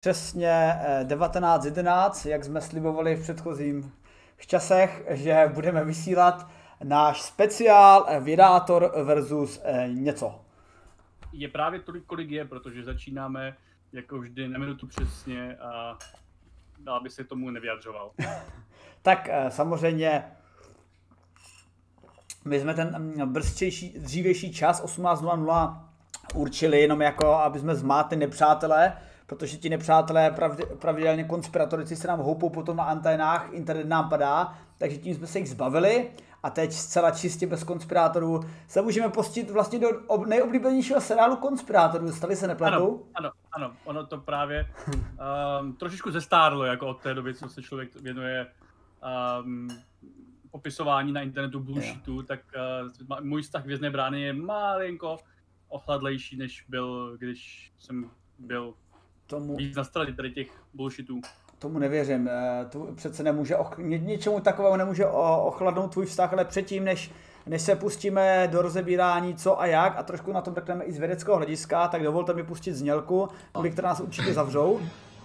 přesně 19.11, jak jsme slibovali v předchozím časech, že budeme vysílat náš speciál Vědátor versus něco. Je právě tolik, kolik je, protože začínáme jako vždy na minutu přesně a dál by se tomu nevyjadřoval. tak samozřejmě my jsme ten mm, brzčejší, dřívější čas 18.00 určili jenom jako, aby jsme zmátli nepřátelé, protože ti nepřátelé pravidelně konspiratorici se nám houpou potom na anténách, internet nám padá, takže tím jsme se jich zbavili a teď zcela čistě bez konspirátorů se můžeme postit vlastně do nejoblíbenějšího seriálu konspirátorů. Stali se nepletu? Ano, ano, ano, ono to právě um, trošičku zestárlo jako od té doby, co se člověk věnuje um, popisování na internetu bullshitu, yeah. tak uh, můj vztah Vězné brány je malinko ochladlejší, než byl, když jsem byl tomu, víc na straně tady těch bullshitů. Tomu nevěřím. Eh, to přece nemůže, něčemu takového nemůže ochladnout tvůj vztah, ale předtím, než, než se pustíme do rozebírání co a jak a trošku na tom řekneme i z vědeckého hlediska, tak dovolte mi pustit znělku, kvůli která nás určitě zavřou.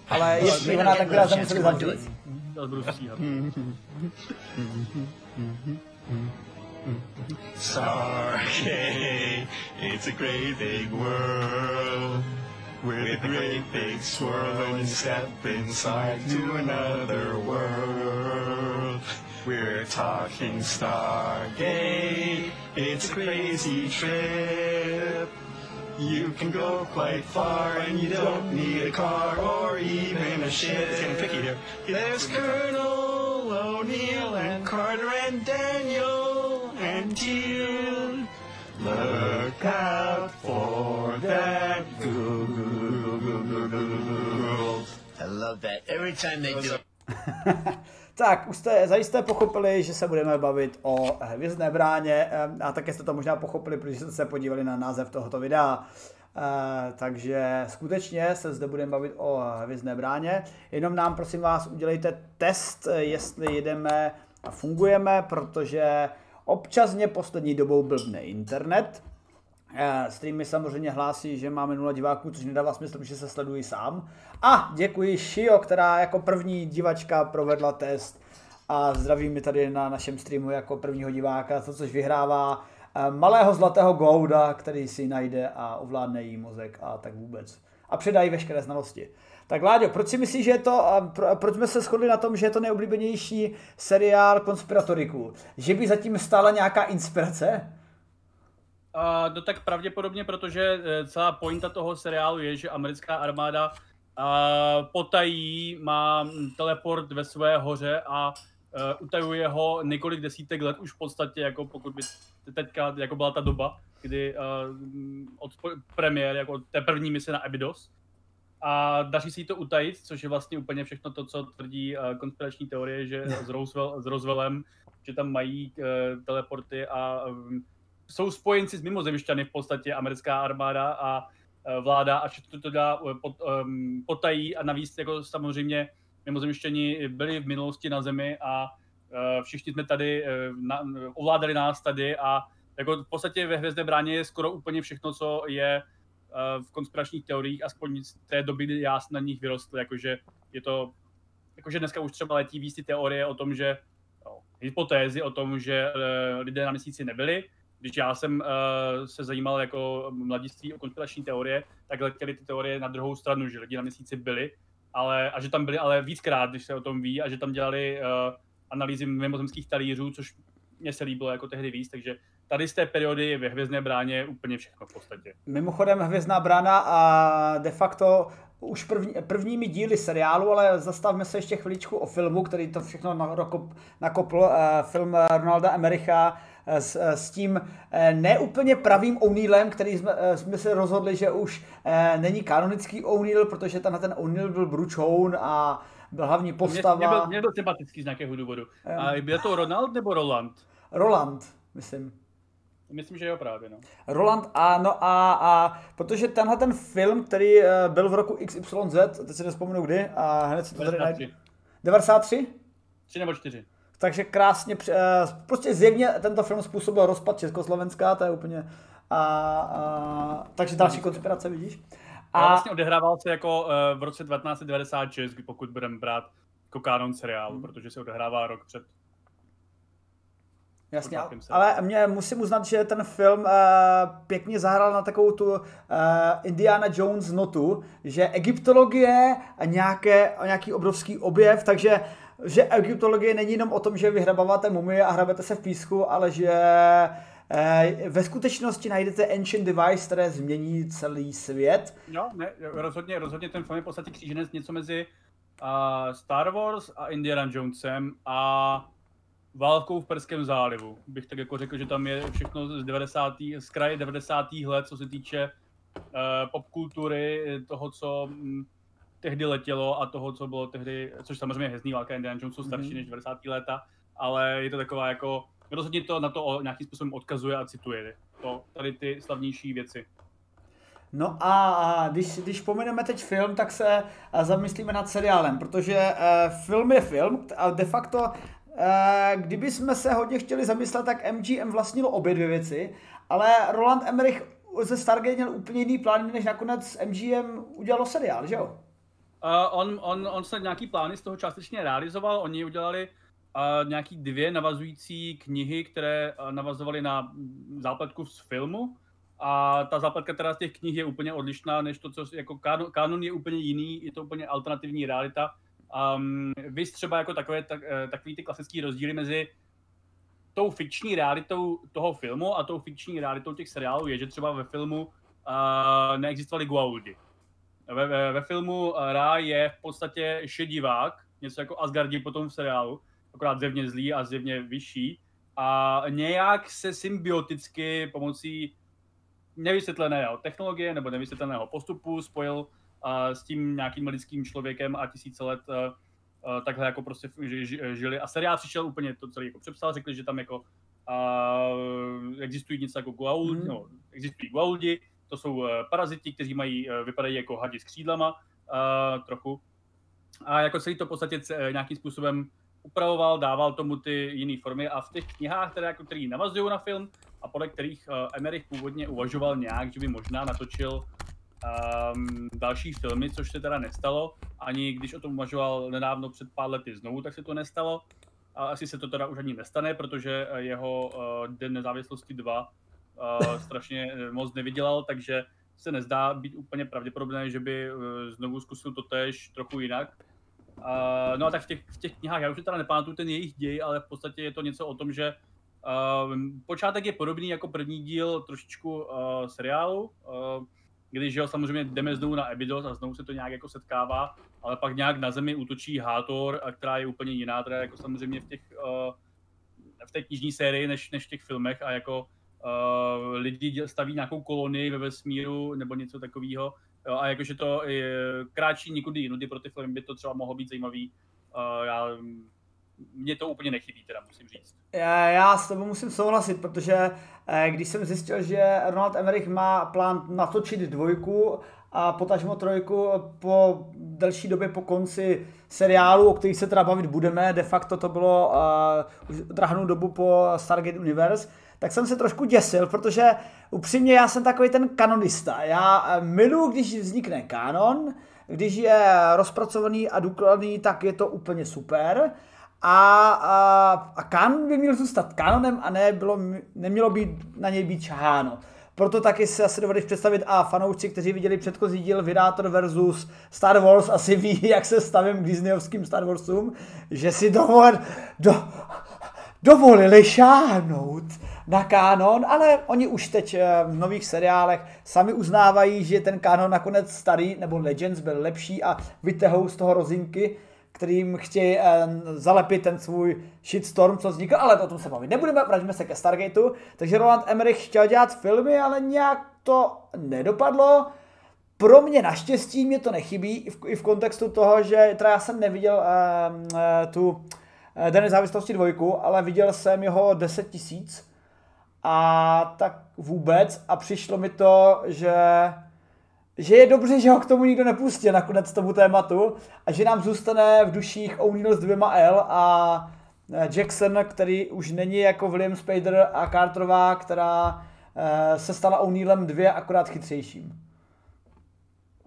Ale jestli ona tak byla museli zavřít. Sorry, it's a great big world. With a great big swirl swirling step inside to another world. We're talking Stargate, it's a crazy trip. You can go quite far and you don't need a car or even a ship. It's getting picky here. There's Colonel O'Neill and Carter and Daniel and Teal. Look out for that Google. Love that. Every time they do Tak, už jste zajisté pochopili, že se budeme bavit o Hvězdné bráně a také jste to možná pochopili, protože jste se podívali na název tohoto videa. Uh, takže skutečně se zde budeme bavit o Hvězdné bráně. Jenom nám prosím vás udělejte test, jestli jedeme a fungujeme, protože občas mě poslední dobou blbne internet. Uh, streamy samozřejmě hlásí, že máme nula diváků, což nedává smysl, že se sledují sám. A děkuji Shio, která jako první divačka provedla test a zdraví mi tady na našem streamu jako prvního diváka, to což vyhrává eh, malého zlatého Gouda, který si najde a ovládne jí mozek a tak vůbec. A předají veškeré znalosti. Tak Láďo, proč si myslíš, že je to, pro, proč jsme se shodli na tom, že je to nejoblíbenější seriál konspiratoriků? Že by zatím stála nějaká inspirace? Uh, no tak pravděpodobně, protože eh, celá pointa toho seriálu je, že americká armáda uh, potají má teleport ve své hoře a uh, utajuje ho několik desítek let už v podstatě, jako pokud by teďka, jako byla ta doba, kdy uh, od premiér, jako té první mise na Abydos, a daří se to utajit, což je vlastně úplně všechno to, co tvrdí uh, konspirační teorie, že s, Roosevelt, s že tam mají uh, teleporty a um, jsou spojenci s mimozemšťany v podstatě americká armáda a uh, vláda a všechno to dělá uh, pot, um, potají a navíc jako samozřejmě mimozemšťani byli v minulosti na zemi a uh, všichni jsme tady, uh, na, ovládali nás tady a jako v podstatě ve Hvězdné bráně je skoro úplně všechno, co je uh, v konspiračních teoriích, aspoň z té doby, kdy já jsem na nich vyrostl, jakože je to, jakože dneska už třeba letí víc ty teorie o tom, že no, hypotézy o tom, že lidé na měsíci nebyli, když já jsem uh, se zajímal jako mladiství o konspirační teorie, tak letěly ty teorie na druhou stranu, že lidi na měsíci byli, ale, a že tam byli ale víckrát, když se o tom ví, a že tam dělali uh, analýzy mimozemských talířů, což mě se líbilo jako tehdy víc, takže tady z té periody ve Hvězdné bráně úplně všechno v podstatě. Mimochodem Hvězdná brána a de facto už první, prvními díly seriálu, ale zastavme se ještě chviličku o filmu, který to všechno nakopl, uh, film Ronalda Emericha s, s tím eh, neúplně pravým O'Neillem, který jsme, eh, jsme se rozhodli, že už eh, není kanonický O'Neill, protože ten, ten O'Neill byl bručoun a byl hlavní postava. Mě, mě, byl, mě byl sympatický z nějakého důvodu. A byl to Ronald nebo Roland? Roland, myslím. Myslím, že jo právě, no. Roland a, no a, a protože tenhle ten film, který byl v roku XYZ, teď si nespomenu kdy, a hned si to tady najdu. 93? 3 nebo 4 takže krásně, eh, prostě zjevně tento film způsobil rozpad Československa, to je úplně, a, a, takže další konspirace vidíš. A vlastně odehrával se jako uh, v roce 1996, pokud budeme brát jako kanon seriálu, hmm. protože se odehrává rok před Jasně, ale mě musím uznat, že ten film uh, pěkně zahrál na takovou tu uh, Indiana Jones notu, že egyptologie a nějaké, a nějaký obrovský objev, takže že egyptologie není jenom o tom, že vyhrabáváte mumie a hrabete se v písku, ale že uh, ve skutečnosti najdete ancient device, které změní celý svět. No, ne, rozhodně, rozhodně ten film je v podstatě kříženec něco mezi uh, Star Wars a Indiana Jonesem a válkou v Perském zálivu. Bych tak jako řekl, že tam je všechno z 90. z kraje 90. let, co se týče uh, popkultury, toho, co um, tehdy letělo a toho, co bylo tehdy, což samozřejmě hezný válka Indiana Jones jsou starší mm-hmm. než 90. léta, ale je to taková jako, rozhodně to na to nějakým způsobem odkazuje a cituje to, tady ty slavnější věci. No a když, když pomeneme teď film, tak se zamyslíme nad seriálem, protože uh, film je film a de facto Eh, kdyby jsme se hodně chtěli zamyslet, tak MGM vlastnilo obě dvě věci, ale Roland Emmerich ze Stargate měl úplně jiný plán, než nakonec MGM udělalo seriál, že jo? Uh, on, on, on se nějaký plány z toho částečně realizoval, oni udělali uh, nějaký dvě navazující knihy, které uh, navazovaly na zápletku z filmu, a ta zápletka teda z těch knih je úplně odlišná, než to, co jako kanon, kanon je úplně jiný, je to úplně alternativní realita, Um, vy třeba jako takové, tak, eh, takový ty klasický rozdíly mezi tou fikční realitou toho filmu a tou fikční realitou těch seriálů je, že třeba ve filmu uh, neexistovaly Goa'uldi. Ve, ve, ve filmu Ra je v podstatě šedivák, něco jako Asgardi potom v seriálu, akorát zjevně zlý a zjevně vyšší. A nějak se symbioticky pomocí nevysvětleného technologie nebo nevysvětleného postupu spojil s tím nějakým lidským člověkem a tisíce let eh, eh, takhle jako prostě žili. A seriál přišel úplně to celý jako přepsal, řekli, že tam jako uh, existují něco jako Goa'uld, mm. no, existují Goa'uldi, to jsou uh, paraziti, kteří mají, uh, vypadají jako hadi s křídlama uh, trochu. A jako celý to v podstatě nějakým způsobem upravoval, dával tomu ty jiné formy a v těch knihách, které, jako, které navazují na film a podle kterých Emmerich původně uvažoval nějak, že by možná natočil um, další filmy, což se teda nestalo. Ani když o tom uvažoval nedávno před pár lety znovu, tak se to nestalo. A asi se to teda už ani nestane, protože jeho uh, Den nezávislosti 2 uh, eh, strašně eh, moc nevydělal, takže se nezdá být úplně pravděpodobné, že by uh, znovu zkusil to tež trochu jinak. Uh, no a tak v těch, v těch knihách, já už teda nepamatuju ten jejich děj, ale v podstatě je to něco o tom, že uh, počátek je podobný jako první díl trošičku uh, seriálu. Uh, když jo, samozřejmě jdeme znovu na Abydos a znovu se to nějak jako setkává, ale pak nějak na zemi útočí Hátor, a která je úplně jiná, teda jako samozřejmě v těch uh, v té knižní sérii, než, než v těch filmech a jako lidi staví nějakou kolonii ve vesmíru nebo něco takového a jakože to je, kráčí někudy jinudy pro ty filmy by to třeba mohlo být zajímavý. Já mně to úplně nechybí, teda musím říct. Já, s tebou musím souhlasit, protože eh, když jsem zjistil, že Ronald Emmerich má plán natočit dvojku a potažmo trojku po delší době po konci seriálu, o kterých se teda bavit budeme, de facto to bylo uh, drahnou dobu po Stargate Universe, tak jsem se trošku děsil, protože upřímně já jsem takový ten kanonista. Já eh, miluji, když vznikne kanon, když je rozpracovaný a důkladný, tak je to úplně super a, a, a kanon by měl zůstat kanonem a ne bylo, nemělo být na něj být čaháno. Proto taky si asi dovedeš představit a fanoušci, kteří viděli předchozí díl Vydátor versus Star Wars, asi ví, jak se stavím k Disneyovským Star Warsům, že si dovol, do, dovolili šáhnout na kánon, ale oni už teď eh, v nových seriálech sami uznávají, že ten kánon nakonec starý, nebo Legends byl lepší a vytahou z toho rozinky, kterým chtějí uh, zalepit ten svůj shitstorm, co vznikl, ale o tom se bavit nebudeme, vraťme se ke Stargateu. Takže Roland Emmerich chtěl dělat filmy, ale nějak to nedopadlo. Pro mě naštěstí mě to nechybí, i v, i v kontextu toho, že teda já jsem neviděl uh, tu Den nezávislosti dvojku, ale viděl jsem jeho 10 tisíc a tak vůbec a přišlo mi to, že že je dobře, že ho k tomu nikdo nepustí nakonec tomu tématu a že nám zůstane v duších O'Neill s dvěma L a eh, Jackson, který už není jako William Spader a Carterová, která eh, se stala O'Neillem dvě akorát chytřejším.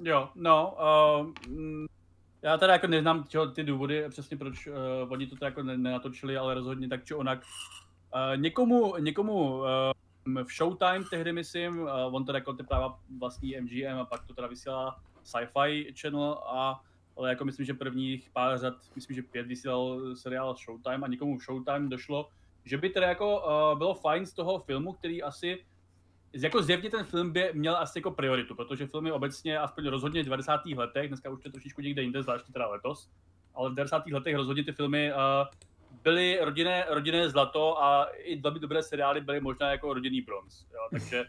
Jo, no, uh, já teda jako neznám ty důvody, přesně proč uh, oni to jako nenatočili, ale rozhodně tak či onak. Uh, někomu, někomu uh, v Showtime tehdy myslím, uh, on teda jako teprává vlastní MGM a pak to teda vysílá Sci-Fi Channel a ale jako myslím, že prvních pár řad, myslím, že pět vysílal seriál Showtime a někomu v Showtime došlo, že by teda jako uh, bylo fajn z toho filmu, který asi jako zjevně ten film by měl asi jako prioritu, protože filmy obecně, aspoň rozhodně v 90. letech, dneska už to trošičku někde jinde, zvláště teda letos, ale v 90. letech rozhodně ty filmy uh, byly rodinné, rodinné zlato a i velmi dobré seriály byly možná jako rodinný bronz. Jo? Takže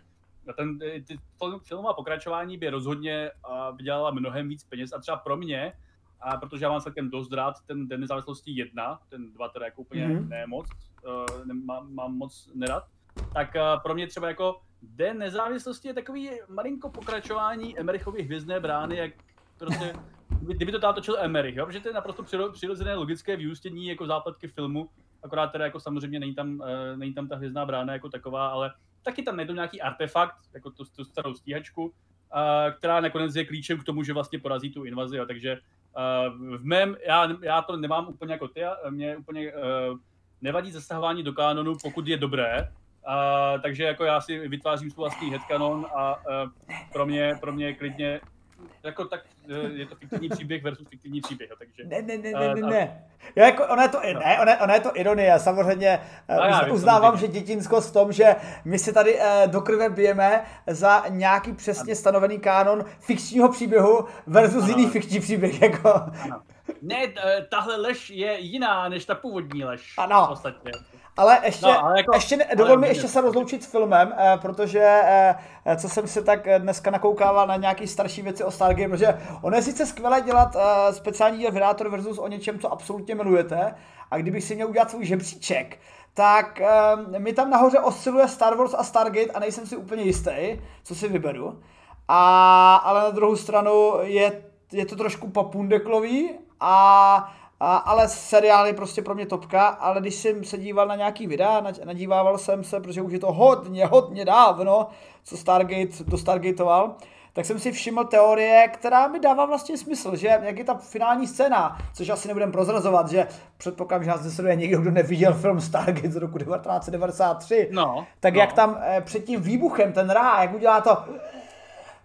ten ty filmová pokračování by rozhodně vydělala mnohem víc peněz a třeba pro mě, a protože já mám celkem dost rád ten Den nezávislosti jedna, ten dva teda jako úplně mm-hmm. ne moc, uh, ne, mám, mám moc nerad, tak uh, pro mě třeba jako Den nezávislosti je takový malinko pokračování Emerichovy hvězdné brány, jak prostě, kdyby to tam točil Emerich, jo? protože to je naprosto přirozené logické vyústění jako zápletky filmu, akorát teda jako samozřejmě není tam, uh, není tam ta hvězdná brána jako taková, ale taky tam najdou nějaký artefakt, jako tu, tu starou stíhačku, uh, která nakonec je klíčem k tomu, že vlastně porazí tu invazi, jo? takže uh, v mém, já, já to nemám úplně jako ty, mě úplně uh, nevadí zasahování do kanonu, pokud je dobré, Uh, takže jako já si vytvářím svůj vlastní headcanon a uh, pro mě, pro mě klidně jako tak uh, je to fiktivní příběh versus fiktivní příběh, takže... Ne, ne, ne, ne, ne, ne. Já jako, ona je to, no. ne, ona, ona je to ironie, samozřejmě uh, já vím, uznávám, že dětinskost v tom, že my si tady do krve bijeme za nějaký přesně ano. stanovený kánon fikčního příběhu versus ano. jiný fikční příběh, jako... Ano. Ne, tahle lež je jiná než ta původní lež. Ano. Ostatně. Ale ještě, no, ale jako, ještě dovol mi ještě se rozloučit s filmem, eh, protože eh, eh, co jsem si tak dneska nakoukával na nějaký starší věci o Stargate, protože ono je sice skvělé dělat speciální díl Predator versus o něčem, co absolutně milujete, a kdybych si měl udělat svůj žebříček, tak mi tam nahoře osciluje Star Wars a Stargate a nejsem si úplně jistý, co si vyberu. A, ale na druhou stranu je, je to trošku papundeklový a a, ale seriál je prostě pro mě topka, ale když jsem se díval na nějaký videa, nadívával jsem se, protože už je to hodně, hodně dávno, co Stargate do Stargateoval, tak jsem si všiml teorie, která mi dává vlastně smysl, že jak je ta finální scéna, což asi nebudem prozrazovat, že předpokládám, že nás nesleduje někdo, kdo neviděl film Stargate z roku 1993, no, tak no. jak tam eh, před tím výbuchem ten rá, jak udělá to,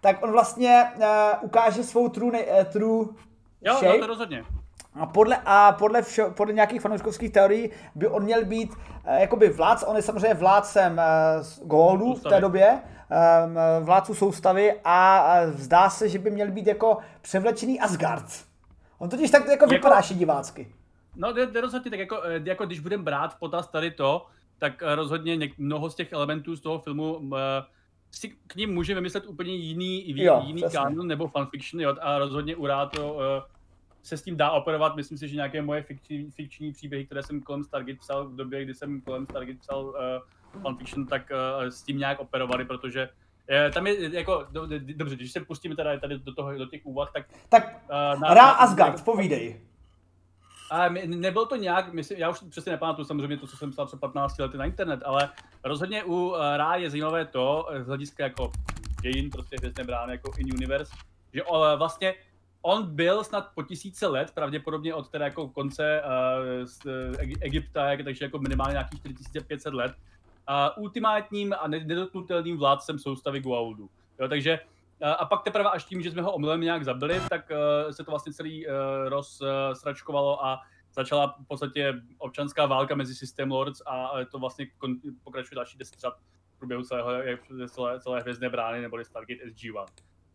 tak on vlastně eh, ukáže svou true, eh, true jo, shape. Jo, to rozhodně. A podle, a podle, vše, podle nějakých fanouškovských teorií by on měl být eh, jakoby vládc, on je samozřejmě vládcem eh, Goldu v té době, eh, vládců soustavy a eh, zdá se, že by měl být jako převlečený Asgard. On totiž tak jako, jako vypadá divácky. No, jde rozhodně tak jako, eh, jako když budeme brát v potaz tady to, tak eh, rozhodně něk, mnoho z těch elementů z toho filmu uh, si k ním může vymyslet úplně jiný, jo, jiný kanon nebo fanfiction, jo, a rozhodně urá to uh, se s tím dá operovat. Myslím si, že nějaké moje fikční, fikční příběhy, které jsem kolem Stargate psal v době, kdy jsem kolem Stargate psal uh, fanfiction, tak uh, s tím nějak operovali, protože je, tam je jako, do, do, dobře, když se pustíme teda tady do, toho, do těch úvah, tak... Tak uh, na, Ra Asgard, povídej. A nebylo to nějak, myslím, já už přesně nepamatuju samozřejmě to, co jsem psal před 15 lety na internet, ale rozhodně u uh, Ra je zajímavé to, z hlediska jako dějin, prostě hvězdné brány, jako in universe, že uh, vlastně on byl snad po tisíce let, pravděpodobně od teda jako konce uh, z, uh, Egypta, takže jako minimálně nějakých 4500 let, uh, ultimátním a nedotknutelným vládcem soustavy Guaudu. Jo, takže uh, a pak teprve až tím, že jsme ho omylem nějak zabili, tak uh, se to vlastně celý uh, rozsračkovalo a začala v podstatě občanská válka mezi System Lords a to vlastně pokračuje další deset v průběhu celého, celé, celé hvězdné brány neboli Stargate SG-1.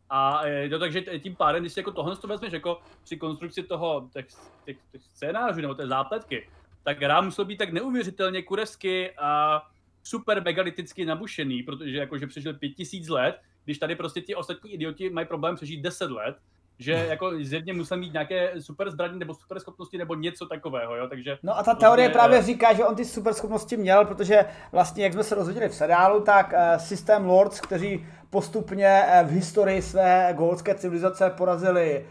A no, takže tím pádem, když si jako tohle to vezmeš jako při konstrukci toho, těch, těch, těch scénářů nebo té zápletky, tak hra musel být tak neuvěřitelně kurevsky a super megaliticky nabušený, protože jakože přežil pět tisíc let, když tady prostě ti ostatní idioti mají problém přežít deset let, že jako zjevně musel mít nějaké super zbraně nebo super schopnosti nebo něco takového, jo, takže... No a ta teorie vlastně, právě říká, že on ty super schopnosti měl, protože vlastně, jak jsme se rozhodili v seriálu, tak uh, systém Lords, kteří postupně uh, v historii své golské civilizace porazili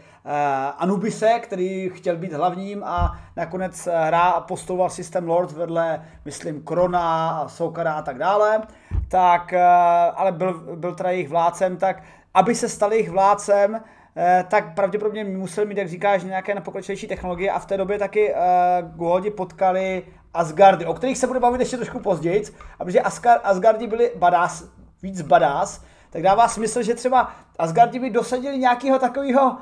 Anubise, který chtěl být hlavním a nakonec hra a postouval systém Lords vedle, myslím, Krona, Soukara a tak dále, tak, ale byl, byl teda jejich vládcem, tak aby se stal jejich vládcem, eh, tak pravděpodobně museli mít, jak říkáš, nějaké nepokročilejší technologie a v té době taky uh, potkali Asgardy, o kterých se bude bavit ještě trošku později, a protože Asgard, Asgardi byli badass, víc badass, tak dává smysl, že třeba Asgardi by dosadili nějakého takového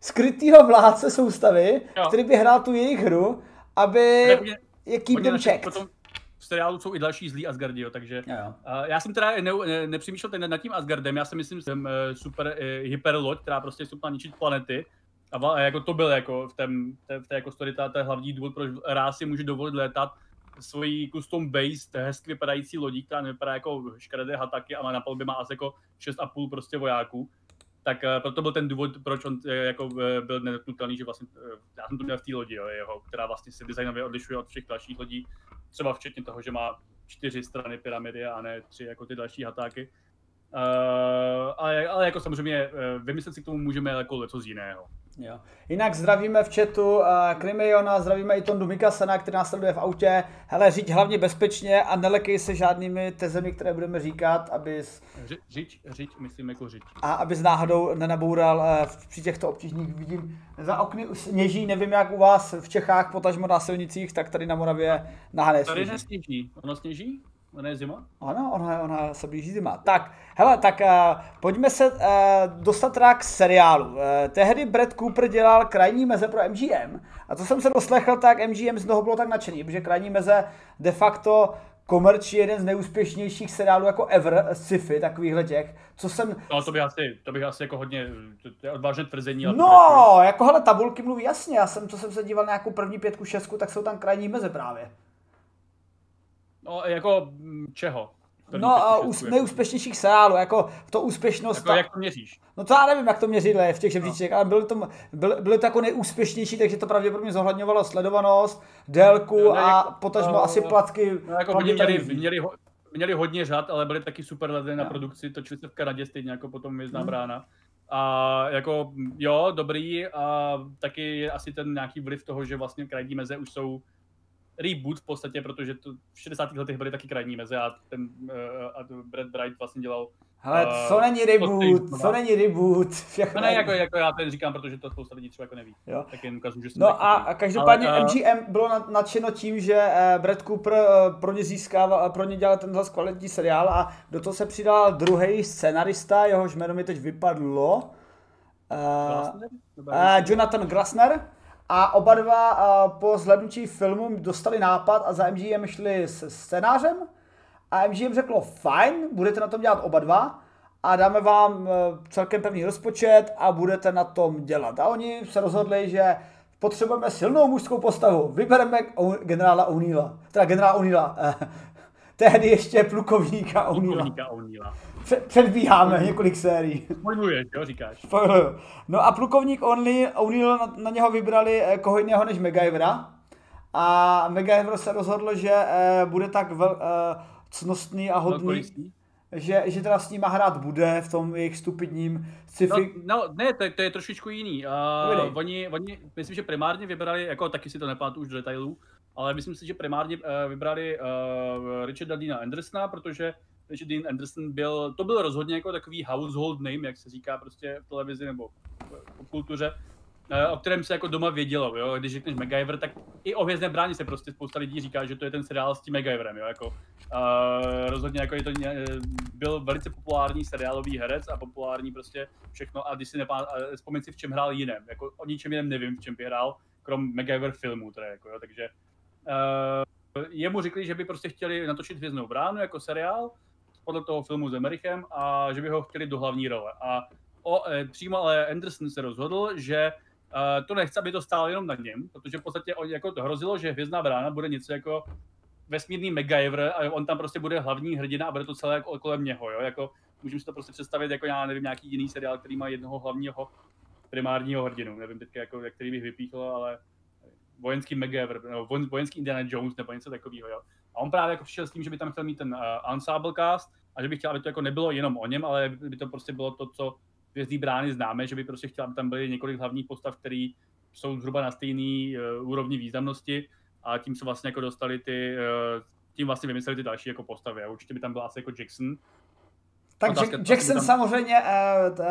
skrytého vládce soustavy, jo. který by hrál tu jejich hru, aby je keep them checked. Potom v seriálu jsou i další zlí Asgardi, jo, takže jo, jo. Uh, já jsem teda ne, ne, nepřemýšlel ten, nad tím Asgardem, já si myslím, že jsem uh, super uh, hyperloď, která prostě super ničit planety, a, a jako to byl jako v, tém, té, v té jako story ta, ta hlavní důvod, proč rásy může dovolit létat svojí custom base, hezky vypadající lodí, která nevypadá jako škaredé hataky a má na palbě má asi jako 6,5 prostě vojáků. Tak uh, proto byl ten důvod, proč on uh, jako uh, byl nedotknutelný, že vlastně, já jsem to měl v té lodi, jo, jeho, která vlastně se designově odlišuje od všech dalších lodí, třeba včetně toho, že má čtyři strany pyramidy a ne tři jako ty další hatáky. Uh, ale, ale jako samozřejmě vymyslet si k tomu můžeme jako něco z jiného. Jo. Jinak zdravíme v chatu uh, Krimiona, zdravíme i Tondu Mikasena, který nás sleduje v autě. Hele, říď hlavně bezpečně a nelekej se žádnými tezemi, které budeme říkat, abys... Řiď, řiď, myslím jako řiď. A abys náhodou nenaboural uh, při těchto obtížných, vidím, za okny sněží, nevím jak u vás v Čechách, potažmo na silnicích, tak tady na Moravě náhle Tady nesněží, ono sněží? Ona je zima? Ano, ona, ona se blíží zima. Tak, hele, tak uh, pojďme se uh, dostat teda k seriálu. Uh, tehdy Brad Cooper dělal krajní meze pro MGM a co jsem se doslechl, tak MGM z toho bylo tak nadšený, protože krajní meze de facto komerčně jeden z neúspěšnějších seriálů jako ever, sci-fi, takovýchhle těch, co jsem... No to bych asi, to bych asi jako hodně, to je odvážné tvrzení. Ale no, jako hele, tabulky mluví jasně, já jsem, co jsem se díval na nějakou první pětku, šestku, tak jsou tam krajní meze právě. No, jako mm, čeho? První no a ús, nejúspěšnějších seriálů, jako to úspěšnost. Jako ta... jak to měříš? No to já nevím, jak to měřit v těch žebříček, no. ale byly to, byly, byly to jako nejúspěšnější, takže to pravděpodobně zohledňovalo sledovanost, délku no, a jako, potažmo no, asi platky. No, jako měli, měli, měli hodně řad, ale byly taky super lety na no. produkci, točili se v Kanadě stejně jako potom Hvězdná hmm. brána. A jako jo, dobrý a taky je asi ten nějaký vliv toho, že vlastně krajní meze už jsou reboot v podstatě, protože to v 60. letech byly taky krajní meze a ten uh, a Brad Bright vlastně dělal ale uh, co není reboot, co není reboot. No ne, jako, jako já to říkám, protože to spousta lidí třeba jako neví. Jo. Tak jen ukazuju, že No a, a každopádně ale, MGM bylo nadšeno tím, že Brad Cooper pro ně získával, pro ně dělal tenhle kvalitní seriál a do toho se přidal druhý scenarista, jehož jméno mi teď vypadlo. Uh, uh, Jonathan Grasner a oba dva po zhlednutí filmu dostali nápad a za MGM šli s scénářem a MGM řeklo, fajn, budete na tom dělat oba dva a dáme vám e, celkem pevný rozpočet a budete na tom dělat. A oni se rozhodli, že potřebujeme silnou mužskou postavu, vybereme generála O'Neilla, teda generála O'Neilla, tehdy ještě plukovníka O'Neilla předbíháme několik sérií. Spojuješ, jo, říkáš. No a plukovník O'Neill na, na něho vybrali eh, koho jiného než MacGyvera. A MacGyver se rozhodl, že eh, bude tak vel, eh, cnostný a hodný, že, že teda s ním hrát bude v tom jejich stupidním sci-fi. No, no ne, to, to je trošičku jiný. Uh, oni, oni, myslím, že primárně vybrali, jako taky si to nepamatuju už do detailů, ale myslím si, že primárně uh, vybrali uh, Richarda Dina Andersona, protože že Dean Anderson byl, to byl rozhodně jako takový household name, jak se říká prostě v televizi nebo v kultuře, eh, o kterém se jako doma vědělo, jo? když řekneš MacGyver, tak i o Hvězdné bráně se prostě spousta lidí říká, že to je ten seriál s tím MacGyverem, jo? Jako, uh, rozhodně jako je to, byl velice populární seriálový herec a populární prostě všechno a když si nepá, vzpomín si v čem hrál jiném, jako o ničem jiném nevím, v čem by hrál, krom MacGyver filmů, teda, jako, jo? takže jemu řekli, že by prostě chtěli natočit Hvězdnou bránu jako seriál, podle toho filmu s Emerichem a že by ho chtěli do hlavní role. A o, e, přímo ale Anderson se rozhodl, že e, to nechce, aby to stálo jenom na něm, protože v podstatě on, jako to hrozilo, že Hvězdná brána bude něco jako vesmírný MacGyver a on tam prostě bude hlavní hrdina a bude to celé jako kolem něho, jo? Jako, můžeme si to prostě představit jako, já nevím, nějaký jiný seriál, který má jednoho hlavního primárního hrdinu, nevím teď, jako, který bych vypíchl, ale vojenský MacGyver, no, vojenský Indiana Jones nebo něco takového, jo. A on právě jako přišel s tím, že by tam chtěl mít ten uh, ensemble cast a že by chtěl, aby to jako nebylo jenom o něm, ale by to prostě bylo to, co Hvězdný brány známe, že by prostě chtěl, aby tam byly několik hlavních postav, které jsou zhruba na stejný uh, úrovni významnosti a tím se vlastně jako dostali ty, uh, tím vlastně vymysleli ty další jako postavy. A určitě by tam byl asi jako Jackson, Tak Jack, Jackson tam... samozřejmě, uh, uh,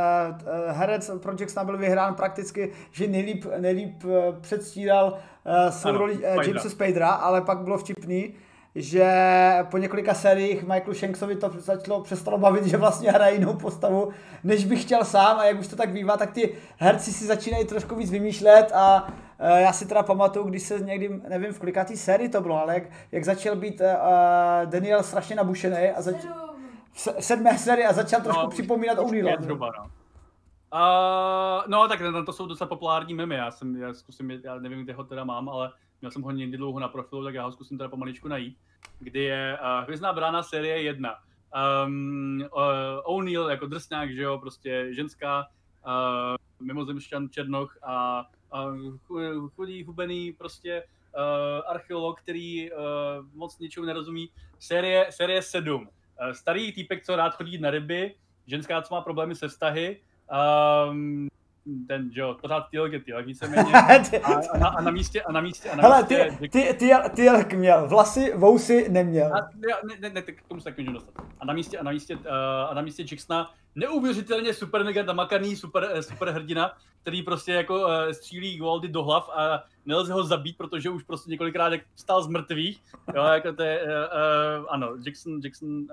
herec pro Jacksona byl vyhrán prakticky, že nejlíp, nejlíp předstíral uh, svou ano, roli uh, Jamesa Spadera, ale pak bylo vtipný, že po několika sériích Michaelu Shanksovi to začalo, přestalo bavit, že vlastně hraje jinou postavu, než bych chtěl sám a jak už to tak bývá, tak ty herci si začínají trošku víc vymýšlet a uh, já si teda pamatuju, když se někdy, nevím v kolikátý sérii to bylo, ale jak, jak začal být uh, Daniel strašně nabušený a zač- v sedmé sérii a začal trošku no, připomínat O'Neilla. No. Uh, no tak to jsou docela populární memy, já jsem, já zkusím, já nevím, kde ho teda mám, ale měl jsem ho někdy dlouho na profilu, tak já ho zkusím teda pomaličku najít, kdy je uh, Hvězdná brána série 1. Um, uh, O'Neill jako drsňák, že jo, prostě ženská, uh, mimozemšťan Černoch a uh, chudý, hubený prostě uh, archeolog, který uh, moc ničemu nerozumí. Série, série 7. Uh, starý týpek, co rád chodí na ryby, ženská, co má problémy se vztahy, um, ten, že jo, pořád ty legety, tak víceméně. A, na, a, na místě, a na místě, a na Hele, místě, ty, ty, ty, ty, jak měl, vlasy, vousy neměl. A, ne, ne, ne, k tomu se tak můžu dostat. A na místě, a na místě, uh, a na místě Jacksona neuvěřitelně super mega namakaný super, eh, super hrdina, který prostě jako uh, střílí Goldy do hlav a nelze ho zabít, protože už prostě několikrát stál z mrtvých. Jo, jako to je, uh, uh, ano, Jackson, Jackson uh,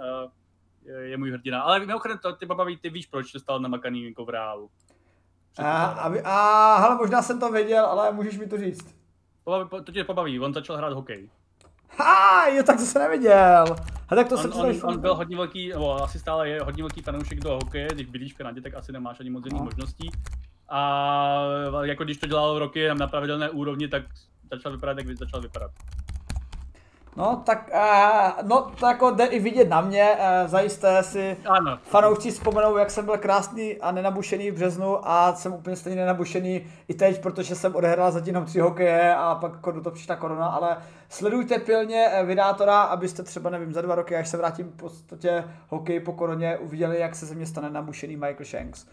je, je můj hrdina. Ale mimochodem, to, ty babaví, ty víš, proč to stál namakaný jako v reálu. A, a, a hele, možná jsem to věděl, ale můžeš mi to říct. To, tě pobaví, on začal hrát hokej. Ha, jo, tak to jsem neviděl. A tak to on, on, on, byl hodně velký, nebo asi stále je hodně velký fanoušek do hokeje, když bydlíš v Kanadě, tak asi nemáš ani moc jiných no. možností. A jako když to dělal roky na pravidelné úrovni, tak začal vypadat, jak začal vypadat. No, tak, uh, no, to jako jde i vidět na mě, uh, zajisté si ano. fanoušci vzpomenou, jak jsem byl krásný a nenabušený v březnu a jsem úplně stejně nenabušený i teď, protože jsem odehrál zatím tři hokeje a pak jako toho přišla korona, ale sledujte pilně eh, vydátora, abyste třeba, nevím, za dva roky, až se vrátím v podstatě hokej po koroně, uviděli, jak se ze mě stane nabušený Michael Shanks.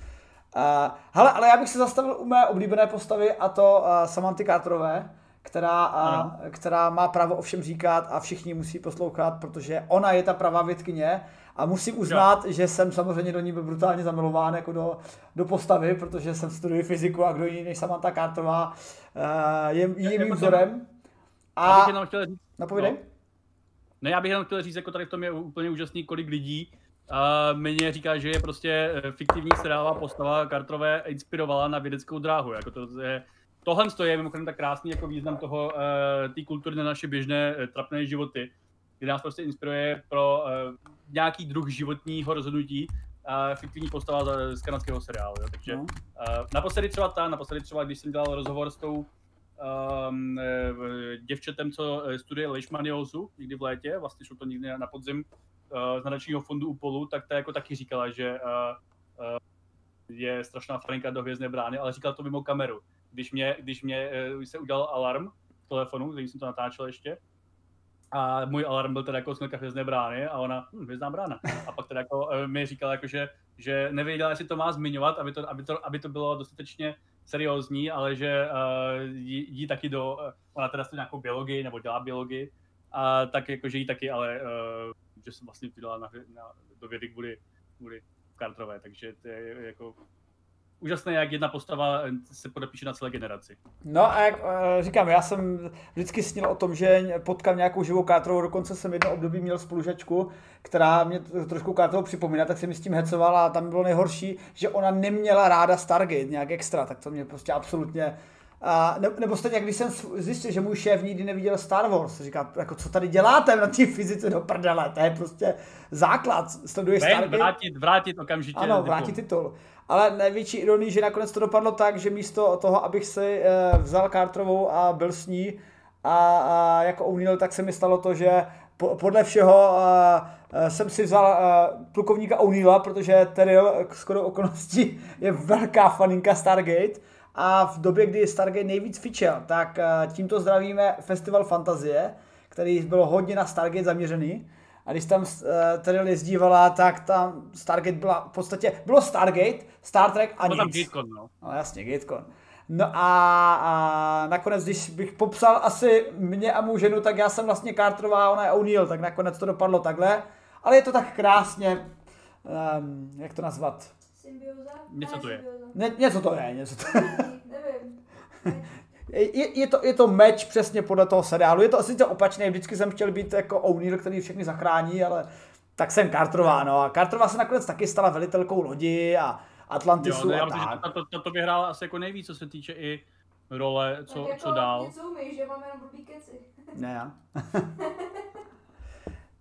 Uh, hele, ale já bych se zastavil u mé oblíbené postavy a to uh, Samanty Carterové, která, a, která má právo o všem říkat a všichni musí poslouchat, protože ona je ta pravá vědkyně a musím uznat, jo. že jsem samozřejmě do ní byl brutálně zamilován jako do, do postavy, protože jsem studuji fyziku a kdo jiný než Samantha Kartová uh, je, je mým vzorem. A, já bych jenom chtěl říct, napovědej. No. Ne, já bych jenom chtěl říct, jako tady v tom je úplně úžasný, kolik lidí uh, mě říká, že je prostě eh, fiktivní seriálová postava Kartrové inspirovala na vědeckou dráhu. Jako to je, tohle je mimochodem tak krásný jako význam toho, uh, té kultury na naše běžné uh, trapné životy, kdy nás prostě inspiruje pro uh, nějaký druh životního rozhodnutí uh, fiktivní postava z, kanadského seriálu. Jo. Takže uh, naposledy třeba ta, naposledy třeba, když jsem dělal rozhovor s tou um, děvčetem, co studuje leishmaniózu někdy v létě, vlastně šlo to někdy na podzim uh, z nadačního fondu UPOLu, tak ta jako taky říkala, že uh, uh, je strašná faninka do Hvězdné brány, ale říkala to mimo kameru když mě, když mě uh, se udělal alarm v telefonu, když jsem to natáčel ještě, a můj alarm byl teda jako smilka hvězdné brány a ona, hm, hvězdná brána. A pak teda jako uh, mi říkala, jako, že, že nevěděla, jestli to má zmiňovat, aby to, aby to, aby to bylo dostatečně seriózní, ale že uh, jí, jí, taky do, ona teda studuje nějakou biologii nebo dělá biologii, a tak jako, že jí taky, ale uh, že jsem vlastně vydala na, na, do vědy kvůli, kvůli Carterové, takže to je jako úžasné, jak jedna postava se podepíše na celé generaci. No a jak uh, říkám, já jsem vždycky snil o tom, že potkám nějakou živou kátrovou, dokonce jsem jedno období měl spolužačku, která mě trošku kátrovou připomíná, tak jsem mi s tím hecoval a tam bylo nejhorší, že ona neměla ráda Stargate nějak extra, tak to mě prostě absolutně a, ne, nebo stejně, když jsem zjistil, že můj šéf nikdy neviděl Star Wars, říká, jako co tady děláte na té fyzice do prdele, to je prostě základ, sleduje Stargate. Vrátit, vrátit okamžitě. Ano, vrátit titul ale největší ironie, že nakonec to dopadlo tak, že místo toho, abych si uh, vzal Carterovou a byl s ní a, a jako O'Neill, tak se mi stalo to, že po, podle všeho uh, jsem si vzal plukovníka O'Neilla, protože Teril skoro okolností je velká faninka Stargate a v době, kdy Stargate nejvíc fičel, tak tímto zdravíme Festival Fantazie, který byl hodně na Stargate zaměřený a když tam uh, tady jezdívala, tak tam Stargate byla v podstatě, bylo Stargate, Star Trek a nic. tam Gatecon, no. No jasně, Gatecon. No a, a nakonec, když bych popsal asi mě a mou ženu, tak já jsem vlastně Carterová, ona je O'Neill, tak nakonec to dopadlo takhle. Ale je to tak krásně, um, jak to nazvat? Symbioza? Něco to je. Ne, něco to je, něco to je. Nevím. Je, je, to, je to meč přesně podle toho seriálu. Je to asi to opačné. Vždycky jsem chtěl být jako O'Neill, který všechny zachrání, ale tak jsem Carterová, no. A Carterová se nakonec taky stala velitelkou lodi a Atlantisu jo, ne, a tak. To, to, to, to vyhrála asi jako nejvíc, co se týče i role, co, tak jako co dál. Něco umíš, že máme jenom blbý keci. Ne, já.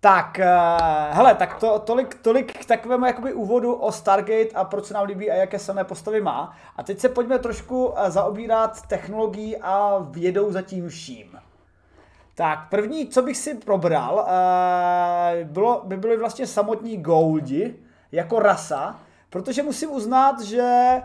Tak, uh, hele, tak to, tolik, tolik k takovému jakoby úvodu o Stargate a proč se nám líbí a jaké samé postavy má. A teď se pojďme trošku uh, zaobírat technologií a vědou za tím vším. Tak, první, co bych si probral, uh, bylo, by byly vlastně samotní Goldi jako rasa, protože musím uznat, že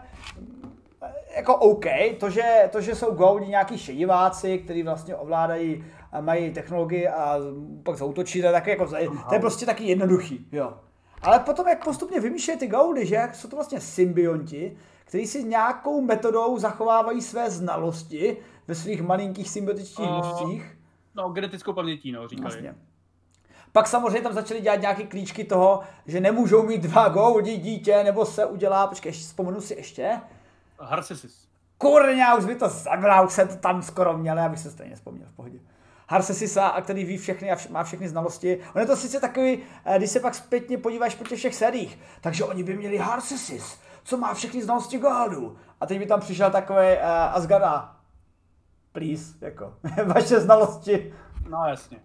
jako OK, to, že, to, že jsou Goldi nějaký šediváci, kteří vlastně ovládají mají technologii a pak zautočí, to je, taky jako, to je prostě taky jednoduchý, jo. Ale potom, jak postupně vymýšlejí ty Goldy, že jsou to vlastně symbionti, kteří si nějakou metodou zachovávají své znalosti ve svých malinkých symbiotických mozcích. No, genetickou pamětí, no, říkali. Vlastně. Pak samozřejmě tam začali dělat nějaké klíčky toho, že nemůžou mít dva Goldi dítě, nebo se udělá, počkej, vzpomenu si ještě. Harsesis. Kurňa, už by to zabral, už jsem to tam skoro měl, abych se stejně vzpomněl v pohodě. Harsesisa, a který ví všechny a vš- má všechny znalosti. On je to sice takový, eh, když se pak zpětně podíváš po těch všech serích, takže oni by měli Harsesis, co má všechny znalosti Galdu. A teď by tam přišel takový uh, Asgarda. Please, jako, vaše znalosti. No jasně.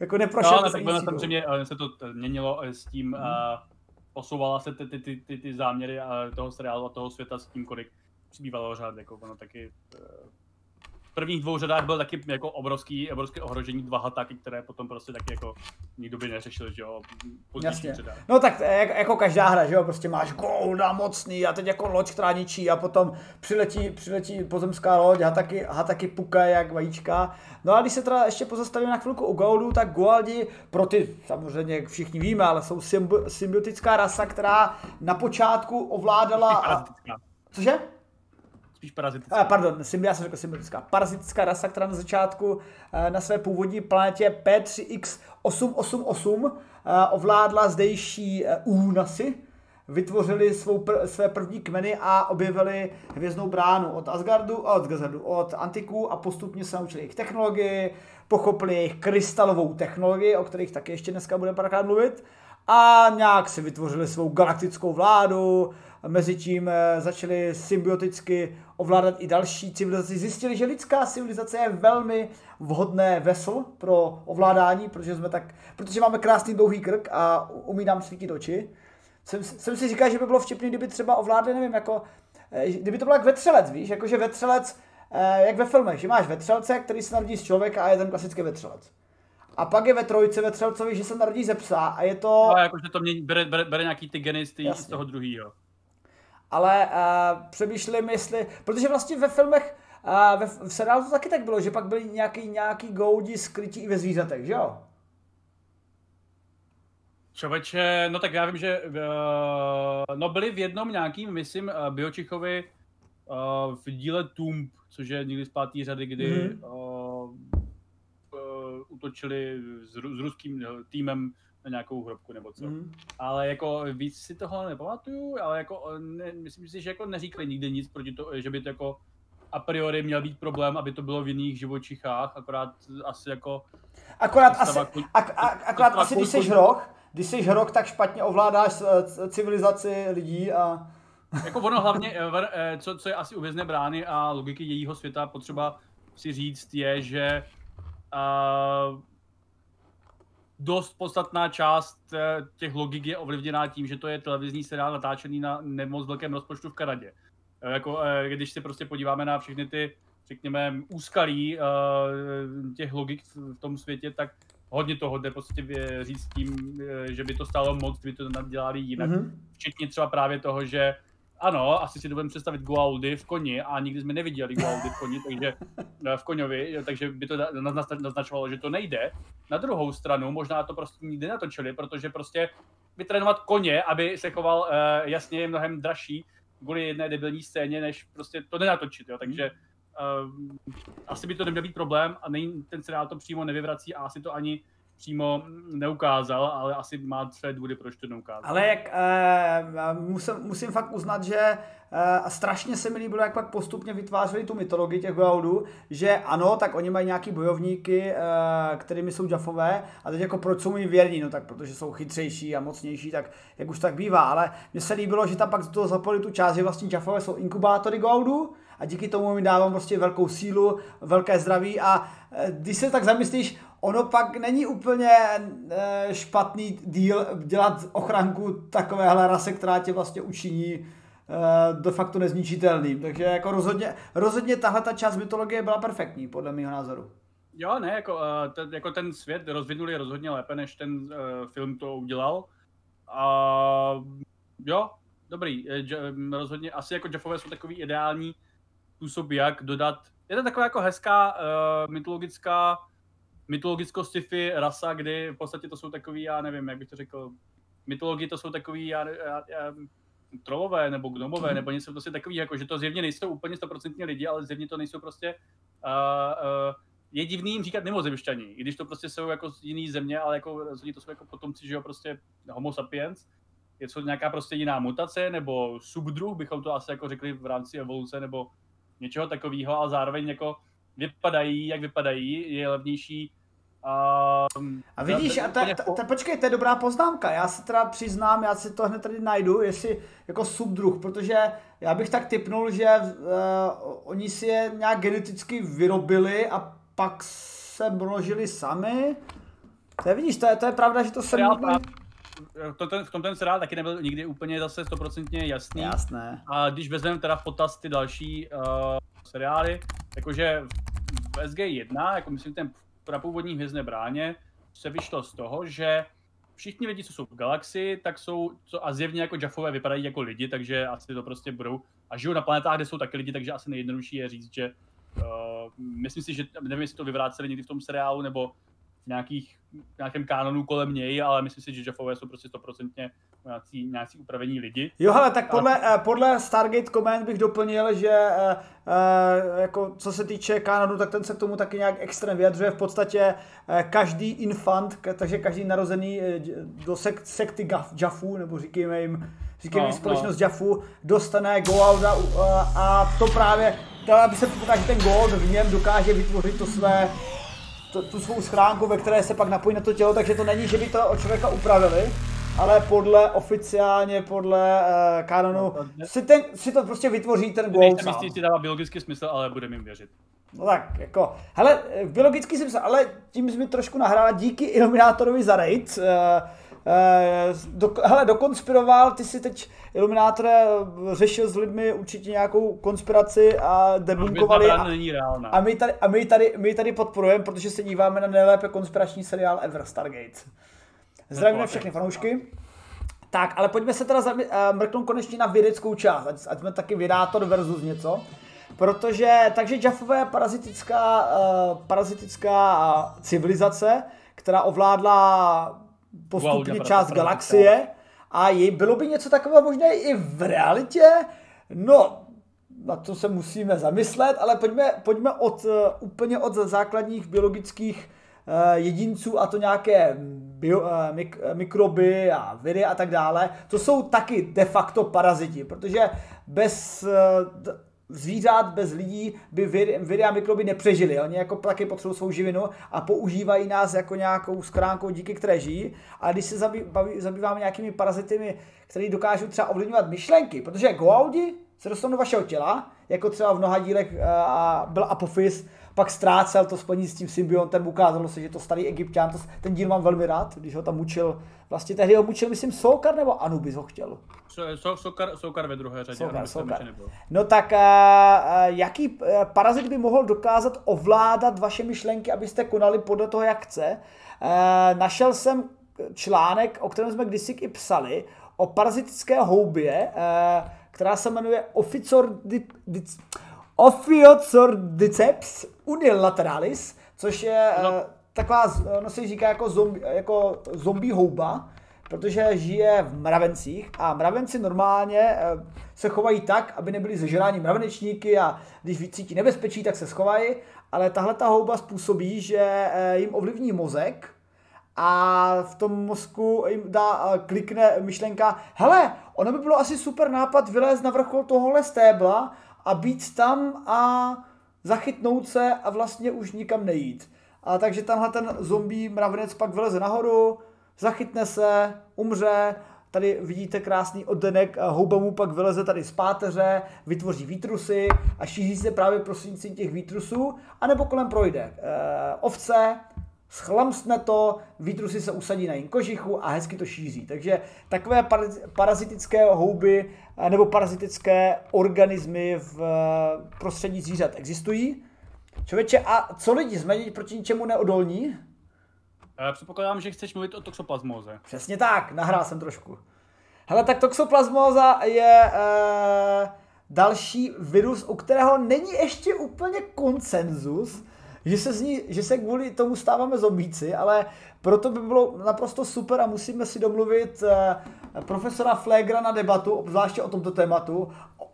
Jako neprošel. No, ale tak samozřejmě se to měnilo s tím, hmm. uh, posouvala se ty, ty, ty, ty, ty záměry toho seriálu a toho světa s tím, kolik přibývalo řád, jako ono taky uh, prvních dvou řadách byl taky jako obrovský, obrovské ohrožení dva hataky, které potom prostě taky jako nikdo by neřešil, že jo, Jasně. Řadách. No tak jak, jako každá hra, že jo, prostě máš golda mocný a teď jako loď, která ničí a potom přiletí, přiletí pozemská loď a taky, a taky puka jak vajíčka. No a když se teda ještě pozastavím na chvilku u goldu, tak Goldi pro ty, samozřejmě jak všichni víme, ale jsou symbi- symbiotická rasa, která na počátku ovládala... A... Cože? Spíš parazitická. pardon, já jsem řekl symbiotická. Parazitická rasa, která na začátku eh, na své původní planetě P3X888 eh, ovládla zdejší eh, únasy, vytvořili svou pr- své první kmeny a objevili hvězdnou bránu od Asgardu, od Asgardu, od Antiku a postupně se naučili jejich technologii, pochopili jejich krystalovou technologii, o kterých taky ještě dneska budeme párkrát mluvit, a nějak si vytvořili svou galaktickou vládu, mezi tím začali symbioticky ovládat i další civilizaci. Zjistili, že lidská civilizace je velmi vhodné vesl pro ovládání, protože, jsme tak, protože máme krásný dlouhý krk a umí nám svítit oči. Jsem, jsem si říkal, že by bylo vtipný, kdyby třeba ovládli, nevím, jako, eh, kdyby to bylo jak vetřelec, víš, jakože vetřelec, eh, jak ve filmech, že máš vetřelce, který se narodí z člověka a je ten klasický vetřelec. A pak je ve trojce vetřelcovi, že se narodí ze psa a je to... No, jakože to mě bere, bere, bere nějaký ty geny z toho druhého ale uh, přemýšlím, jestli, protože vlastně ve filmech, uh, ve, v seriálu to taky tak bylo, že pak byly nějaký, nějaký goudi skrytí i ve zvířatech, že jo? Čověče, no tak já vím, že uh, no byli v jednom nějakým, myslím, uh, Biočichovi uh, v díle Tomb, což je někdy z pátý řady, kdy mm-hmm. uh, uh, utočili s, s ruským týmem na nějakou hrobku nebo co. Mm. Ale jako víc si toho nepamatuju, ale jako ne, myslím si, že jako neříkali nikdy nic proti to, že by to jako a priori měl být problém, aby to bylo v jiných živočichách, akorát asi jako... Akorát asi, ak, ak, akorát asi když jsi hrok, když jsi hrok, tak špatně ovládáš eh, civilizaci lidí a... Jako ono hlavně, eh, eh, co, co je asi uvězné brány a logiky jejího světa potřeba si říct je, že uh, dost podstatná část eh, těch logik je ovlivněná tím, že to je televizní seriál natáčený na nemoc velkém rozpočtu v Kanadě. Eh, jako, eh, když se prostě podíváme na všechny ty, řekněme, úskalí těch logik v tom světě, tak hodně toho jde prostě říct tím, že by to stálo moc, kdyby to dělali jinak. Mm-hmm. Včetně třeba právě toho, že ano, asi si dovedeme představit Gualdy v koni a nikdy jsme neviděli Gualdy v koni, takže v koňovi, takže by to naznačovalo, že to nejde. Na druhou stranu možná to prostě nikdy natočili, protože prostě vytrénovat koně, aby se choval uh, jasně je mnohem dražší kvůli jedné debilní scéně, než prostě to nenatočit, jo. takže uh, asi by to neměl být problém a ten seriál to přímo nevyvrací a asi to ani přímo neukázal, ale asi má své důvody, proč to neukázal. Ale jak uh, musím, musím fakt uznat, že uh, strašně se mi líbilo, jak pak postupně vytvářeli tu mytologii těch Goa'ulů, že ano, tak oni mají nějaký bojovníky, uh, kterými jsou Jaffové, a teď jako proč jsou mi věrní, no tak protože jsou chytřejší a mocnější, tak jak už tak bývá, ale mně se líbilo, že tam pak do toho zapojili tu část, že vlastně Jaffové jsou inkubátory Goa'ulů, a díky tomu mi dávám prostě velkou sílu, velké zdraví a když se tak zamyslíš, ono pak není úplně e, špatný díl dělat ochranku takovéhle rase, která tě vlastně učiní e, de facto nezničitelným. Takže jako rozhodně, rozhodně tahle ta část mytologie byla perfektní, podle mého názoru. Jo, ne, jako, ten, jako ten svět rozvinuli rozhodně lépe, než ten uh, film to udělal. A jo, dobrý, rozhodně, asi jako Jeffové jsou takový ideální způsob, jak dodat, je to taková jako hezká uh, mytologická mytologicko-sci-fi rasa, kdy v podstatě to jsou takový, já nevím, jak bych to řekl, mytologii to jsou takový, já, já, já trolové nebo gnomové, mm. nebo něco prostě takový, jako že to zjevně nejsou úplně stoprocentně lidi, ale zjevně to nejsou prostě uh, uh, je divný jim říkat mimozemšťani, i když to prostě jsou jako z jiný země, ale jako rozhodně to jsou jako potomci, že jo, prostě homo sapiens, je to nějaká prostě jiná mutace, nebo subdruh, bychom to asi jako řekli v rámci evoluce, nebo něčeho takového, ale zároveň jako vypadají, jak vypadají, je levnější a, a vidíš, a ta, ta, ta, počkej, to je dobrá poznámka. Já se teda přiznám, já si to hned tady najdu, jestli jako subdruh, protože já bych tak typnul, že uh, oni si je nějak geneticky vyrobili a pak se množili sami. To je, vidíš, to je, to je pravda, že to se... To ten, v tom ten seriál taky nebyl nikdy úplně zase stoprocentně jasný. Jasné. A když vezmeme teda v potaz ty další uh, seriály, jakože v SG1, jako myslím ten prapůvodní hvězdné bráně, se vyšlo z toho, že všichni lidi, co jsou v galaxii, tak jsou, co a zjevně jako Jaffové vypadají jako lidi, takže asi to prostě budou a žijou na planetách, kde jsou taky lidi, takže asi nejjednodušší je říct, že uh, myslím si, že nevím, jestli to vyvráceli někdy v tom seriálu, nebo nějakých, nějakém kanonu kolem něj, ale myslím si, že Jeffové jsou prostě stoprocentně nějací, nějací upravení lidi. Jo, ale tak podle, a... Eh, podle Stargate Command bych doplnil, že uh, jako co se týče kanonu, tak ten se k tomu taky nějak extrém vyjadřuje. V podstatě každý infant, takže každý narozený do sek, sekty Jaffu, nebo říkejme jim, říkejme no, jim společnost no. Jaffu, dostane Goauda uh, a to právě, to, aby se předpokládá, že ten Gold v něm dokáže vytvořit to své to, tu svou schránku, ve které se pak napojí na to tělo, takže to není, že by to od člověka upravili, ale podle oficiálně, podle uh, kanonu, no, si, ten, si to prostě vytvoří ten gol Nejsem jistý, jestli dává biologický smysl, ale budeme jim věřit. No tak, jako, hele, biologický smysl, ale tím jsi mi trošku nahrála díky Iluminátorovi za raid. Uh, uh, do, hele, dokonspiroval, ty si teď Iluminátore řešil s lidmi určitě nějakou konspiraci a debunkovali. A, není a, my tady, a my tady, my tady podporujeme, protože se díváme na nejlépe konspirační seriál ever, Stargate. Zdravíme všechny fanoušky. Tak, ale pojďme se teda uh, mrknout konečně na vědeckou část, ať, ať jsme taky vědátor versus něco. Protože, takže Jaffové je parazitická, uh, parazitická civilizace, která ovládla postupně wow, část galaxie a jej, bylo by něco takového možné i v realitě? No, na to se musíme zamyslet, ale pojďme, pojďme od, uh, úplně od základních biologických uh, jedinců a to nějaké bio, uh, mik, mikroby a viry a tak dále. To jsou taky de facto paraziti, protože bez zvířat bez lidí by viry a mikroby nepřežili. Oni jako taky potřebují svou živinu a používají nás jako nějakou skránkou, díky které žijí. A když se zabýváme nějakými parazitami, které dokážou třeba ovlivňovat myšlenky, protože Goaudi se dostanou do vašeho těla, jako třeba v mnoha dílech uh, byl Apophis, pak ztrácel to spojení s tím symbiontem, ukázalo se, že to starý egyptián, to, ten díl mám velmi rád, když ho tam mučil, vlastně tehdy ho mučil, myslím, Soukar nebo Anubis ho chtěl. So, Soukar, Soukar ve druhé řadě, Soukar, Soukar. No tak uh, jaký uh, parazit by mohl dokázat ovládat vaše myšlenky, abyste konali podle toho, jak chce? Uh, našel jsem článek, o kterém jsme kdysi i psali, o parazitické houbě, která se jmenuje di, Ophiocordyceps unilateralis, což je no. uh, taková, no se říká jako zombie, jako zombie houba, protože žije v mravencích a mravenci normálně uh, se chovají tak, aby nebyli zežráni mravenečníky a když vycítí nebezpečí, tak se schovají, ale tahle ta houba způsobí, že uh, jim ovlivní mozek a v tom mozku jim dá, klikne myšlenka, hele, ono by bylo asi super nápad vylézt na vrchol tohohle stébla a být tam a zachytnout se a vlastně už nikam nejít. A takže tenhle ten zombie mravenec pak vyleze nahoru, zachytne se, umře, tady vidíte krásný oddenek, houba mu pak vyleze tady z páteře, vytvoří výtrusy a šíří se právě prostřednictvím těch výtrusů, anebo kolem projde e, ovce, schlamstne to, výtrusy se usadí na jejím kožichu a hezky to šíří. Takže takové parazitické houby eh, nebo parazitické organismy v eh, prostředí zvířat existují. Člověče, a co lidi jsme proti ničemu neodolní? Já předpokládám, že chceš mluvit o toxoplasmóze. Přesně tak, nahrál jsem trošku. Hele, tak toxoplasmóza je e, další virus, u kterého není ještě úplně konsenzus, že se, z ní, že se kvůli tomu stáváme zombíci, ale proto by bylo naprosto super a musíme si domluvit eh, profesora Flegra na debatu, obzvláště o tomto tématu,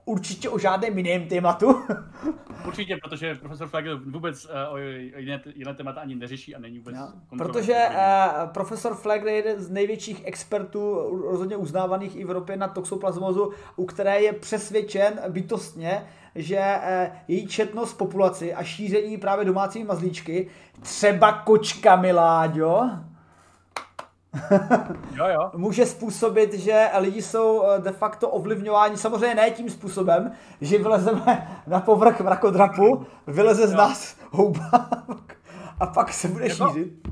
určitě o žádném jiném tématu. Určitě, protože profesor Flegr vůbec uh, o jiné, jiné témata ani neřeší a není vůbec no, Protože uh, profesor Flegr je jeden z největších expertů, rozhodně uznávaných v Evropě na toxoplasmozu, u které je přesvědčen bytostně, že uh, její četnost populaci a šíření právě domácími mazlíčky, třeba kočka Miláďo, jo, jo. může způsobit, že lidi jsou eh, de facto ovlivňováni, samozřejmě ne tím způsobem, že vylezeme na povrch mrakodrapu, vyleze z jo. nás houba a pak se bude jako, šířit.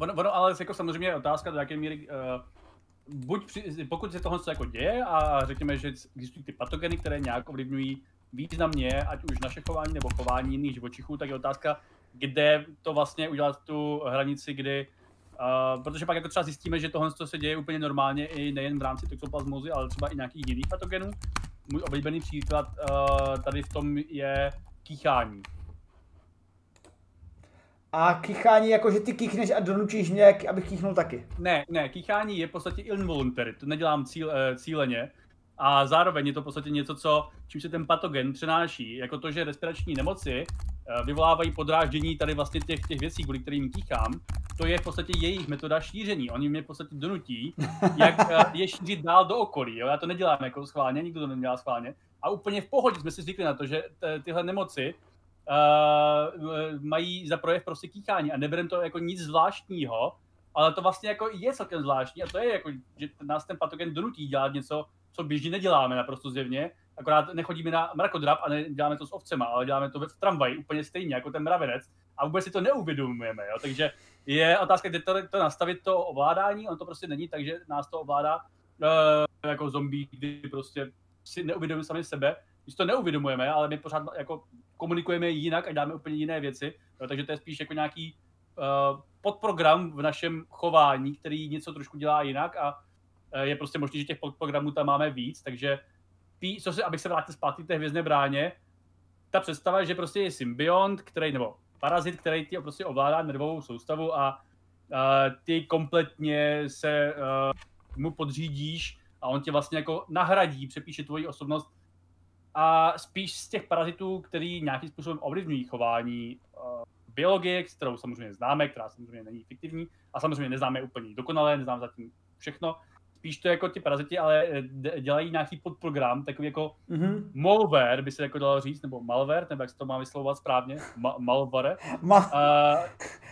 Ono, ono, ale jako samozřejmě je otázka, do jaké míry uh, buď při, pokud se tohle jako děje a řekněme, že existují ty patogeny, které nějak ovlivňují významně, ať už naše chování nebo chování jiných živočichů, tak je otázka, kde to vlastně udělat tu hranici, kdy Uh, protože pak jako třeba zjistíme, že tohle se děje úplně normálně i nejen v rámci toxoplasmozy, ale třeba i nějakých jiných patogenů. Můj oblíbený příklad uh, tady v tom je kýchání. A kýchání jako, že ty kýchneš a donučíš mě, abych kýchnul taky. Ne, ne, kýchání je v podstatě involuntary, to nedělám cíl, eh, cíleně. A zároveň je to v podstatě něco, co, čím se ten patogen přenáší, jako to, že respirační nemoci Eh, vyvolávají podráždění tady vlastně těch, těch věcí, kvůli kterým tíchám, to je v podstatě jejich metoda šíření. Oni mě v podstatě donutí, jak eh, je šířit dál do okolí. Jo? Já to nedělám jako schválně, nikdo to nedělá schválně. A úplně v pohodě jsme si zvykli na to, že tyhle nemoci uh, mají za projev prostě kýchání a neberem to jako nic zvláštního, ale to vlastně jako je celkem zvláštní a to je jako, že nás ten patogen donutí dělat něco, co běžně neděláme naprosto zjevně akorát nechodíme na mrakodrap a neděláme to s ovcema, ale děláme to v tramvaji úplně stejně jako ten mravenec a vůbec si to neuvědomujeme, jo? takže je otázka, kde to, to nastavit, to ovládání, on to prostě není, takže nás to ovládá uh, jako zombie, kdy prostě si neuvědomujeme sami sebe, když to neuvědomujeme, ale my pořád jako komunikujeme jinak a děláme úplně jiné věci, jo? takže to je spíš jako nějaký uh, podprogram v našem chování, který něco trošku dělá jinak a je prostě možné, že těch podprogramů tam máme víc, takže co se, abych se vrátil zpátky k té hvězdné bráně, ta představa, že prostě je symbiont, který, nebo parazit, který ti prostě ovládá nervovou soustavu a uh, ty kompletně se uh, mu podřídíš a on tě vlastně jako nahradí, přepíše tvoji osobnost a spíš z těch parazitů, který nějakým způsobem ovlivňují chování uh, biologie, kterou samozřejmě známe, která samozřejmě není fiktivní a samozřejmě neznáme úplně dokonale, neznáme zatím všechno, spíš to jako ty paraziti, ale eh, dělají nějaký podprogram, takový jako mm-hmm. malware, by se jako dalo říct, nebo malware, nebo jak se to má vyslovovat správně, Ma- malware. Ma- uh,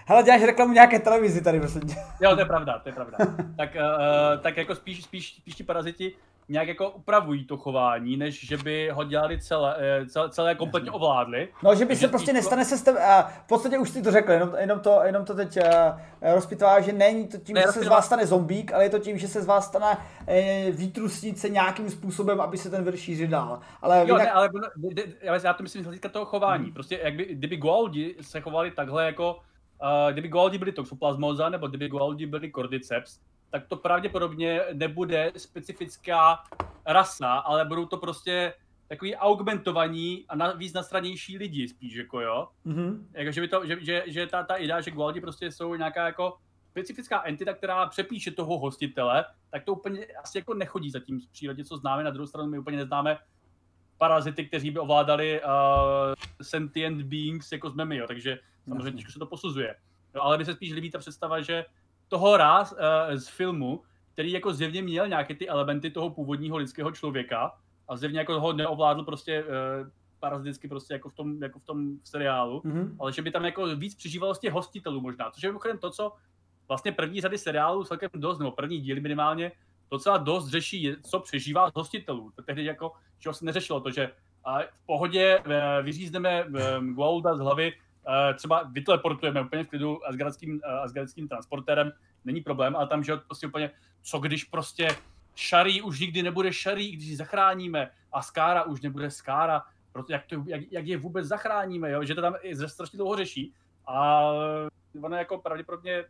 Hele, děláš reklamu nějaké televizi tady, prostě. Jo, to je pravda, to je pravda. tak, uh, tak jako spíš, spíš, spíš ti paraziti nějak jako upravují to chování, než že by ho dělali celé, eh, celé, celé kompletně ovládli. No, že by se prostě nestane se s tebe, a v podstatě už si to řekl, jenom, jenom, to, jenom to teď uh, rozpitvá, že není to tím, ne, že se z vás stane zombík, ale je to tím, že se z vás stane uh, výtrusnice nějakým způsobem, aby se ten vir šířil dál. Ale jo, jinak... ne, ale já to myslím z hlediska toho chování. Hmm. Prostě jak by, kdyby Goaldi se chovali takhle jako, uh, kdyby Goaldi byli toxoplasmoza, nebo kdyby Goaldi byli cordyceps, tak to pravděpodobně nebude specifická rasa, ale budou to prostě takový augmentovaní a na, víc nastranější lidi spíš, jako jo. Mm-hmm. Jako, že, by to, že, že, že ta, ta idea, že Gualdi prostě jsou nějaká jako specifická entita, která přepíše toho hostitele, tak to úplně asi jako nechodí zatím v přírodě, co známe. Na druhou stranu my úplně neznáme parazity, kteří by ovládali uh, sentient beings, jako jsme my, jo. takže samozřejmě těžko se to posuzuje. No, ale mi se spíš líbí ta představa, že toho ráz uh, z filmu, který jako zjevně měl nějaké ty elementy toho původního lidského člověka a zjevně jako ho neovládl prostě uh, paraziticky prostě jako v tom, jako v tom seriálu, mm-hmm. ale že by tam jako víc přežívalo z těch hostitelů možná, což je mimochodem to, co vlastně první řady seriálů celkem dost, nebo první díly minimálně, docela dost řeší, co přežívá z hostitelů. To tehdy jako, že se neřešilo to, že v pohodě eh, vyřízneme Goulda z hlavy, eh, třeba vyteleportujeme úplně v klidu asgardským, eh, asgardským transportérem, není problém, ale tam, že prostě úplně, co když prostě Šarý už nikdy nebude Šarý, když ji zachráníme a Skára už nebude Skára, proto jak, to, jak, jak je vůbec zachráníme, jo? že to tam strašně dlouho řeší. A ono jako pravděpodobně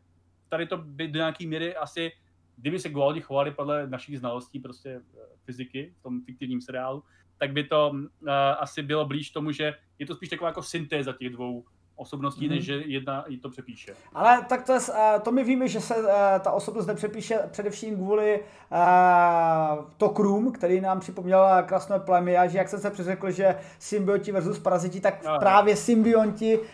tady to by do nějaké míry asi, kdyby se Goaldi chovali podle našich znalostí prostě fyziky v tom fiktivním seriálu, tak by to uh, asi bylo blíž tomu, že je to spíš taková jako syntéza těch dvou osobností, mm. než že jedna jí to přepíše. Ale tak to, je, to my víme, že se ta osobnost nepřepíše především kvůli uh, Tokrum, který nám připomněl krásné plemy a že jak jsem se přeřekl, že symbioti versus paraziti, tak Aha. právě symbionti uh,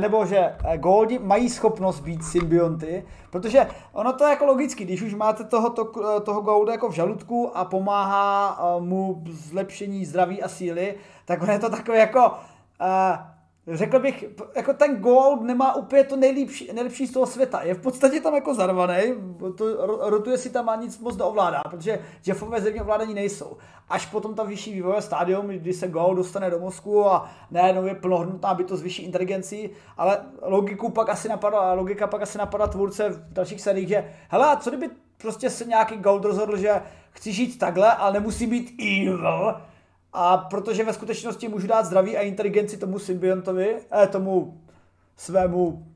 nebo že Goldi mají schopnost být symbionty, protože ono to je jako logicky, když už máte toho, to, toho Golda jako v žaludku a pomáhá mu zlepšení zdraví a síly, tak on je to takový jako uh, řekl bych, jako ten Gold nemá úplně to nejlepší, nejlepší z toho světa. Je v podstatě tam jako zarvaný, to, rotuje si tam a nic moc neovládá, protože Jeffové země ovládání nejsou. Až potom ta vyšší vývojové stádium, kdy se Gold dostane do mozku a najednou je plnohodnotná bytost vyšší inteligencí, ale logiku pak asi napadá, logika pak asi napadá tvůrce v dalších seriích, že hele, co kdyby prostě se nějaký Gold rozhodl, že chci žít takhle, ale nemusí být evil, a protože ve skutečnosti můžu dát zdraví a inteligenci tomu symbiontovi, eh, tomu svému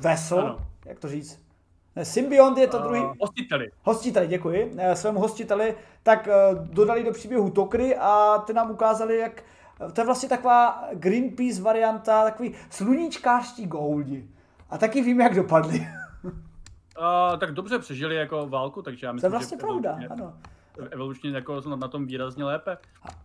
vesel, ano. jak to říct? Ne, symbiont je to uh, druhý... Hostiteli. Hostiteli, děkuji. Eh, svému hostiteli, tak uh, dodali do příběhu Tokry a ty nám ukázali, jak... To je vlastně taková Greenpeace varianta, takový sluníčkářští goldi. A taky vím, jak dopadli. uh, tak dobře přežili jako válku, takže já myslím, To je vlastně že pravda, ano evolučně jako na tom výrazně lépe.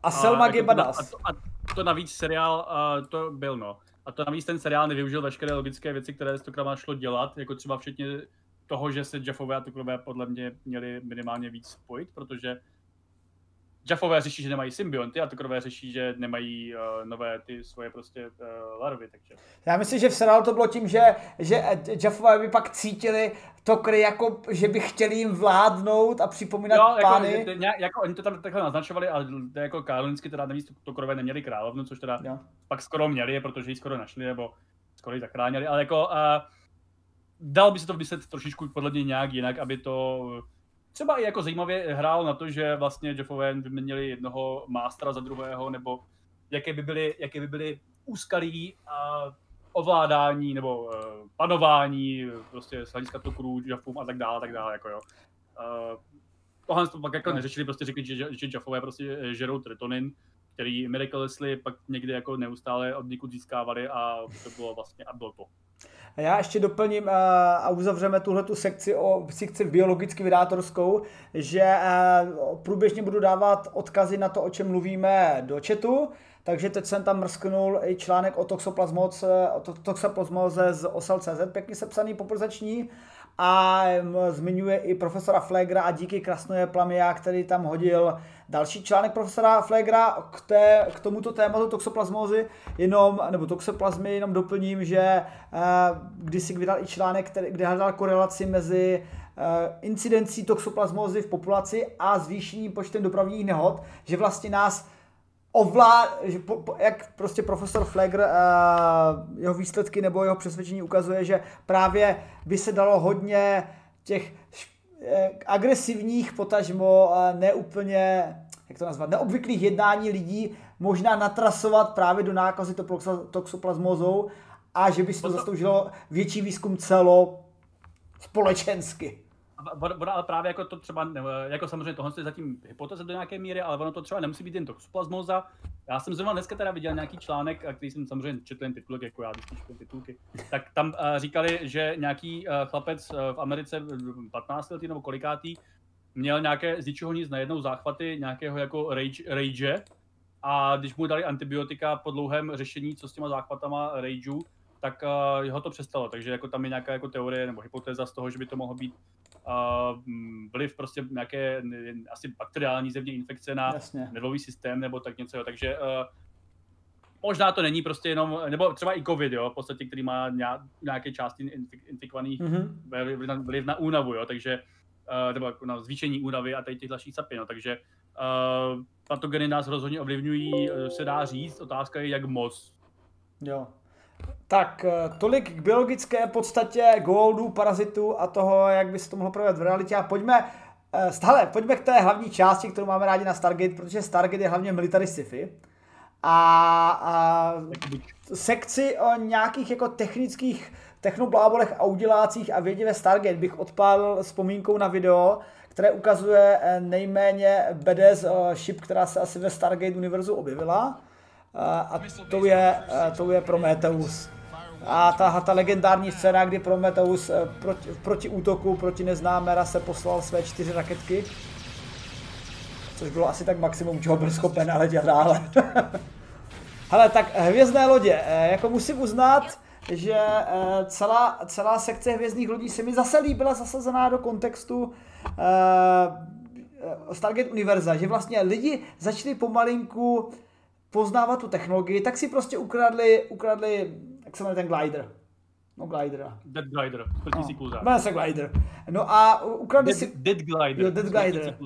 A Selma jako, Gebadas. A to, a to navíc seriál, a to byl no. A to navíc ten seriál nevyužil veškeré logické věci, které s Tokrama šlo dělat, jako třeba včetně toho, že se Jeffové a Tokrové podle mě měli minimálně víc spojit, protože Jaffové řeší, že nemají symbionty a Tokrové řeší, že nemají uh, nové ty svoje prostě uh, larvy, takže. Já myslím, že v seriálu to bylo tím, že, že Jaffové by pak cítili Tokry jako, že by chtěli jim vládnout a připomínat jo, jako, pány. Jako, jako, oni to tam takhle naznačovali, ale to jako kanonicky teda navíc Tokrové neměli královnu, což teda jo. pak skoro měli, protože ji skoro našli, nebo skoro ji zachránili, ale jako uh, dal by se to vysvětlit trošičku podle mě nějak jinak, aby to třeba i jako zajímavě hrál na to, že vlastně Jeffové vyměnili jednoho mástra za druhého, nebo jaké by byly, jaké by byly úskalí a ovládání nebo uh, panování prostě z hlediska tokrů, Jaffům a tak dále, tak dále, jako jo. Uh, tohle to pak jako no. neřešili, prostě řekli, že, že Jaffové prostě eh, žerou tritonin, který Miracle Leslie pak někdy jako neustále od někud získávali a to bylo vlastně, a bylo to. A já ještě doplním uh, a uzavřeme tuhle tu sekci o sekci biologicky vydátorskou, že uh, průběžně budu dávat odkazy na to, o čem mluvíme do chatu, takže teď jsem tam mrsknul i článek o toxoplasmoze, o toxoplasmoze z osel.cz, pěkně sepsaný popularizační. A zmiňuje i profesora Flegra a díky Krasnoje Plamia, který tam hodil další článek profesora Flegra k, té, k tomuto tématu toxoplasmózy, jenom, nebo toxoplazmy, jenom doplním, že uh, když si vydal i článek, který, kde hledal korelaci mezi uh, incidencí toxoplasmózy v populaci a zvýšením počtem dopravních nehod, že vlastně nás ovlád, že po, po, jak prostě profesor Flegr, uh, jeho výsledky nebo jeho přesvědčení ukazuje, že právě by se dalo hodně těch agresivních, potažmo uh, neúplně, jak to nazvat, neobvyklých jednání lidí možná natrasovat právě do nákazy toxoplasmozou a že by si to zasloužilo větší výzkum celo společensky ono, ale právě jako to třeba, jako samozřejmě tohle je zatím hypotéza do nějaké míry, ale ono to třeba nemusí být jen toxoplasmoza. Já jsem zrovna dneska teda viděl nějaký článek, který jsem samozřejmě četl jen titulek, jako já vždycky čtu titulky, tak tam uh, říkali, že nějaký uh, chlapec uh, v Americe 15 letý nebo kolikátý měl nějaké z ničeho nic najednou záchvaty nějakého jako rage, rage a když mu dali antibiotika po dlouhém řešení, co s těma záchvatama rageu, tak uh, ho to přestalo. Takže jako tam je nějaká jako teorie nebo hypotéza z toho, že by to mohlo být vliv prostě nějaké asi bakteriální zevní infekce na nervový systém nebo tak něco. Takže uh, možná to není prostě jenom, nebo třeba i covid, jo, v podstatě, který má nějaké části infikovaných mm-hmm. vliv, na, vliv na únavu, jo, takže uh, nebo jako na zvýšení únavy a tady těch dalších sapin, no, takže uh, patogeny nás rozhodně ovlivňují, se dá říct, otázka je, jak moc. Jo. Tak tolik k biologické podstatě goldů, parazitů a toho, jak by se to mohlo projevit v realitě. A pojďme, stále, pojďme k té hlavní části, kterou máme rádi na Stargate, protože Stargate je hlavně military sci-fi a, a sekci o nějakých jako technických technoblábolech a udělácích a vědě ve Stargate bych odpálil vzpomínkou na video, které ukazuje eh, nejméně BDS eh, ship, která se asi ve Stargate univerzu objevila. A to je, to je Prometheus. A ta, ta legendární scéna, kdy Prometheus proti, proti útoku, proti neznámé rase poslal své čtyři raketky což bylo asi tak maximum, čeho byl schopen ale dělat dále. Hele, tak hvězdné lodě, eh, jako musím uznat, že eh, celá, celá sekce hvězdných lodí se mi zase líbila zasazená do kontextu uh, Stargate Univerza, že vlastně lidi začali pomalinku poznávat tu technologii, tak si prostě ukradli, ukradli jak se jmenuje ten glider, No glider. Dead glider, smrtící no. Jmenuje se glider. No a ukradli dead, si... Dead glider. Jo, dead glider.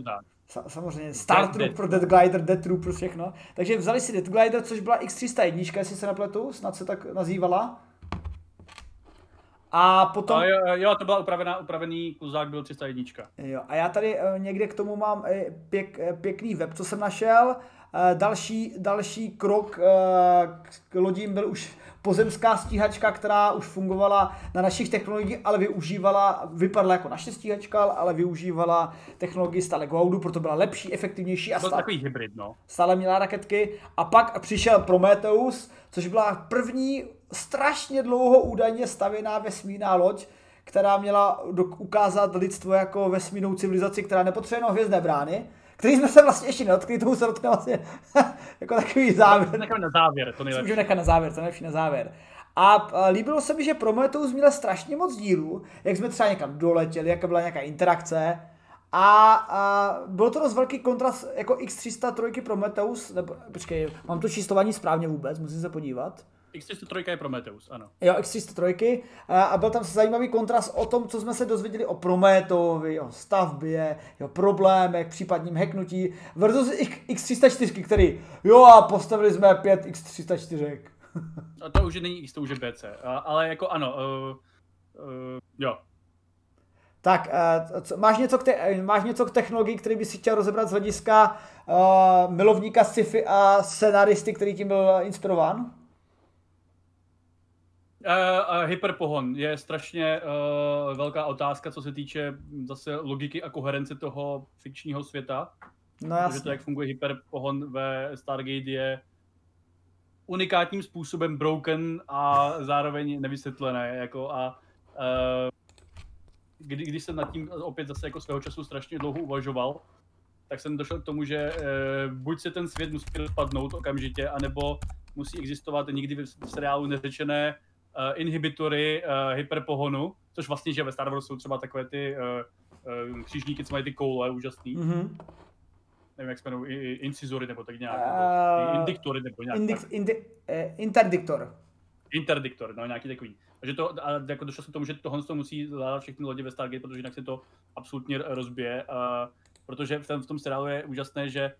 Samozřejmě, Star Troop pro Dead Glider, Dead Troop všechno. Takže vzali si Dead Glider, což byla X301, jestli se nepletu, snad se tak nazývala. A potom... A jo, jo, to byla upravená, upravený kluzák byl 301. Jo, a já tady uh, někde k tomu mám uh, pěk, uh, pěkný web, co jsem našel. Další, další krok k lodím byl už pozemská stíhačka, která už fungovala na našich technologiích, ale využívala, vypadla jako naše stíhačka, ale využívala technologii stále Cloudu, proto byla lepší, efektivnější a stále, takový hybrid, no. stále měla raketky. A pak přišel Prometheus, což byla první strašně dlouho údajně stavěná vesmírná loď, která měla ukázat lidstvo jako vesmírnou civilizaci, která nepotřebuje hvězdné brány, který jsme se vlastně ještě nedotkli, tomu se dotkne vlastně jako takový závěr. Necháme na závěr, to nejlepší. Můžeme nechat na závěr, to nejlepší na závěr. A líbilo se mi, že Prometheus měl strašně moc dílů, jak jsme třeba někam doletěli, jaká byla nějaká interakce. A, a bylo to dost velký kontrast jako X303 Prometheus, nebo počkej, mám to číslování správně vůbec, musím se podívat. X303 je Prometheus, ano. Jo, X303 a byl tam zajímavý kontrast o tom, co jsme se dozvěděli o Prometheusovi, o stavbě, o problémech, případním hacknutí versus X304, který, jo a postavili jsme pět X304. A to už není X, to už je BC, ale jako ano, uh, uh, jo. Tak, uh, co, máš, něco k te, máš něco k technologii, který by si chtěl rozebrat z hlediska uh, milovníka sci-fi a scenaristy, který tím byl inspirován? Uh, uh, hyperpohon je strašně uh, velká otázka, co se týče zase logiky a koherence toho fikčního světa. No jasně. Protože to, jak funguje hyperpohon ve Stargate, je unikátním způsobem broken a zároveň nevysvětlené. Jako a, uh, kdy, když jsem nad tím opět zase jako svého času strašně dlouho uvažoval, tak jsem došel k tomu, že uh, buď se ten svět musí rozpadnout okamžitě, anebo musí existovat nikdy v seriálu neřečené inhibitory uh, hyperpohonu, což vlastně, že ve Star Wars jsou třeba takové ty uh, uh, křižníky, co mají ty koule, úžasný. Mm-hmm. Nevím, jak se jmenují, incizory nebo tak nějak, uh, nebo indiktory nebo nějak. Indik, indi, interdiktor. Interdiktor, no nějaký takový. Takže to, a jako došlo se k tomu, že tohle to musí zvládat všechny lodi ve Stargate, protože jinak se to absolutně rozbije. Uh, protože v tom, v tom seriálu je úžasné, že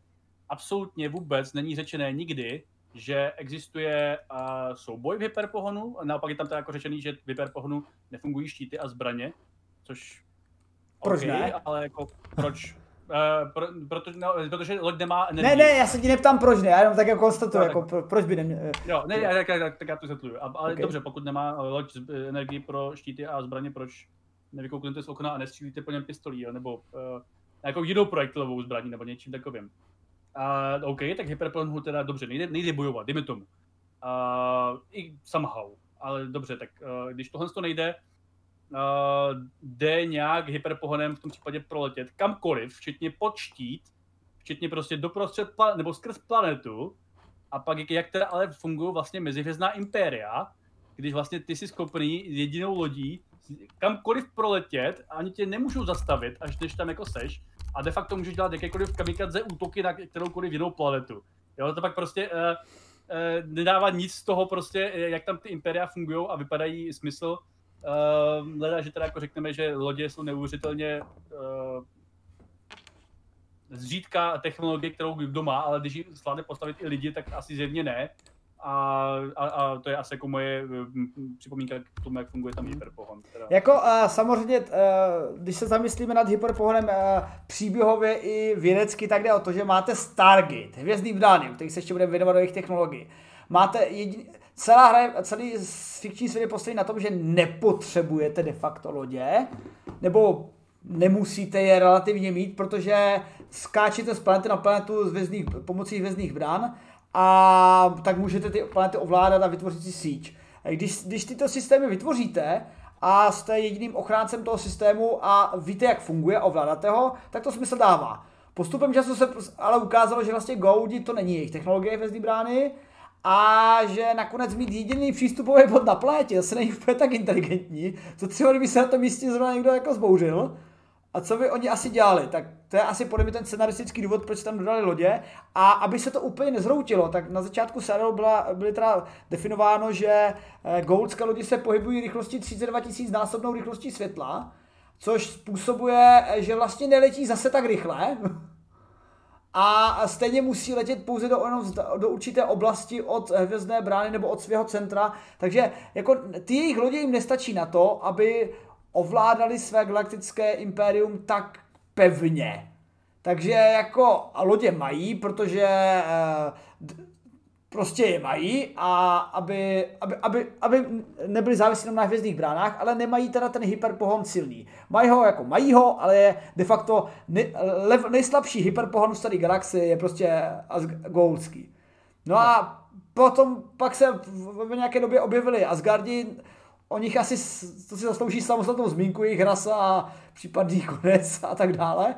absolutně vůbec není řečené nikdy, že existuje uh, souboj v hyperpohonu, naopak je tam teda jako řečený, že v hyperpohonu nefungují štíty a zbraně, což proč okay, ne? ale jako proč? Uh, pro, proto, no, protože loď nemá energii. Ne, ne, já se ti neptám proč ne, já jenom tak jako konstatuju, no, jako pro, proč by neměl. Jo, ne, tak, tak, tak, tak já to zetluju. Ale okay. dobře, pokud nemá loď energii pro štíty a zbraně, proč nevykouknete z okna a nestřílíte po něm pistolí, jo? nebo uh, nějakou jinou projektilovou zbraní, nebo něčím takovým. A OK, tak Hyperplane teda dobře, nejde, nejde bojovat, dejme tomu. Uh, I somehow. Ale dobře, tak uh, když tohle to nejde, uh, jde nějak hyperpohonem v tom případě proletět kamkoliv, včetně počtít, včetně prostě doprostřed plan- nebo skrz planetu, a pak jak teda ale fungují vlastně mezihvězdná impéria, když vlastně ty jsi schopný jedinou lodí kamkoliv proletět, ani tě nemůžou zastavit, až než tam jako seš, a de facto můžeš dělat jakékoliv kamikadze útoky na kteroukoliv jinou planetu. Jo, to pak prostě uh, uh, nedává nic z toho prostě, jak tam ty imperia fungují a vypadají smysl. Uh, leda, že teda jako řekneme, že lodě jsou neuvěřitelně uh, zřídka technologie, kterou kdo má, ale když ji zvládne postavit i lidi, tak asi zjevně ne. A, a, a to je asi jako moje připomínka k tomu, jak funguje tam hyperpohon. Teda. Jako uh, samozřejmě, uh, když se zamyslíme nad hyperpohonem uh, příběhově i vědecky, tak jde o to, že máte Stargate, hvězdný brány, který se ještě bude věnovat do jejich technologií. Máte jedin... celá hra, celý fikční svět je postavený na tom, že nepotřebujete de facto lodě, nebo nemusíte je relativně mít, protože skáčete z planety na planetu z vězných, pomocí hvězdných brán a tak můžete ty planety ovládat a vytvořit si síť. Když, když tyto systémy vytvoříte a jste jediným ochráncem toho systému a víte, jak funguje a ovládáte ho, tak to smysl dává. Postupem času se ale ukázalo, že vlastně Goudi to není jejich technologie hvězdný brány a že nakonec mít jediný přístupový bod na planetě zase není úplně tak inteligentní, co třeba kdyby se na tom místě zrovna někdo jako zbouřil, a co by oni asi dělali? Tak to je asi podle mě ten scenaristický důvod, proč tam dodali lodě. A aby se to úplně nezhroutilo, tak na začátku seriálu byla, byly teda definováno, že eh, goldské lodi se pohybují rychlostí 32 000 násobnou rychlostí světla, což způsobuje, eh, že vlastně neletí zase tak rychle. A stejně musí letět pouze do, do určité oblasti od hvězdné brány nebo od svého centra. Takže jako ty jejich lodě jim nestačí na to, aby ovládali své galaktické impérium tak pevně. Takže jako lodě mají, protože e, prostě je mají a aby, aby, aby, aby nebyli závislí na hvězdných bránách, ale nemají teda ten hyperpohon silný. Mají ho jako mají ho, ale je de facto ne, lev, nejslabší hyperpohon v staré galaxii je prostě Goldský. No a potom pak se v, v nějaké době objevili Asgardi, o nich asi to si zaslouží samostatnou zmínku, jejich rasa a případný konec a tak dále.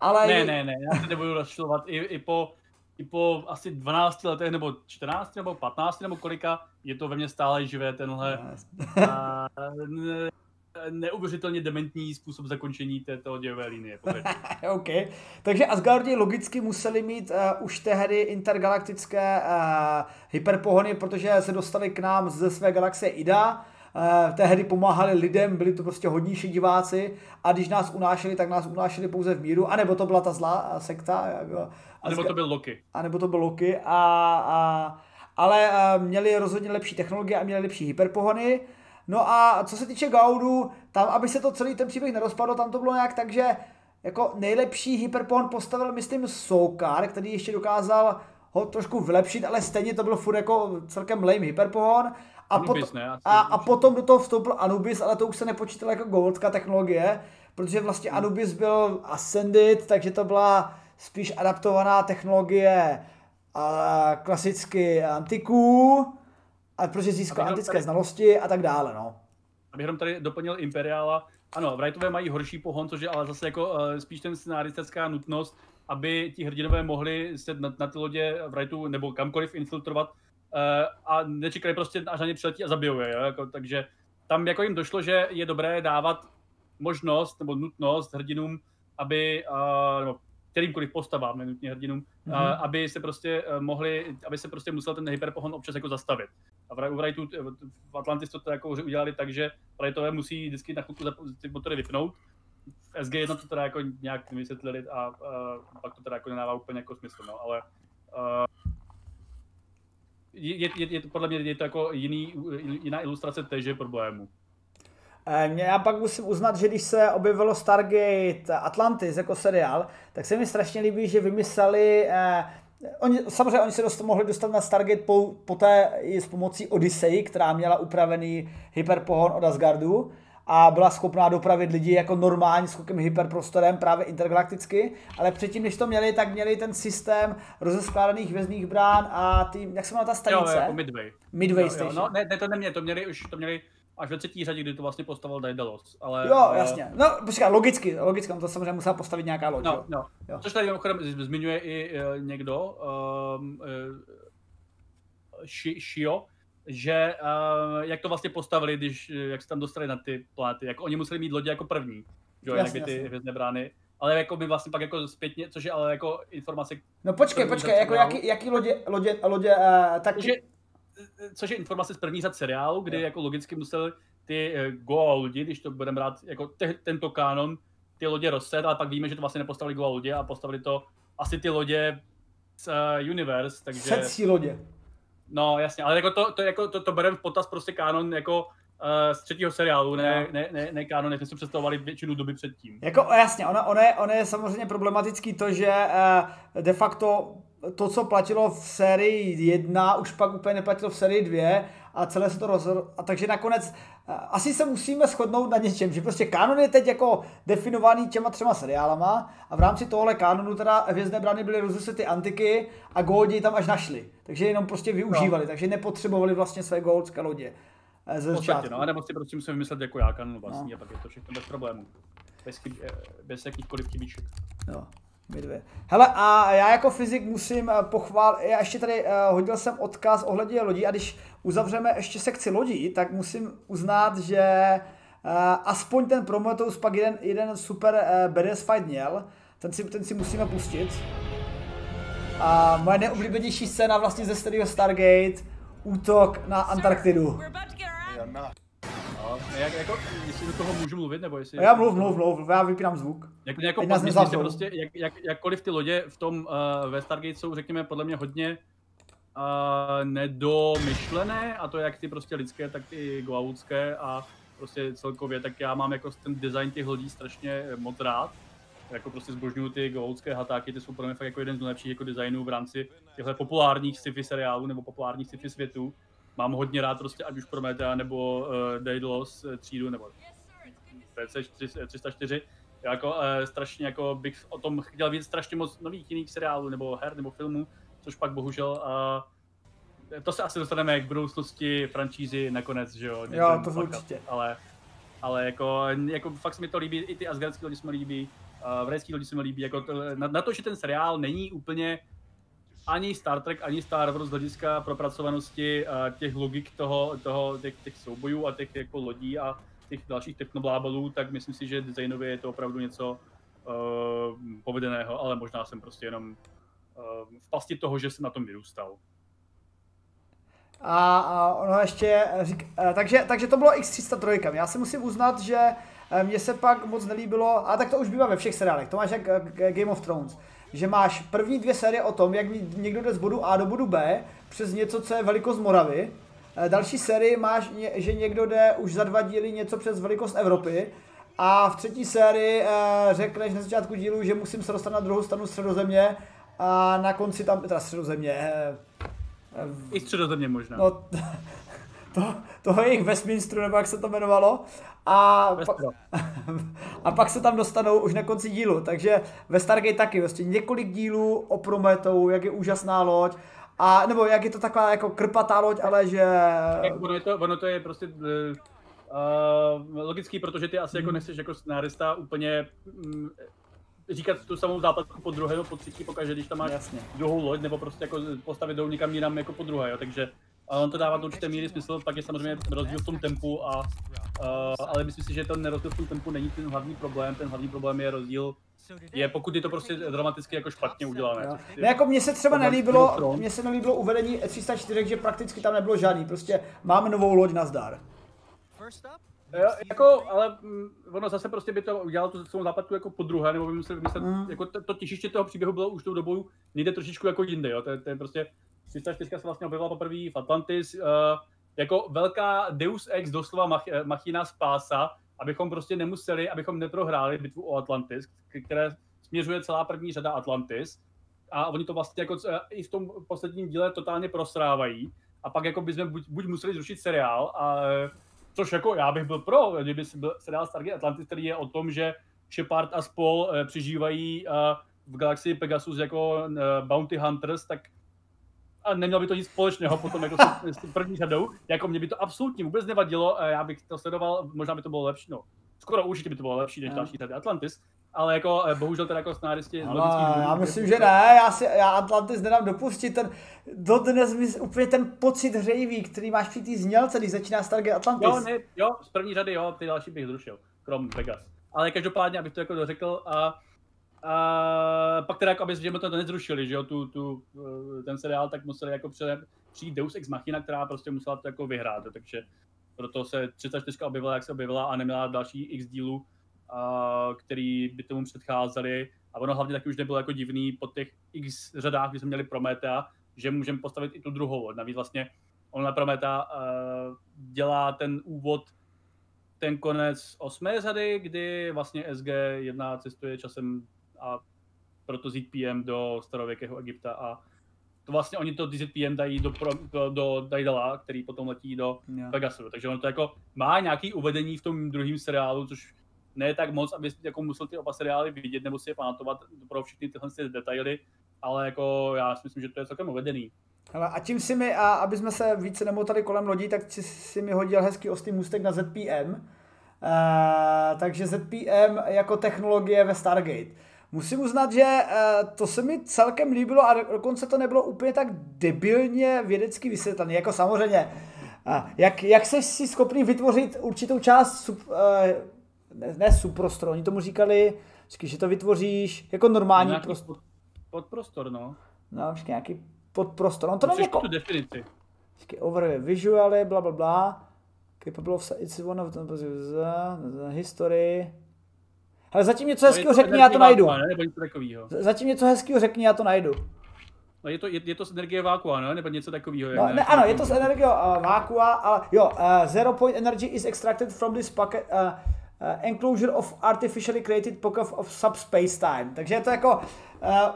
Ale ne, ne, ne, já se nebudu rozčilovat. I, i, po, I po asi 12 letech, nebo 14, nebo 15, nebo kolika, je to ve mně stále živé tenhle a, ne, neuvěřitelně dementní způsob zakončení této dějové linie. OK. Takže Asgardi logicky museli mít uh, už tehdy intergalaktické uh, hyperpohony, protože se dostali k nám ze své galaxie Ida, tehdy pomáhali lidem, byli to prostě hodnější diváci a když nás unášeli, tak nás unášeli pouze v míru, anebo to byla ta zlá sekta. Jako, a nebo to byl Loki. A nebo to byl Loki. A, a, ale eh, měli rozhodně lepší technologie a měli lepší hyperpohony. No a co se týče Gaudu, tam, aby se to celý ten příběh nerozpadl, tam to bylo nějak tak, že jako nejlepší hyperpohon postavil, myslím, Soukar, který ještě dokázal ho trošku vylepšit, ale stejně to byl furt jako celkem lame hyperpohon. A, Anubis, pot, ne, a, a potom do toho vstoupil Anubis, ale to už se nepočítalo jako goldská technologie, protože vlastně hmm. Anubis byl Ascended, takže to byla spíš adaptovaná technologie a klasicky antiků, a protože získal antické tady, znalosti a tak dále, no. Abych jenom tady doplnil Imperiála, ano, Wrightové mají horší pohon, což je ale zase jako uh, spíš ten scenaristická nutnost, aby ti hrdinové mohli se na, na ty lodě Wrightu nebo kamkoliv infiltrovat a nečekali prostě, až na ně přiletí a zabijou je. Jo? Jako, takže tam jako jim došlo, že je dobré dávat možnost nebo nutnost hrdinům, aby, uh, nebo kterýmkoliv postavám, nenutně hrdinům, mm-hmm. uh, aby se prostě uh, mohli, aby se prostě musel ten hyperpohon občas jako zastavit. A v, v, v Atlantis to jako udělali tak, že Rightové musí vždycky na chvilku ty motory vypnout. V SG1 to teda jako nějak vysvětlili a uh, pak to teda jako nedává úplně jako smysl, no, ale uh, je, je, je to podle mě je to jako jiný, jiná ilustrace téže problému. Eh, já pak musím uznat, že když se objevilo Stargate Atlantis jako seriál, tak se mi strašně líbí, že vymysleli eh, Oni, samozřejmě oni se dost, mohli dostat na Stargate po, poté i s pomocí Odyssey, která měla upravený hyperpohon od Asgardu a byla schopná dopravit lidi jako normální skokem hyperprostorem, právě intergalakticky, ale předtím, než to měli, tak měli ten systém rozeskládaných vězných brán a ty, jak se jmenuje ta stanice? Jo, jako Midway. Midway jo, Station. Jo, no, ne, ne, to neměli, to měli už, to měli až ve třetí řadě, kdy to vlastně postavil Daedalus. Ale, jo, jasně. No, počkej, logicky, logicky, on to samozřejmě musel postavit nějaká loď. No, no. Jo. Což tady mimochodem zmiňuje i uh, někdo, um, uh, Shio, že uh, jak to vlastně postavili, když, jak se tam dostali na ty planety, jako oni museli mít lodě jako první, jo, jasně, ty hvězdné brány, ale jako by vlastně pak jako zpětně, což je ale jako informace... No počkej, počkej, jako jaký, jaký lodě, lodě, lodě uh, tak... Což je, což je informace z první řad seriálu, kdy jo. jako logicky museli ty uh, Goa lodi, když to budeme brát jako te, tento kanon, ty lodě rozset, ale pak víme, že to vlastně nepostavili Goa lodě a postavili to asi ty lodě z uh, Universe, takže... Setcí lodě. No jasně, ale jako to, to, jako to, to bereme v potaz prostě kanon jako uh, z třetího seriálu, ne, ne, ne, ne kanon, jak jsme si představovali většinu doby předtím. Jako jasně, ono, ono, je, ono je samozřejmě problematický to, že uh, de facto to, co platilo v sérii 1, už pak úplně neplatilo v sérii 2 a celé se to rozhodlo. A takže nakonec uh, asi se musíme shodnout na něčem, že prostě kanon je teď jako definovaný těma třema seriálama a v rámci tohle kanonu teda Hvězdné brány byly rozesety antiky a Goldi tam až našli. Takže jenom prostě využívali, no. takže nepotřebovali vlastně své goldské lodě. Eh, ze začátku. no, nebo si prostě musím vymyslet jako já kanon vlastní no. a pak je to všechno bez problémů. Bez, eh, bez jakýchkoliv chybíček. No. My dvě. Hele, a já jako fyzik musím eh, pochválit, já ještě tady uh, hodil jsem odkaz ohledně lodí a když uzavřeme ještě sekci lodí, tak musím uznat, že uh, aspoň ten Prometheus pak jeden, jeden super uh, badass fight měl, ten si, ten si musíme pustit. A moje neoblíbenější scéna vlastně ze starého Stargate, útok na Antarktidu. No, jak, jako, jestli do toho můžu mluvit, nebo jestli... Já mluv, mluv, mluv, já vypínám zvuk. Jak, jako, Teď myslím, že prostě, jak, jak, jakkoliv ty lodě v tom uh, ve Stargate jsou, řekněme, podle mě hodně uh, nedomyšlené, a to jak ty prostě lidské, tak ty goautské a prostě celkově, tak já mám jako ten design těch lodí strašně moc rád jako prostě zbožňuju ty goloudské hatáky, ty jsou pro mě fakt jako jeden z nejlepších jako designů v rámci těchto populárních sci-fi seriálů nebo populárních sci-fi světů. Mám hodně rád prostě ať už Prometea nebo uh, Daedalus uh, třídu nebo PC 304. Já jako uh, strašně jako bych o tom chtěl vidět strašně moc nových jiných seriálů nebo her nebo filmů, což pak bohužel uh, to se asi dostaneme k budoucnosti franšízy nakonec, že jo? Jo, to určitě. Ale, ale jako, jako fakt se mi to líbí, i ty asgardské lidi se mi líbí, uh, Vrejský lodi se mi líbí, jako to, na, na, to, že ten seriál není úplně ani Star Trek, ani Star Wars z hlediska propracovanosti uh, těch logik toho, toho těch, těch soubojů a těch jako lodí a těch dalších technoblábalů, tak myslím si, že designově je to opravdu něco uh, povedeného, ale možná jsem prostě jenom uh, v pasti toho, že jsem na tom vyrůstal. A, a ono ještě řík, takže, takže to bylo X303. Já si musím uznat, že Eh, mně se pak moc nelíbilo, a tak to už bývá ve všech seriálech, to máš jak eh, Game of Thrones, že máš první dvě série o tom, jak někdo jde z bodu A do bodu B přes něco, co je velikost Moravy, eh, další sérii máš, že někdo jde už za dva díly něco přes velikost Evropy, a v třetí sérii řekneš na začátku dílu, že musím se dostat na druhou stranu středozemě a na konci tam, teda středozemě, i středozemě možná. No, to, toho jejich Westminsteru, nebo jak se to jmenovalo. A, pa, a pak se tam dostanou už na konci dílu. Takže ve Stargate taky vlastně několik dílů o Prometou, jak je úžasná loď. A, nebo jak je to taková jako krpatá loď, ale že... ono, je to, ono to je prostě uh, logický, protože ty asi jako hmm. nechceš jako scenárista úplně um, říkat tu samou západku po druhé nebo po třetí pokaže, když tam máš Jasně. druhou loď, nebo prostě jako postavit dolů někam jinam jako po druhé, jo. takže a on to dává do určité míry smysl, pak je samozřejmě rozdíl v tom tempu, a, uh, ale myslím si, že ten rozdíl v tom tempu není ten hlavní problém, ten hlavní problém je rozdíl je, pokud je to prostě dramaticky jako špatně udělané. No. Ne, jako mně se třeba nelíbilo, mně se nelíbilo uvedení 304, že prakticky tam nebylo žádný, prostě máme novou loď na zdar. Jo, jako, ale mm, ono zase prostě by to udělalo tu celou západku jako po druhé, nebo by musel vymyslet, mm. jako to, to těžiště toho příběhu bylo už tou dobou někde trošičku jako jinde, jo, to, to je prostě 304 se vlastně objevila poprvé v Atlantis uh, jako velká Deus Ex, doslova mach, eh, machina spása, abychom prostě nemuseli, abychom neprohráli bitvu o Atlantis, které směřuje celá první řada Atlantis. A oni to vlastně jako uh, i v tom posledním díle totálně prosrávají. A pak jako bychom buď, buď museli zrušit seriál, a, což jako já bych byl pro, kdyby byl seriál Stargate Atlantis, který je o tom, že Shepard a spol uh, přežívají uh, v galaxii Pegasus jako uh, bounty hunters, tak a nemělo by to nic společného potom jako s, s první řadou. Jako mě by to absolutně vůbec nevadilo, já bych to sledoval, možná by to bylo lepší, no. Skoro určitě by to bylo lepší než další řady Atlantis, ale jako eh, bohužel teda jako scenáristi důvodů. Já myslím, že ne, já, si, já Atlantis nedám dopustit, ten, dodnes mi úplně ten pocit hřejivý, který máš při té znělce, když začíná Stargate Atlantis. Jo, ne, jo, z první řady jo, ty další bych zrušil, krom Vegas. Ale každopádně, abych to jako dořekl, a, a pak teda, jako, aby jsme to nezrušili, že jo, tu, tu, eh, ten seriál, tak museli jako přijít Deus Ex Machina, která prostě musela to jako vyhrát, takže proto se 34 objevila, jak se objevila a neměla další x dílů, který by tomu předcházeli. A ono hlavně taky už nebylo jako divný po těch x řadách, kdy jsme měli Prometea, že můžeme postavit i tu druhou. Navíc vlastně on na Prometa uh, dělá ten úvod, ten konec osmé řady, kdy vlastně SG-1 cestuje časem a proto ZPM do starověkého Egypta a to vlastně oni to DZPM dají do, pro, do, Daidala, který potom letí do yeah. Pegasu. Takže on to jako má nějaký uvedení v tom druhém seriálu, což ne tak moc, aby jako musel ty oba seriály vidět nebo si je pamatovat pro všechny tyhle detaily, ale jako já si myslím, že to je celkem uvedený. Hele, a tím si mi, a aby jsme se více nemotali kolem lodí, tak si, si mi hodil hezký ostý můstek na ZPM. Uh, eh, takže ZPM jako technologie ve Stargate. Musím uznat, že uh, to se mi celkem líbilo a dokonce to nebylo úplně tak debilně vědecky vysvětlené. Jako samozřejmě, uh, jak, jak jsi si schopný vytvořit určitou část sub, uh, ne, ne subprostor, oni tomu říkali, že to vytvoříš jako normální nějaký prostor. Pod, podprostor, no. No, nějaký podprostor. On to není jako... tu definici. Over visually, bla, bla, bla. Capable of, it's one of them, history. Ale zatím něco hezkého řekni, já to najdu. Ne? Nebo něco takového. Zatím něco hezkého řekni, já to najdu. No je to, je, je to z energie vákua, ne? Nebo něco takového. No, ne, ano, je to z energie uh, vákua, ale jo, uh, zero point energy is extracted from this pocket, uh, uh, enclosure of artificially created pocket of subspace time. Takže je to jako uh,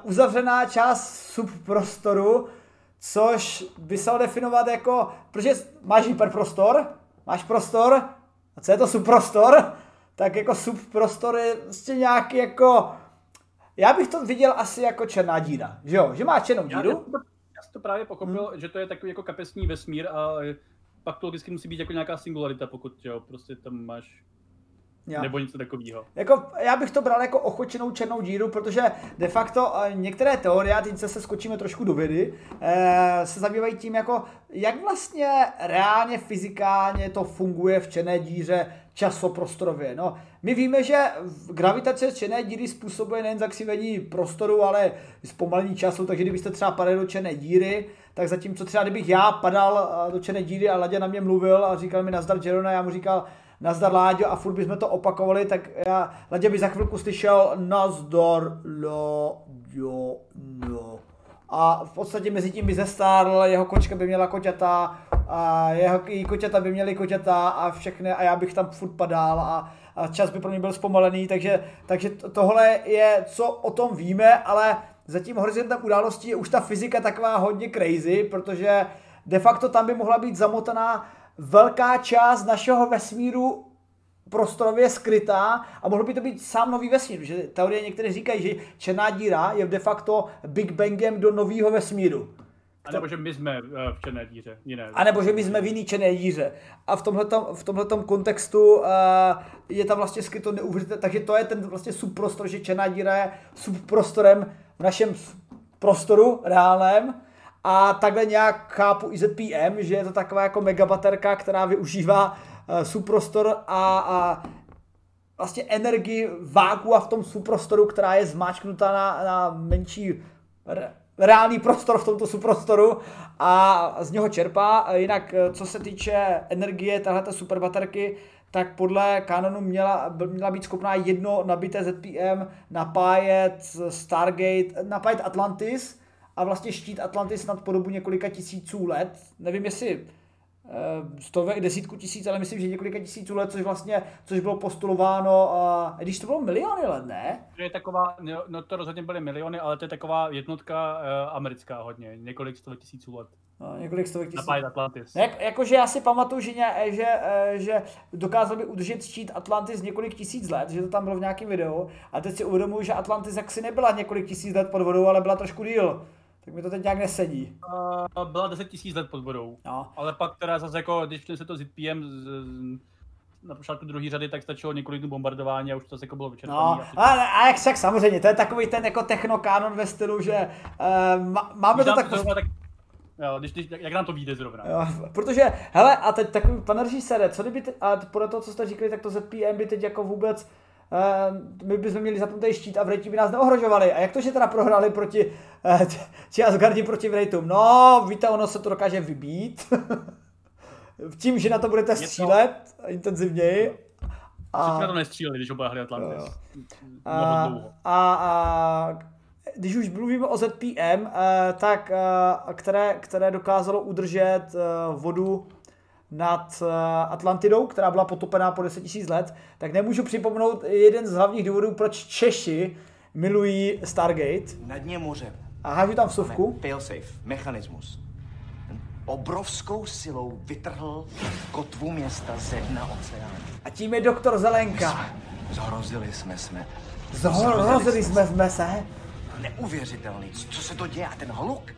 uzavřená část subprostoru, což by se definovat jako, protože máš hyperprostor, máš prostor, a co je to subprostor? Tak jako subprostor je vlastně nějaký jako, já bych to viděl asi jako černá díra, že jo? Že má černou díru. Já, já, já jsem to právě pochopil, hmm. že to je takový jako kapesní vesmír a pak to logicky musí být jako nějaká singularita, pokud jo, prostě tam máš Jo. Nebo něco takového. Jako, já bych to bral jako ochočenou černou díru, protože de facto některé teorie, a teď se skočíme trošku do vědy, eh, se zabývají tím, jako, jak vlastně reálně fyzikálně to funguje v černé díře časoprostorově. No, my víme, že gravitace černé díry způsobuje nejen zakřivení prostoru, ale zpomalení času, takže kdybyste třeba padali do černé díry, tak zatímco třeba kdybych já padal eh, do černé díry a Ladě na mě mluvil a říkal mi nazdar Jerona, já mu říkal, nazdar Láďo a furt bychom to opakovali, tak já, Ladě by za chvilku slyšel nazdar Láďo, no. A v podstatě mezi tím by zestárl, jeho kočka by měla koťata, a jeho i koťata by měly koťata a všechny a já bych tam furt padal a, a čas by pro mě byl zpomalený, takže, takže tohle je, co o tom víme, ale zatím horizontem událostí je už ta fyzika taková hodně crazy, protože de facto tam by mohla být zamotaná velká část našeho vesmíru prostorově skrytá a mohlo by to být sám nový vesmír, že teorie některé říkají, že černá díra je de facto Big Bangem do nového vesmíru. A nebo že my jsme eh, v černé díře, jiné. A nebo že my jsme v jiný černé díře. A v tomhletom, v tomhletom kontextu uh, je tam vlastně skryto neuvěřitelné, takže to je ten vlastně subprostor, že černá díra je subprostorem v našem prostoru reálném a takhle nějak chápu i ZPM, že je to taková jako megabaterka, která využívá uh, subprostor a, a vlastně energii vákua v tom subprostoru, která je zmáčknutá na, na menší reálný prostor v tomto subprostoru a z něho čerpá. Jinak, eh, co se týče energie tahle superbaterky, tak podle kanonu měla, měla být schopná jedno nabité ZPM napájet Stargate, napájet Atlantis a vlastně štít Atlantis nad po dobu několika tisíců let. Nevím, jestli Eh, stovek, desítku tisíc, ale myslím, že několika tisíců let, což vlastně, což bylo postulováno, a když to bylo miliony let, ne? To je taková, no to rozhodně byly miliony, ale to je taková jednotka uh, americká hodně, několik stovek tisíců let. No, několik stovek tisíc. Napájet Atlantis. Jak, jakože já si pamatuju, že, ně, že, eh, že dokázal by udržet štít Atlantis několik tisíc let, že to tam bylo v nějakém videu. A teď si uvědomuji, že Atlantis jaksi nebyla několik tisíc let pod vodou, ale byla trošku díl tak mi to teď nějak nesedí. Uh, byla 10 tisíc let pod vodou. No. Ale pak teda zase jako, když se to ZPM z, z, na počátku druhé řady, tak stačilo několik dnů bombardování a už to jako bylo vyčerpané. No, a, a jak však samozřejmě, to je takový ten jako technokánon ve stylu, že uh, máme to tak... Zrovna, tak Jo, když, když, jak nám to vyjde zrovna. Jo, protože, hele, a teď takový, pan režisére, co kdyby, te, a podle toho, co jste říkali, tak to ZPM by teď jako vůbec, uh, my bychom měli zapnutý štít a Vrejti by nás neohrožovali. A jak to, že teda prohrali proti, uh, či Asgardi proti Vrejtům? No, víte, ono se to dokáže vybít. Tím, že na to budete střílet to... intenzivněji. A... na to nestříleli, když obáhli Atlantis. A, a, a, když už mluvíme o ZPM, eh, tak které, které dokázalo udržet vodu nad Atlantidou, která byla potopená po 10 000 let, tak nemůžu připomenout jeden z hlavních důvodů, proč Češi milují Stargate. Na dně moře. A hážu tam vsuvku. Failsafe, mechanismus. Obrovskou silou vytrhl kotvu města ze dna oceánu. A tím je doktor Zelenka. Zhrozili jsme jsme. Zhrozili jsme, jsme se neuvěřitelný, co se to děje. A ten hluk,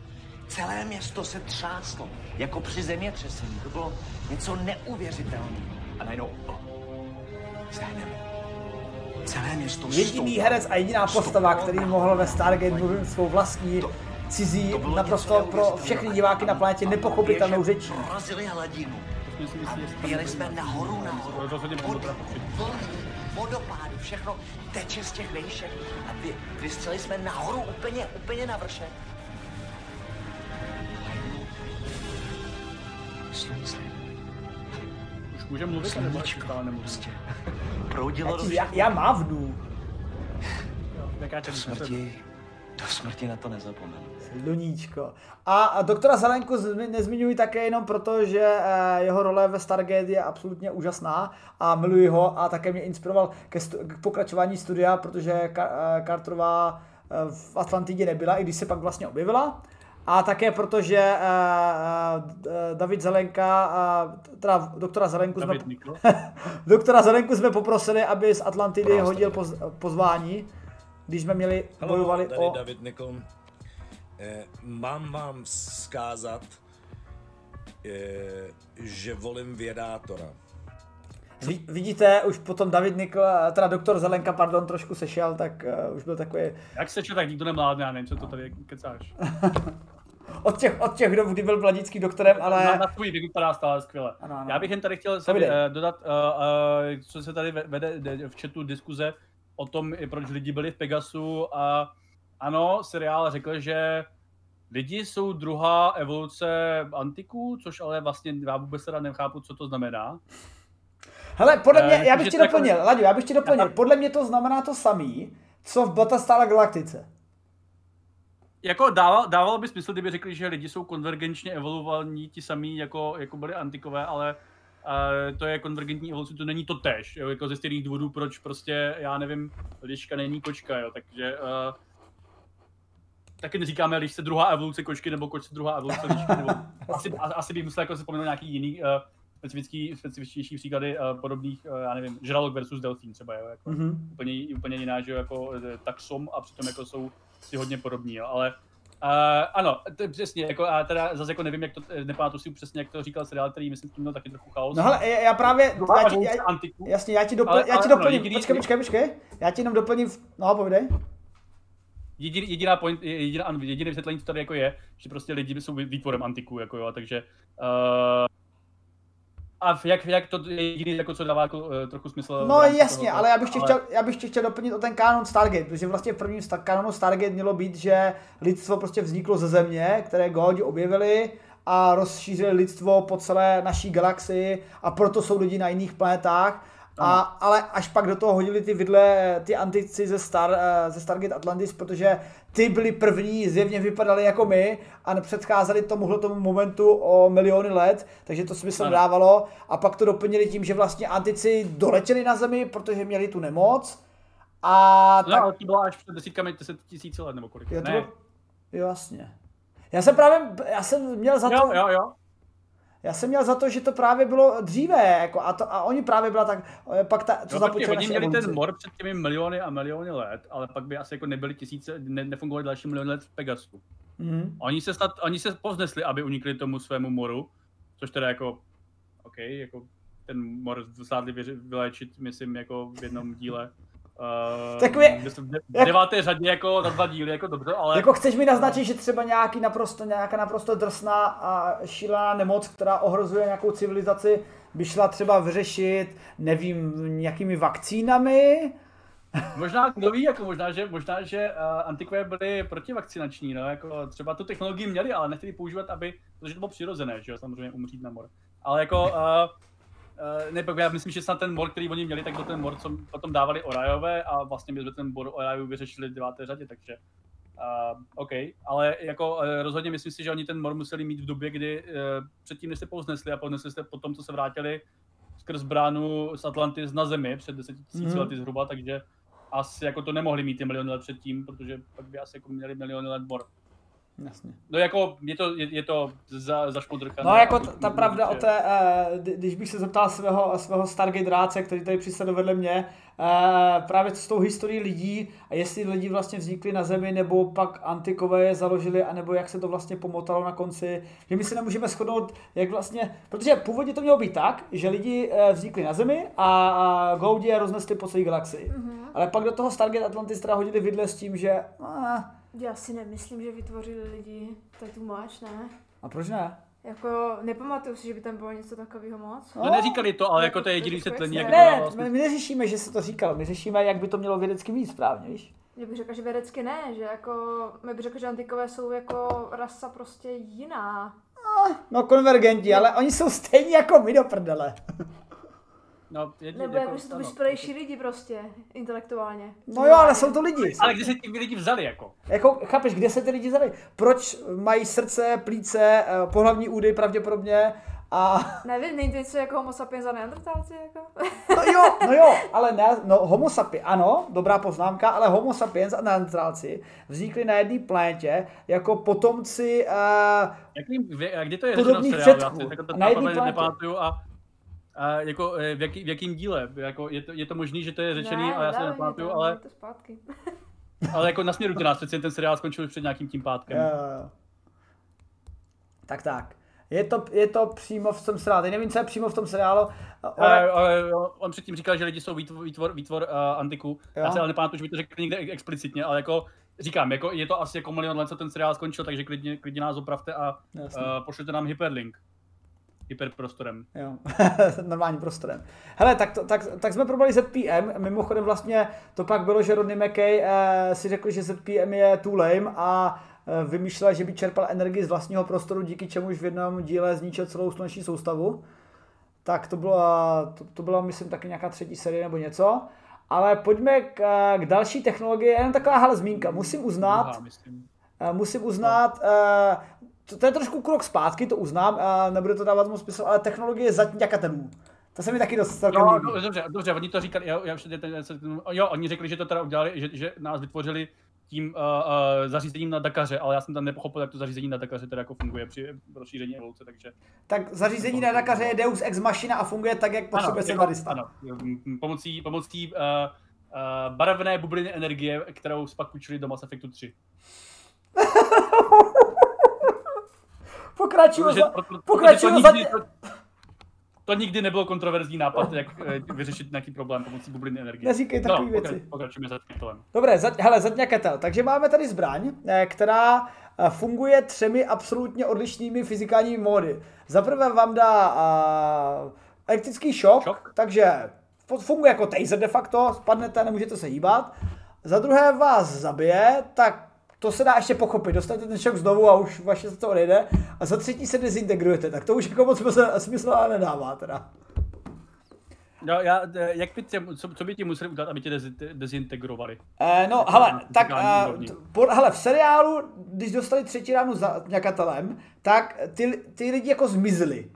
celé město se třáslo, jako při zemětřesení. To bylo něco neuvěřitelného. A najednou, zehneme. Celé město Jediný herec a jediná postava, který mohl ve Stargate mluvit svou vlastní to, cizí, to naprosto pro všechny diváky na planetě nepochopitelnou řečí. Prorazili hladinu. Jeli jsme nahoru, nahoru. Pod, vodopády, všechno teče z těch vejšek a vy, vystřeli jsme nahoru úplně, úplně na vršek. Slunce. Už můžeme mluvit, nebo stále nemluvím? Prostě. Proudilo do já, já mávnu. Do smrti, do smrti na to nezapomenu. Sluníčko. A, a doktora Zelenku nezmiňuji také jenom proto, že eh, jeho role ve Stargate je absolutně úžasná a miluji ho a také mě inspiroval ke, stu- k pokračování studia, protože Ka- eh, Carterová eh, v Atlantidě nebyla, i když se pak vlastně objevila. A také proto, že uh, uh, David Zelenka, uh, teda doktora Zelenku jsme, doktora Zelenku jsme poprosili, aby z Atlantidy hodil poz, pozvání, když jsme měli, Hello, bojovali tady o... David Nikol. Eh, mám vám zkázat, eh, že volím vědátora. Vidíte, už potom David Nikl, teda doktor Zelenka, pardon, trošku sešel, tak uh, už byl takový... Jak sešel, tak nikdo nemládne, já nevím, co to tady kecáš. od těch, od těch dob, kdy byl Bladický doktorem, ale... Na, na tvůj vypadá stále skvěle. Ano, ano. Já bych jen tady chtěl se, uh, dodat, uh, uh, co se tady vede v chatu diskuze o tom, proč lidi byli v Pegasu a ano, seriál řekl, že lidi jsou druhá evoluce antiků, což ale vlastně já vůbec teda nechápu, co to znamená. Hele, podle mě, eh, já bych ti doplnil. Laďo, já bych ti doplnil, podle mě to znamená to samý, co v Battlestar Galactice. Jako dával, dávalo by smysl, kdyby řekli, že lidi jsou konvergenčně evoluovaní, ti samí, jako, jako byli antikové, ale uh, to je konvergentní evoluce, to není to tež, jo, jako ze stejných důvodů, proč prostě, já nevím, liška není kočka, jo, takže uh, taky neříkáme, když se druhá evoluce kočky nebo koč se druhá evoluce lišky, nebo asi, asi bych musel jako si pomenout nějaký jiný uh, specifický, specifičtější příklady uh, podobných, uh, já nevím, žralok versus delfín třeba, jo, jako mm-hmm. úplně, úplně jiná, že jo, jako taxom a přitom jako jsou si hodně podobní, jo, ale Uh, ano, to je přesně, jako, a teda zase jako nevím, jak to, nepamatuji si přesně, jak to říkal seriál, který myslím, tím měl taky trochu chaos. No hele, já právě, já ti, já, jasně, já ti, dopl, ale, já ti doplním, ale, počkej, počkej, počkej, já ti jenom doplním, no povídej. Jediný, jediná point, jediná, jediné vysvětlení, co tady jako je, že prostě lidi jsou výtvorem antiku, jako jo, takže uh, a jak, jak to je jediný, jako co dává jako, uh, trochu smysl. No jasně, toho, ale já bych, tě ale... chtěl, já bych tě chtěl doplnit o ten kanon Stargate, protože vlastně v prvním kanonu Stargate mělo být, že lidstvo prostě vzniklo ze země, které Godi objevili a rozšířili lidstvo po celé naší galaxii a proto jsou lidi na jiných planetách a, ale až pak do toho hodili ty vidle, ty antici ze, Star, eh, ze Stargate Atlantis, protože ty byli první, zjevně vypadali jako my a předcházeli tomuhle tomu momentu o miliony let, takže to smysl ano. dávalo. A pak to doplnili tím, že vlastně antici doletěli na Zemi, protože měli tu nemoc. A no, tak... ale to bylo až před desítkami deset tisíc let nebo kolik. Jo, to bylo... jo, jasně. Já jsem právě, já jsem měl za jo, to... Jo, jo. Já jsem měl za to, že to právě bylo dříve, jako a, to, a oni právě byla tak, eh, pak ta, co no, započali Oni měli evoluci. ten mor před těmi miliony a miliony let, ale pak by asi jako nebyly tisíce, ne, nefungovaly další miliony let v Pegasu. Mm-hmm. Oni se snad, oni se povznesli, aby unikli tomu svému moru, což teda jako, OK, jako ten mor zvládli vyléčit, myslím, jako v jednom díle. Uh, v de- v deváté řadě jako na dva díly, jako dobře, ale... Jako chceš mi naznačit, že třeba nějaký naprosto, nějaká naprosto drsná a šílená nemoc, která ohrozuje nějakou civilizaci, by šla třeba vyřešit, nevím, nějakými vakcínami? Možná kdo ví, jako možná, že, možná, že uh, antikové byly protivakcinační, no, jako třeba tu technologii měli, ale nechtěli používat, aby, protože to bylo přirozené, že jo, samozřejmě umřít na mor. Ale jako, uh, uh, ne, já myslím, že snad ten mor, který oni měli, tak byl ten mor, co potom dávali Orajové a vlastně my jsme ten mor Orajů vyřešili v deváté řadě, takže Uh, OK, ale jako uh, rozhodně myslím si, že oni ten mor museli mít v době, kdy uh, předtím, než se povznesli a povznesli se potom, co se vrátili skrz bránu z Atlantis na zemi před 10 000 Mhm. lety zhruba, takže asi jako to nemohli mít ty miliony let předtím, protože pak by asi jako měli miliony let mor. Jasně. No jako je to, je, je to za, zašmodrkané. No jako a- ta, ta pravda o té, eh, kdy- když bych se zeptal svého, svého Stargate dráce, který tady přisedl vedle mě, eh, právě s tou historií lidí a jestli lidi vlastně vznikli na Zemi, nebo pak antikové je založili, anebo jak se to vlastně pomotalo na konci, že my se nemůžeme shodnout, jak vlastně, protože původně to mělo být tak, že lidi eh, vznikli na Zemi a, a Goudi je roznesli po celé galaxii. Mhm. Ale pak do toho Stargate Atlantis teda hodili vidle s tím, že a, Já si nemyslím, že vytvořili lidi, to je tu máč, ne? a proč ne? Jako, nepamatuju si, že by tam bylo něco takového moc. No neříkali to, ale jako to je Jako jediný vysvětlení, jak to Ne, dává smysl. my neřešíme, že se to říkalo, my řešíme, jak by to mělo vědecky být správně, víš? Já bych řekla, že vědecky ne, že jako, my bych řekla, že antikové jsou jako rasa prostě jiná. No konvergenti, ale oni jsou stejní jako my do prdele. No, jedni, Nebo jako, že to ano. vyspělejší lidi prostě, intelektuálně. No jo, ale jsou to lidi. Ale kde se ti lidi vzali jako? Jako, chápeš, kde se ty lidi vzali? Proč mají srdce, plíce, eh, pohlavní údy pravděpodobně a... Nevím, není to něco jako homo sapiens a neandertálci, jako? No jo, no jo, ale ne, no homo sapiens, ano, dobrá poznámka, ale homo sapiens a neandertálci vznikli na jedné planetě jako potomci uh, Jaký, vě- a kdy to je Podobných seriálu? Já předků. si jako to Na jedný na planetě. nepamatuju a, a jako eh, v, jaký, v jakým díle? Jako je, to, je to možný, že to je řečený, ne, ale já mi nepamatuju, to, ale, to zpátky. ale jako nasměrujte nás, přeci ten seriál skončil už před nějakým tím pátkem. Jo, jo, jo. Tak tak. Je to, je to přímo v tom seriálu. Teď nevím, co je přímo v tom seriálu. Ale, ale on předtím říkal, že lidi jsou výtvor, výtvor, výtvor uh, antiku. Já Jo. se ale nepamatuju, že by to řekl někde explicitně, ale jako říkám, jako je to asi jako milion let, co ten seriál skončil, takže klidně, klidně nás opravte a Jasně. uh, pošlete nám hyperlink. Hyperprostorem. Jo, normálním prostorem. Hele, tak, to, tak, tak jsme probrali ZPM, mimochodem vlastně to pak bylo, že Rodney McKay eh, si řekl, že ZPM je too lame a eh, vymýšlel, že by čerpal energii z vlastního prostoru, díky čemuž v jednom díle zničil celou sluneční soustavu. Tak to bylo, to, to bylo, myslím, taky nějaká třetí série nebo něco. Ale pojďme k, eh, k další technologii, jenom taková hele zmínka. Musím uznat, myslím. Eh, musím uznat, eh, to, to je trošku krok zpátky, to uznám, a nebude to dávat moc smysl, ale technologie zaťakatelů. To se mi taky dost celkem No, líbí. no, dobře, dobře, oni to říkali, jo, já, já, jo, oni řekli, že to teda udělali, že, že nás vytvořili tím uh, uh, zařízením na Dakaře, ale já jsem tam nepochopil, jak to zařízení na Dakaře teda jako funguje při rozšíření evoluce, takže... Tak zařízení na Dakaře je Deus Ex Machina a funguje tak, jak potřebuje jako, scenarista. ano, m, pomocí, pomocí uh, uh, barevné bubliny energie, kterou pak půjčili do Mass Effectu 3. Pokračuju Protože- za, proto- pokračuju to za, nikdy, to, to nikdy nebylo kontroverzní nápad, jak eh, vyřešit nějaký problém pomocí bubliny energie. Neříkej takový no, věci. pokra- Pokračujeme za titulem. Dobré, za, hele, zaťakatel. Takže máme tady zbraň, eh, která eh, funguje třemi absolutně odlišnými fyzikálními módy. Za prvé vám dá uh, elektrický šok, Šok. takže fu- funguje jako taser de facto, spadnete, nemůžete se hýbat. Za druhé vás zabije, tak to se dá ještě pochopit, dostanete ten šok znovu a už vaše se to odejde. A za třetí se dezintegrujete, tak to už jako moc smysl, smysl ale nedává teda. No, já, eh, jak by tě, co, co by ti museli udělat, aby tě dezi, dezintegrovali? Eh, no, hele, tak, uh, po, hele, v seriálu, když dostali třetí ránu za nějakatelem, tak ty, ty lidi jako zmizeli.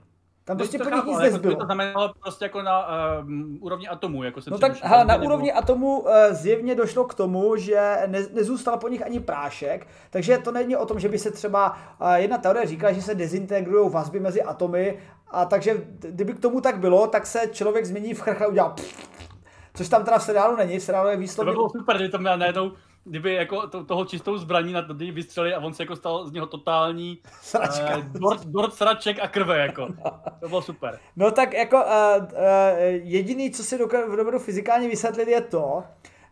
Tam prostě po nich nic jako nezbylo. by to znamenalo prostě jako na um, úrovni atomů, jako se No tak, hele, na nebo- úrovni atomu uh, zjevně došlo k tomu, že ne, nezůstal po nich ani prášek, takže to není o tom, že by se třeba, uh, jedna teorie říká, že se dezintegrují vazby mezi atomy, a takže kdyby k tomu tak bylo, tak se člověk změní v chrcha a udělá pff, což tam teda v seriálu není, v seriálu je To by výslovně bylo super, kdyby to měl najednou kdyby jako to, toho čistou zbraní na něj vystřelili a on se jako stal z něho totální Sračka. Uh, dort, dort sraček a krve jako. To bylo super. No tak jako uh, uh, jediný, co si dovedu fyzikálně vysvětlit je to,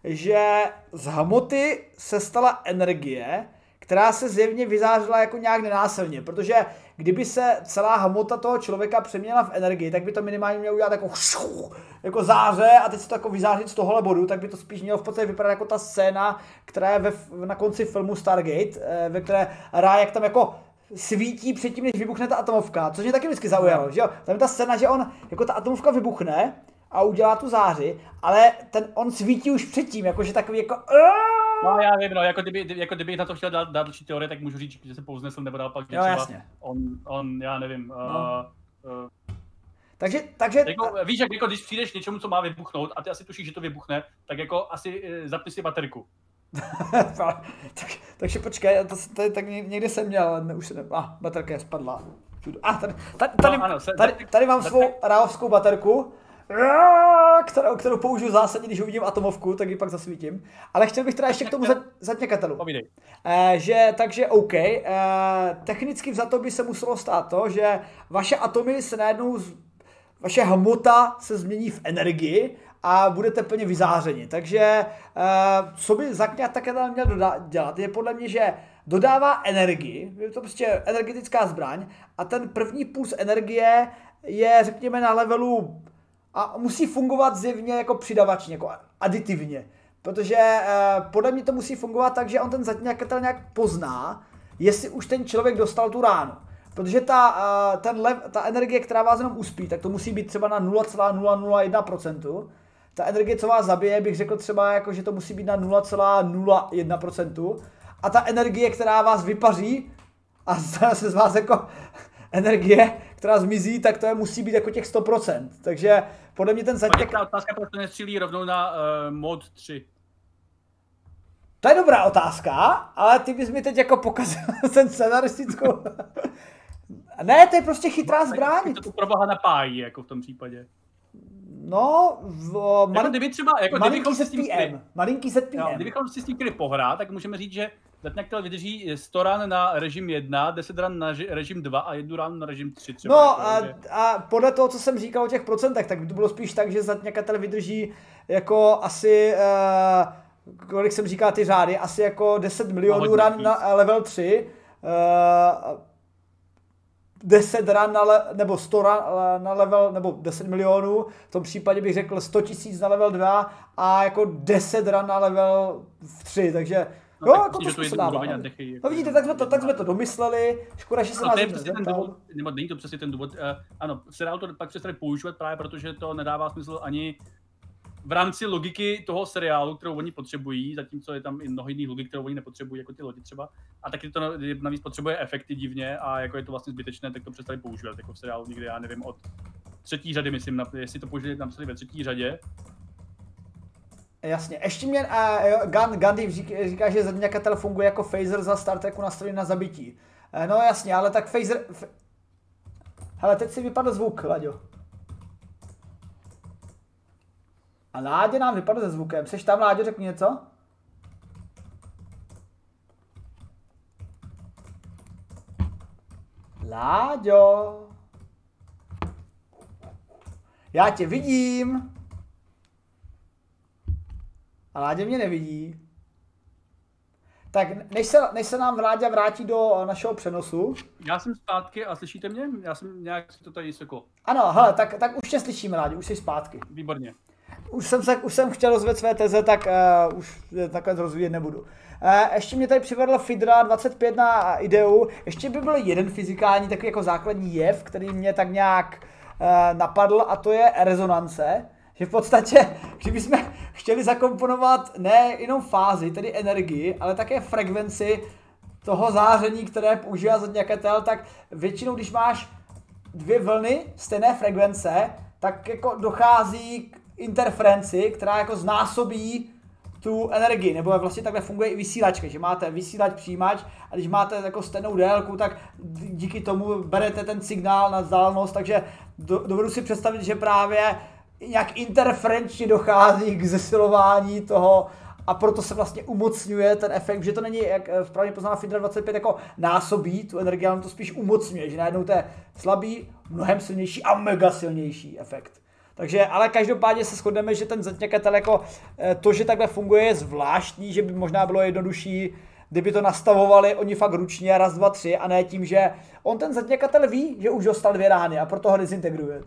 že z hmoty se stala energie, která se zjevně vyzářila jako nějak nenásilně, protože kdyby se celá hmota toho člověka přeměnila v energii, tak by to minimálně mělo udělat jako, jako záře a teď se to jako vyzářit z tohohle bodu, tak by to spíš mělo v podstatě vypadat jako ta scéna, která je ve, na konci filmu Stargate, eh, ve které Rá, jak tam jako svítí předtím, než vybuchne ta atomovka, což mě taky vždycky zaujalo, že jo? Tam je ta scéna, že on, jako ta atomovka vybuchne a udělá tu záři, ale ten, on svítí už předtím, jakože takový jako No já vím, no, jako kdyby, jako kdyby na to chtěl dát, dát další teorie, tak můžu říct, že se pouznesl nebo dal pak, že jo, třeba jasně. On, on, já nevím, no. uh, uh, takže, takže... Jako, víš, jak jako když přijdeš něčemu, co má vybuchnout a ty asi tušíš, že to vybuchne, tak jako asi uh, zapni si baterku. tak, takže počkej, to, to, tak někde jsem měl, ale už se ne... Ah, baterka je spadla. A tady, tady, tady, no, ano, se, tady, tady mám svou ráhovskou baterku, kterou, kterou použiju zásadně, když uvidím atomovku, tak ji pak zasvítím. Ale chtěl bych teda ještě k tomu zatněkatelu. Eh, že, takže OK, eh, technicky vzato by se muselo stát to, že vaše atomy se najednou, vaše hmota se změní v energii a budete plně vyzářeni. Takže eh, co by zatněkatatel měl doda- dělat, je podle mě, že dodává energii, je to prostě energetická zbraň a ten první puls energie je, řekněme, na levelu a musí fungovat zjevně jako přidavačně, jako aditivně. Protože eh, podle mě to musí fungovat tak, že on ten zatňakatel nějak pozná, jestli už ten člověk dostal tu ránu. Protože ta, eh, ten lev, ta energie, která vás jenom uspí, tak to musí být třeba na 0,001%. Ta energie, co vás zabije, bych řekl třeba, jako, že to musí být na 0,01%. A ta energie, která vás vypaří a se z vás jako energie, která zmizí, tak to je, musí být jako těch 100%. Takže podle mě ten zatěk... Ta otázka, proč to nestřílí rovnou na uh, mod 3? To je dobrá otázka, ale ty bys mi teď jako pokazil ten scenaristickou... ne, to je prostě chytrá zbraň. To, to pro boha napájí, jako v tom případě. No, v, jako man... kdyby třeba, jako kdybychom se s tím chtěli, malinký ZPM. No, kdybychom si s tím chtěli pohrát, tak můžeme říct, že Zatňaktel vydrží 100 ran na režim 1, 10 ran na režim 2 a 1 ran na režim 3 třeba. No jako, a, že... a, podle toho, co jsem říkal o těch procentech, tak by to bylo spíš tak, že Zatňakatel vydrží jako asi, uh, kolik jsem říkal ty řády, asi jako 10 milionů no, ran na level 3, uh, 10 ran na le, nebo 100 ran na level, nebo 10 milionů, v tom případě bych řekl 100 tisíc na level 2 a jako 10 ran na level 3, takže No, jo, jako to, to se dává. Dechy, jako no vidíte, tak jsme, to, tak jsme to domysleli, škoda, že se no, nás to ten důvod, nebo není to přesně ten důvod, uh, ano, seriál to pak přestali používat právě protože to nedává smysl ani v rámci logiky toho seriálu, kterou oni potřebují, zatímco je tam i mnoho jiných logik, kterou oni nepotřebují, jako ty lodi třeba. A taky to navíc potřebuje efekty divně a jako je to vlastně zbytečné, tak to přestali používat jako v seriálu někde, já nevím, od třetí řady, myslím, jestli to použili napsali ve třetí řadě, Jasně, ještě mě, uh, jo, Gandhi říká, že zadňakatel funguje jako phaser za Star Treku nastavený na zabití. Uh, no jasně, ale tak phaser... F... Hele, teď si vypadl zvuk, Laďo. A Ládě nám vypadl se zvukem. Seš tam, Ládě, řekni něco? Láďo. Já tě vidím. A Láďa mě nevidí. Tak než se, než se nám Vláďa vrátí do našeho přenosu. Já jsem zpátky a slyšíte mě? Já jsem nějak si to tady sekl. Ano, hele, tak, tak už tě slyšíme, Láďa, už jsi zpátky. Výborně. Už jsem, se, už jsem chtěl rozvět své teze, tak uh, už takhle rozvíjet nebudu. Uh, ještě mě tady přivedl Fidra 25 na ideu. Ještě by byl jeden fyzikální takový jako základní jev, který mě tak nějak uh, napadl a to je rezonance že v podstatě, kdybychom chtěli zakomponovat ne jenom fázi, tedy energii, ale také frekvenci toho záření, které používá zadňakatel, tak většinou, když máš dvě vlny stejné frekvence, tak jako dochází k interferenci, která jako znásobí tu energii, nebo vlastně takhle funguje i vysílačka, že máte vysílač, přijímač a když máte jako stejnou délku, tak díky tomu berete ten signál na vzdálenost, takže do, dovedu si představit, že právě nějak interferenčně dochází k zesilování toho a proto se vlastně umocňuje ten efekt, že to není, jak eh, správně poznámá Fidra 25, jako násobí tu energii, ale to spíš umocňuje, že najednou to je slabý, mnohem silnější a mega silnější efekt. Takže, ale každopádně se shodneme, že ten zatněkatel jako eh, to, že takhle funguje, je zvláštní, že by možná bylo jednodušší, kdyby to nastavovali oni fakt ručně, raz, dva, tři, a ne tím, že on ten zatněkatel ví, že už dostal dvě rány a proto ho dezintegruje.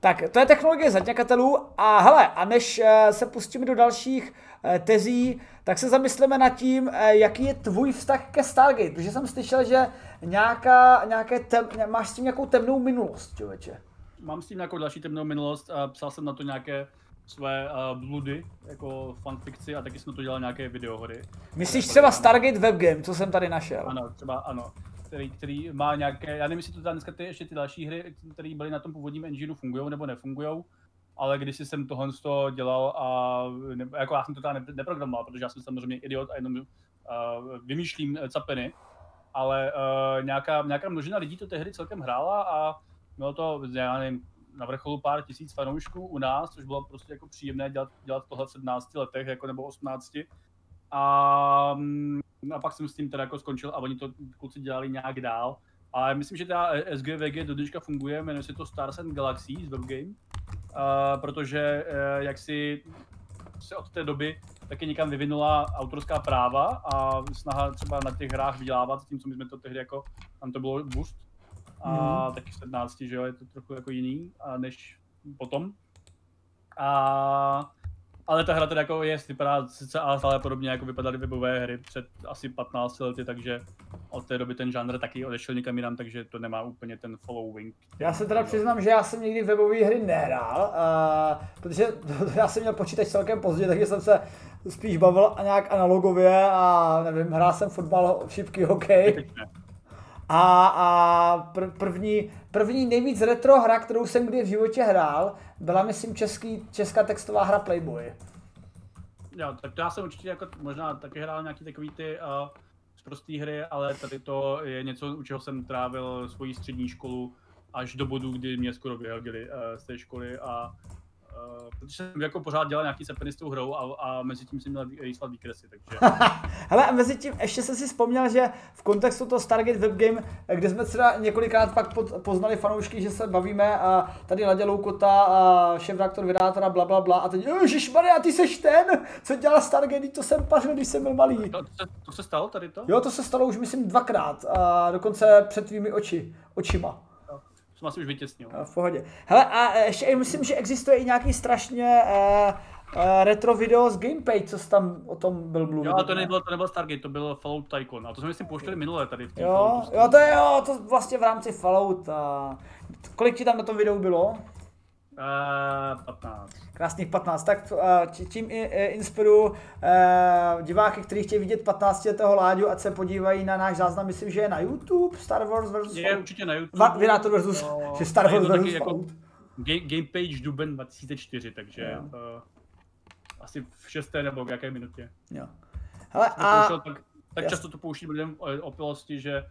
Tak, to je technologie zatněkatelů a hele, a než eh, se pustíme do dalších eh, tezí, tak se zamysleme nad tím, eh, jaký je tvůj vztah ke Stargate, protože jsem slyšel, že nějaká, nějaké tem, máš s tím nějakou temnou minulost, člověče. Mám s tím nějakou další temnou minulost a psal jsem na to nějaké své uh, bludy, jako fanfikci a taky jsem to dělal nějaké videohry. Myslíš třeba Stargate webgame, co jsem tady našel? Ano, třeba ano který, který má nějaké, já nevím, jestli to tam dneska ty, ještě ty další hry, které byly na tom původním engineu, fungují nebo nefungují, ale když jsem tohle toho dělal a ne, jako já jsem to tam neprogramoval, protože já jsem samozřejmě idiot a jenom uh, vymýšlím eh, capeny, ale uh, nějaká, nějaká množina lidí to tehdy celkem hrála a bylo to, já nevím, na vrcholu pár tisíc fanoušků u nás, což bylo prostě jako příjemné dělat, dělat tohle v 17 letech, jako nebo 18. A, mm, a pak jsem s tím teda jako skončil a oni to kluci dělali nějak dál. A myslím, že ta SGVG do dneška funguje, jmenuje se to Stars and Galaxies webgame, uh, protože uh, jak si se od té doby taky někam vyvinula autorská práva a snaha třeba na těch hrách vydělávat, tím, co my jsme to tehdy jako, tam to bylo boost, a mm. taky 17, že jo, je to trochu jako jiný a než potom. A ale ta hra teda jako je, vypadá sice ale podobně jako vypadaly webové hry před asi 15 lety, takže od té doby ten žánr taky odešel někam jinam, takže to nemá úplně ten following. Já se teda přiznám, že já jsem nikdy webové hry nehrál, uh, protože já jsem měl počítač celkem pozdě, takže jsem se spíš bavil a nějak analogově a nevím, hrál jsem fotbal, šipky, hokej. A, a pr- první, první nejvíc retro hra, kterou jsem kdy v životě hrál, byla myslím český, česká textová hra Playboy. Jo, tak to já jsem určitě jako možná taky hrál nějaký takový ty uh, prostý hry, ale tady to je něco, u čeho jsem trávil svoji střední školu až do bodu, kdy mě skoro vyhodili uh, z té školy a Uh, protože jsem jako pořád dělal nějaký sepeny s tou hrou a, a mezi tím jsem měl rýsovat výkresy, takže... Hele, a mezi tím ještě jsem si vzpomněl, že v kontextu toho Stargate Webgame, kde jsme třeba několikrát pak poznali fanoušky, že se bavíme a tady Ladě Loukota a šéf reaktor vydátora bla bla bla a teď Maria, ty seš ten, co dělal Stargate, to jsem pařil, když jsem byl malý. To, to, to, se stalo tady to? Jo, to se stalo už myslím dvakrát a dokonce před tvými oči, očima jsem asi už vytěsnil. v pohodě. Hele, a ještě myslím, že existuje i nějaký strašně uh, uh, retro video z Gamepay, co jsi tam o tom byl mluvit. Jo, ale to nebylo, to nebylo Stargate, to byl Fallout Tycoon. A to jsme myslím pouštěli minule tady v tom Jo, jo, to je jo, to vlastně v rámci Fallout. A... Kolik ti tam na tom videu bylo? 15. Krásných 15. Tak tím inspiruju diváky, kteří chtějí vidět 15 letého Láďu, ať se podívají na náš záznam, myslím, že je na YouTube, Star Wars vs. Je určitě na YouTube. Vyrátor versus, no, že Star Wars vs. Jako game page duben 2004, takže uh, asi v šesté nebo v jaké minutě. Jo. Hele, a... tak tak Jasný. často to pouštím lidem o opilosti, že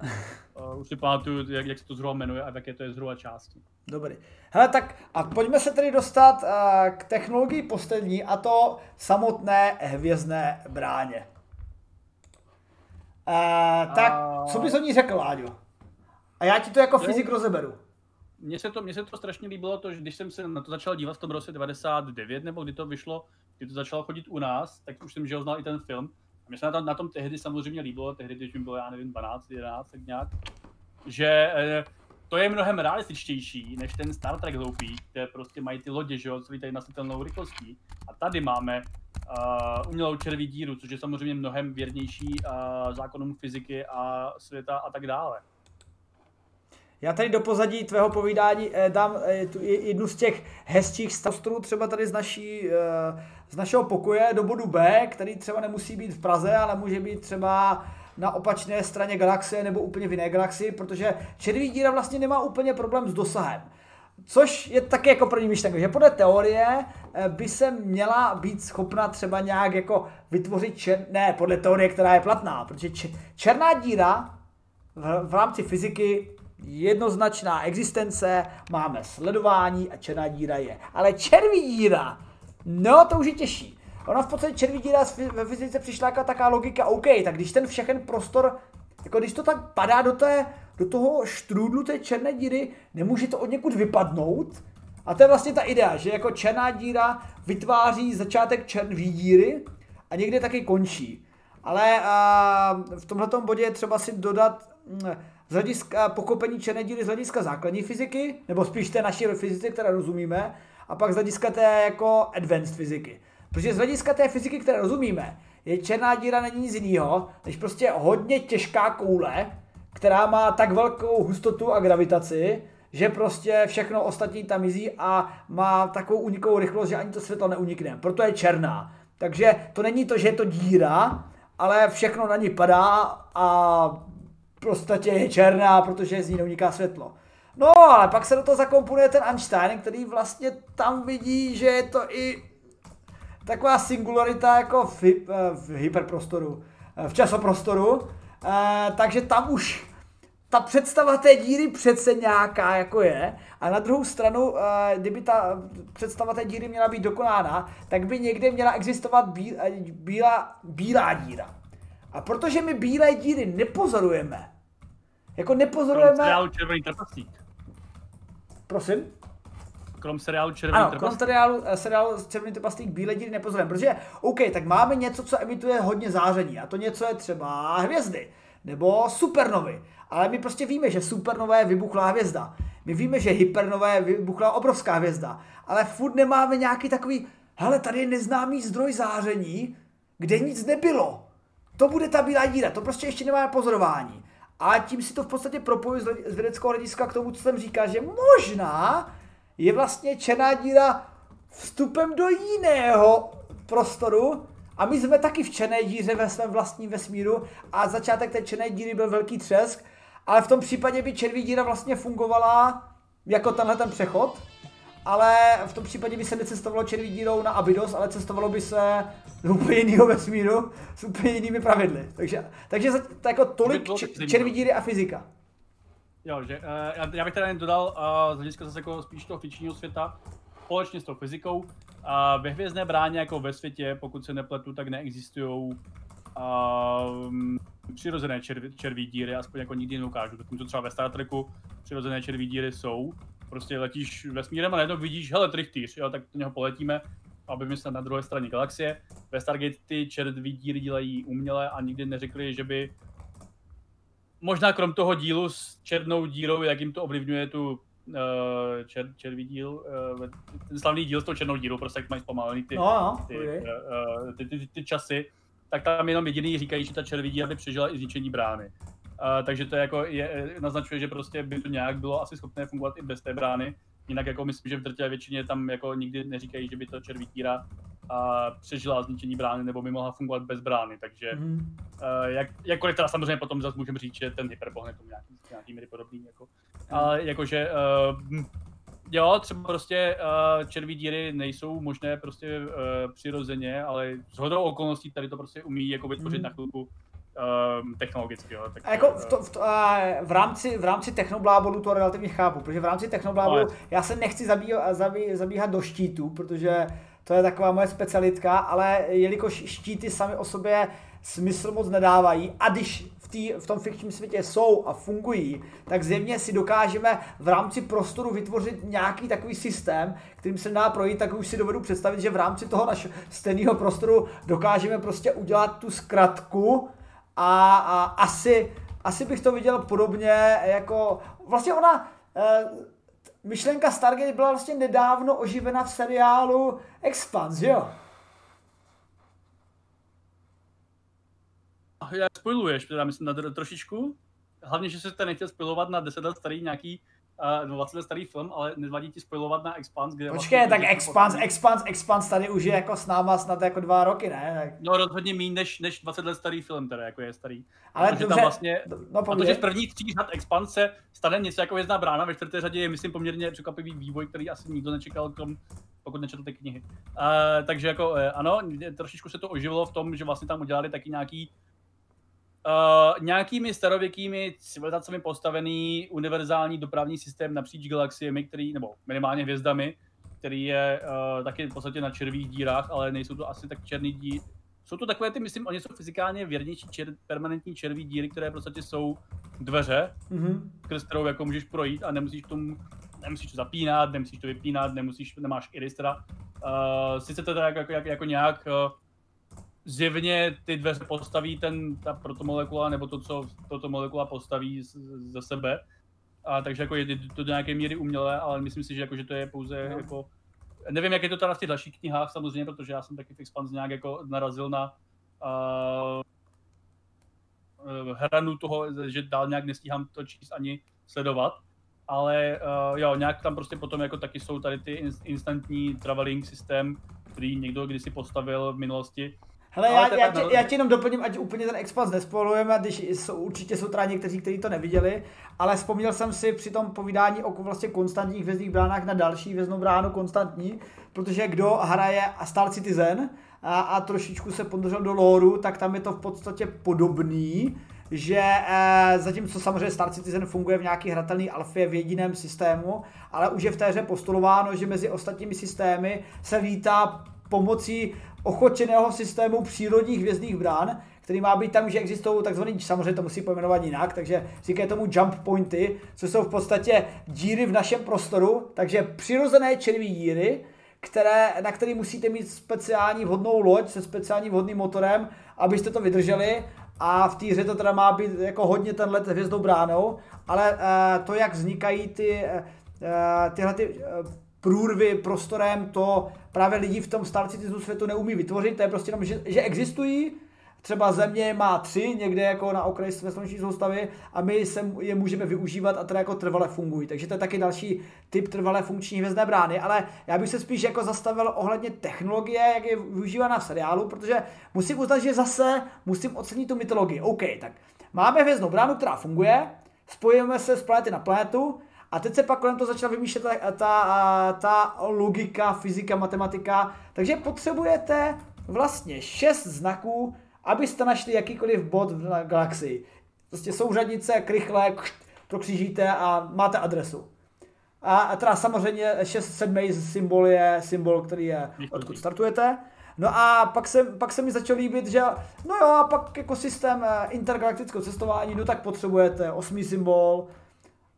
uh, už si pamatuju, jak, jak se to zhruba jmenuje a v jaké to je zhruba části. Dobrý. Hele, tak a pojďme se tedy dostat uh, k technologii poslední a to samotné hvězdné bráně. Uh, tak, a... co bys o ní řekl, Láďo? A já ti to jako fyzik rozeberu. Mně se, to, mně se to strašně líbilo, to, že když jsem se na to začal dívat v tom roce 99, nebo kdy to vyšlo, kdy to začalo chodit u nás, tak už jsem že znal i ten film, mně se na tom, na tom tehdy samozřejmě líbilo, tehdy, když mi bylo, já nevím, 12, 11, tak nějak, že eh, to je mnohem realističtější než ten Star Trek hloupý, kde prostě mají ty lodě, že jo, co lítají nasitelnou rychlostí. A tady máme uh, umělou červí díru, což je samozřejmě mnohem věrnější uh, zákonům fyziky a světa a tak dále. Já tady do pozadí tvého povídání eh, dám eh, tu, jednu z těch hezčích stavstrů třeba tady z, naší, eh, z našeho pokoje do bodu B, který třeba nemusí být v Praze, ale může být třeba na opačné straně galaxie nebo úplně v jiné galaxii, protože červí díra vlastně nemá úplně problém s dosahem. Což je taky jako první myšlenka, že podle teorie by se měla být schopna třeba nějak jako vytvořit čer... ne, podle teorie, která je platná, protože černá díra v, v rámci fyziky jednoznačná existence, máme sledování a černá díra je. Ale červí díra No, to už je těžší. Ona v podstatě červí díra ve fyzice přišla jako taková logika, OK, tak když ten všechen prostor, jako když to tak padá do, té, do toho štrůdlu té černé díry, nemůže to od někud vypadnout. A to je vlastně ta idea, že jako černá díra vytváří začátek černé díry a někde taky končí. Ale a, v tomto bodě je třeba si dodat mm, z hlediska pochopení černé díry z hlediska základní fyziky, nebo spíš té naší fyzice, které rozumíme, a pak z hlediska té jako advanced fyziky. Protože z hlediska té fyziky, které rozumíme, je černá díra není nic jiného, než prostě hodně těžká koule, která má tak velkou hustotu a gravitaci, že prostě všechno ostatní tam mizí a má takovou unikovou rychlost, že ani to světlo neunikne. Proto je černá. Takže to není to, že je to díra, ale všechno na ní padá a prostě je černá, protože z ní neuniká světlo. No, ale pak se do toho zakomponuje ten Einstein, který vlastně tam vidí, že je to i taková singularita jako v, eh, v hyperprostoru, eh, v časoprostoru, e, takže tam už ta představa té díry přece nějaká jako je a na druhou stranu, e, kdyby ta představa té díry měla být dokonána, tak by někde měla existovat bí, bílá, bílá díra. A protože my bílé díry nepozorujeme, jako nepozorujeme... seriálu Červený trpaslík. Prosím? Krom seriálu Červený ano, krom seriálu, eh, seriálu Červený trpaslík bílé díry nepozorujeme, protože OK, tak máme něco, co emituje hodně záření a to něco je třeba hvězdy nebo supernovy. Ale my prostě víme, že supernova je vybuchlá hvězda. My víme, že hypernova je vybuchlá obrovská hvězda. Ale furt nemáme nějaký takový, hele, tady je neznámý zdroj záření, kde nic nebylo. To bude ta bílá díra, to prostě ještě nemá pozorování. A tím si to v podstatě propoju z vědeckého hlediska k tomu, co jsem říkal, že možná je vlastně černá díra vstupem do jiného prostoru a my jsme taky v černé díře ve svém vlastním vesmíru a začátek té černé díry byl velký třesk, ale v tom případě by červí díra vlastně fungovala jako tenhle ten přechod, ale v tom případě by se necestovalo červí dírou na Abydos, ale cestovalo by se do úplně jiného vesmíru s úplně jinými pravidly. Takže, takže to jako tolik červí díry a fyzika. Jo, že, uh, já bych teda jen dodal uh, z hlediska zase jako spíš toho fikčního světa, společně s tou fyzikou. Uh, ve hvězdné bráně jako ve světě, pokud se nepletu, tak neexistují uh, přirozené červí, červí díry, aspoň jako nikdy neukážu. Zatímco třeba ve Star Treku přirozené červí díry jsou. Prostě letíš vesmírem a najednou vidíš, hele, trichtýř, jo, tak do něho poletíme, aby myslet na druhé straně galaxie. Ve Stargate ty červí díry dělají uměle a nikdy neřekli, že by možná krom toho dílu s černou dírou, jak jim to ovlivňuje tu uh, čer, červí díl, uh, ten slavný díl s tou černou dírou, prostě jak mají zpomalený ty, no, no, ty, okay. uh, ty, ty, ty, ty, časy, tak tam jenom jediný říkají, že ta červí díra by přežila i zničení brány. Uh, takže to jako je, naznačuje, že prostě by to nějak bylo asi schopné fungovat i bez té brány. Jinak jako myslím, že v drtivé většině tam jako nikdy neříkají, že by to červí díra a přežila zničení brány nebo by mohla fungovat bez brány, takže mm. uh, jak, jakkoliv teda samozřejmě potom zase můžeme říct, že ten hyperbohne je tomu nějaký, nějaký míry podobný, jako, mm. ale jakože uh, jo, třeba prostě uh, červí díry nejsou možné prostě uh, přirozeně, ale s hodou okolností tady to prostě umí jako vytvořit mm. na chvilku Um, technologicky. Jo, tak, a jako v, to, v, to, v, rámci, v rámci technoblábolu to relativně chápu, protože v rámci technoblábolu no, já se nechci zabíhat, zabí, zabíhat do štítů, protože to je taková moje specialitka, ale jelikož štíty sami o sobě smysl moc nedávají a když v, tý, v tom fikčním světě jsou a fungují, tak zjevně si dokážeme v rámci prostoru vytvořit nějaký takový systém, kterým se dá projít, tak už si dovedu představit, že v rámci toho našeho stejného prostoru dokážeme prostě udělat tu zkratku a, a asi, asi bych to viděl podobně jako, vlastně ona, eh, myšlenka Stargate byla vlastně nedávno oživena v seriálu Expanse, jo? Já spojuješ, teda myslím na trošičku. Hlavně, že se to nechtěl spojovat na 10 let starý nějaký uh, 20 let starý film, ale nezvadí ti spojovat na Expanse, kde Počkej, vlastně, tak Expanse, Expanse, Expanse tady už je jako s náma snad jako dva roky, ne? Tak... No rozhodně méně než, než 20 let starý film, teda jako je starý. Ale protože dobře, tam vlastně, no, protože v první tří řad Expanse se stane něco jako vězná brána, ve čtvrté řadě je myslím poměrně překvapivý vývoj, který asi nikdo nečekal, krom, pokud nečetl ty knihy. Uh, takže jako uh, ano, trošičku se to oživilo v tom, že vlastně tam udělali taky nějaký uh, nějakými starověkými civilizacemi postavený univerzální dopravní systém napříč galaxiemi, který, nebo minimálně hvězdami, který je uh, taky v podstatě na červých dírách, ale nejsou to asi tak černý díry. Jsou to takové ty, myslím, oni jsou fyzikálně věrnější čer, permanentní červí díry, které v podstatě jsou dveře, mm-hmm. skrz kterou jako můžeš projít a nemusíš k tomu, nemusíš to zapínat, nemusíš to vypínat, nemusíš, nemáš iris teda. Uh, sice to tak jako, jako, jako nějak uh, zjevně ty dveře postaví ten, ta protomolekula, nebo to, co toto molekula postaví ze sebe, a takže jako je to do nějaké míry umělé, ale myslím si, že, jako, že to je pouze no. jako Nevím, jak je to teda v těch dalších knihách samozřejmě, protože já jsem taky v Expans nějak jako narazil na uh, hranu toho, že dál nějak nestíhám to číst ani sledovat. Ale uh, jo, nějak tam prostě potom jako taky jsou tady ty instantní traveling systém, který někdo kdysi postavil v minulosti, Hele, já, já, tě, já tě jenom doplním, ať úplně ten expans nespolujeme, když jsou, určitě jsou teda někteří, kteří to neviděli, ale vzpomněl jsem si při tom povídání o vlastně konstantních hvězdných bránách na další hvězdnou bránu konstantní, protože kdo hraje Star Citizen a, a trošičku se ponořil do lóru, tak tam je to v podstatě podobný, že e, zatímco samozřejmě Star Citizen funguje v nějaký hratelný alfě v jediném systému, ale už je v té hře postulováno, že mezi ostatními systémy se lítá pomocí ochočeného systému přírodních hvězdných brán, který má být tam, že existují takzvaný, samozřejmě to musí pojmenovat jinak, takže říkají tomu jump pointy, co jsou v podstatě díry v našem prostoru, takže přirozené červí díry, které, na který musíte mít speciální vhodnou loď se speciálním vhodným motorem, abyste to vydrželi. A v té hře to teda má být jako hodně ten let hvězdou bránou, ale uh, to, jak vznikají ty, uh, tyhle ty, průrvy prostorem, to právě lidi v tom Star Citizen světu neumí vytvořit, to je prostě jenom, že, že existují, třeba země má tři někde jako na okraji své sluneční soustavy a my se je můžeme využívat a teda jako trvale fungují. Takže to je taky další typ trvalé funkční hvězdné brány, ale já bych se spíš jako zastavil ohledně technologie, jak je využívána v seriálu, protože musím uznat, že zase musím ocenit tu mytologii. OK, tak máme hvězdnou bránu, která funguje, spojíme se z planety na planetu, a teď se pak kolem toho začala vymýšlet ta, ta, ta logika, fyzika, matematika. Takže potřebujete vlastně šest znaků, abyste našli jakýkoliv bod v galaxii. Prostě souřadnice, krychle, prokřížíte a máte adresu. A, a teda samozřejmě 6 7 symbol je symbol, který je odkud startujete. No a pak se, pak se mi začalo líbit, že no jo, a pak jako systém eh, intergalaktického cestování, no tak potřebujete osmý symbol,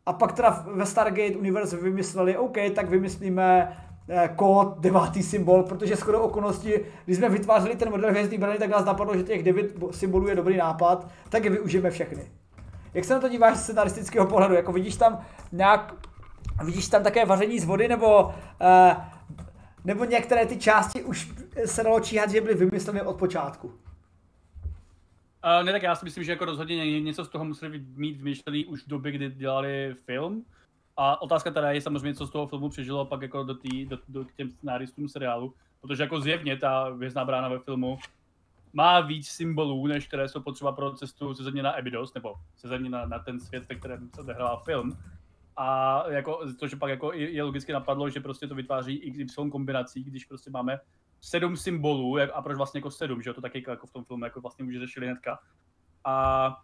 a pak teda ve Stargate Universe vymysleli, OK, tak vymyslíme eh, kód, devátý symbol, protože skoro okolností, když jsme vytvářeli ten model hvězdný brany, tak nás napadlo, že těch devět symbolů je dobrý nápad, tak je využijeme všechny. Jak se na to díváš z scenaristického pohledu? Jako vidíš tam nějak, vidíš tam také vaření z vody, nebo, eh, nebo některé ty části už se dalo číhat, že byly vymysleny od počátku? Uh, ne, tak já si myslím, že jako rozhodně něco z toho museli mít vymýšlený už v době, kdy dělali film. A otázka teda je samozřejmě, co z toho filmu přežilo pak jako do, tý, do, do k těm scenáristům seriálu. Protože jako zjevně ta vězná brána ve filmu má víc symbolů, než které jsou potřeba pro cestu ze země na Abydos, nebo ze země na, na ten svět, ve kterém se odehrává film. A jako, to, že pak jako je, je logicky napadlo, že prostě to vytváří XY kombinací, když prostě máme sedm symbolů, a proč vlastně jako sedm, že jo, to taky jako v tom filmu jako vlastně už řešili hnedka. A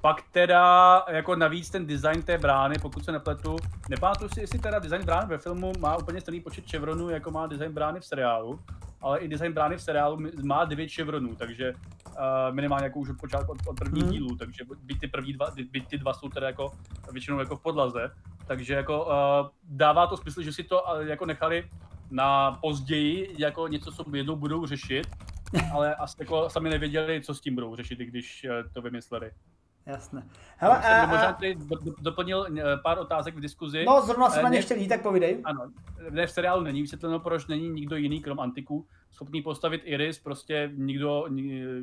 pak teda jako navíc ten design té brány, pokud se nepletu, nepamatuju si, jestli teda design brány ve filmu má úplně stejný počet chevronů, jako má design brány v seriálu, ale i design brány v seriálu má 9 chevronů, takže uh, minimálně jako už od počátku, od, od prvních hmm. dílů, takže byť ty první dva, byť ty dva jsou teda jako většinou jako v podlaze, takže jako uh, dává to smysl, že si to uh, jako nechali na později jako něco, co jednou budou řešit, ale asi jako sami nevěděli, co s tím budou řešit, když eh, to vymysleli. Jasné. Hele, a, jsem možná tady doplnil eh, pár otázek v diskuzi. No, zrovna jsem na ně eh, chtěl tak povídej. Ano, ne v seriálu není vysvětleno, proč není nikdo jiný, krom Antiku, schopný postavit Iris, prostě nikdo,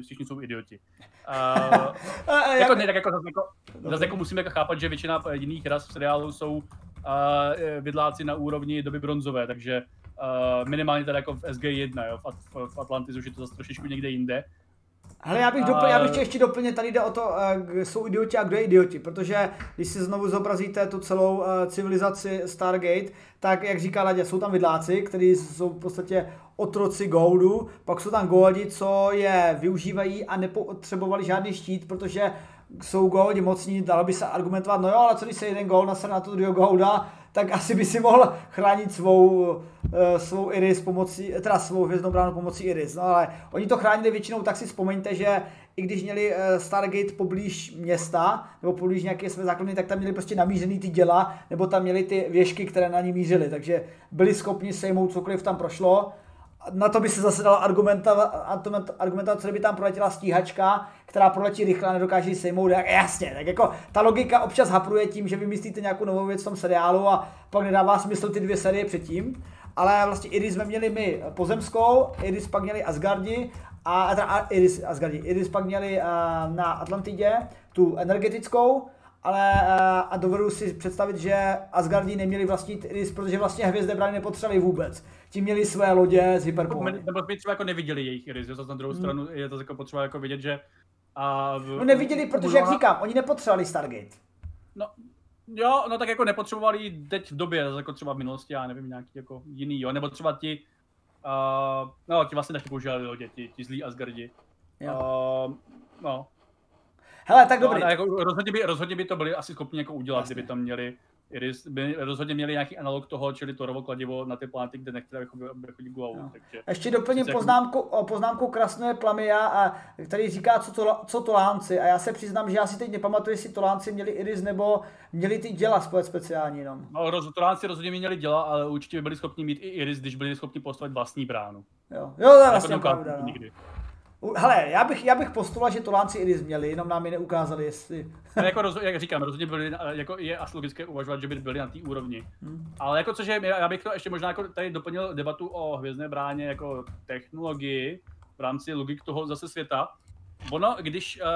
všichni jsou idioti. Uh, jako, ne, tak jako, zase, jako, zase jako musíme jako chápat, že většina jiných ras v seriálu jsou uh, vidláci na úrovni doby bronzové, takže Uh, minimálně teda jako v SG1, jo, v, v Atlantis už je to zase trošičku někde jinde. Ale já bych, doplnil, já bych chtěl ještě doplnit, tady jde o to, uh, jsou idioti a kdo je idioti, protože když si znovu zobrazíte tu celou uh, civilizaci Stargate, tak jak říká Ladě, jsou tam vidláci, kteří jsou v podstatě otroci Goldu, pak jsou tam Goldi, co je využívají a nepotřebovali žádný štít, protože jsou Goldi mocní, dalo by se argumentovat, no jo, ale co když se jeden Gold nasere na to druhého Golda, tak asi by si mohl chránit svou, uh, svou Iris pomocí, teda svou hvězdnou bránu pomocí Iris. No ale oni to chránili většinou, tak si vzpomeňte, že i když měli uh, Stargate poblíž města, nebo poblíž nějaké své základny, tak tam měli prostě namířený ty děla, nebo tam měli ty věžky, které na ní mířily, takže byli schopni sejmout cokoliv tam prošlo na to by se zase dala argumentovat, argumentovat, co by tam proletěla stíhačka, která proletí rychle a nedokáže ji sejmout, jak jasně, tak jako ta logika občas hapruje tím, že vymyslíte nějakou novou věc v tom seriálu a pak nedává smysl ty dvě série předtím, ale vlastně Iris jsme měli my pozemskou, Iris pak měli Asgardi a, Iris, Asgardi, Iris pak měli uh, na Atlantidě tu energetickou, ale uh, a dovedu si představit, že Asgardi neměli vlastnit Iris, protože vlastně hvězdné brány nepotřebovali vůbec ti měli své lodě z hyperpony. Nebo by třeba jako neviděli jejich iris, zase na druhou hmm. stranu je to jako potřeba jako vidět, že a v, no neviděli, protože jak říkám, oni nepotřebovali Stargate. No, jo, no tak jako nepotřebovali teď v době, jako třeba v minulosti, já nevím, nějaký jako jiný, jo, nebo třeba ti, uh, no ti vlastně taky používali lodě, ti, ti zlí Asgardi. Jo. Uh, no. Hele, tak dobrý. No, jako, rozhodně, by, rozhodně by to byli asi schopni jako udělat, Jasně. kdyby tam měli Iris by rozhodně měli nějaký analog toho, čili Torovo kladivo na ty planety, kde nechtěli chodit Guau. No. Takže Ještě doplním jako- poznámku, jako... poznámku Krasné Plamia, a, který říká, co, to, co Tolánci. A já se přiznám, že já si teď nepamatuju, jestli Tolánci měli Iris nebo měli ty děla spojit speciální jenom. No, roz, Tolánci rozhodně měli děla, ale určitě by byli schopni mít i Iris, když byli schopni postavit vlastní bránu. Jo, jo to je vlastně pravda. No. Nikdy. Hele, já bych, já bych postuloval, že Tolánci Iris měli, jenom nám je neukázali, jestli... No, jako roz, jak říkám, rozhodně byli, jako je asi logické uvažovat, že by byli na té úrovni. Hmm. Ale jako což je, já bych to ještě možná jako tady doplnil debatu o hvězdné bráně jako technologii v rámci logik toho zase světa. Ono, když uh,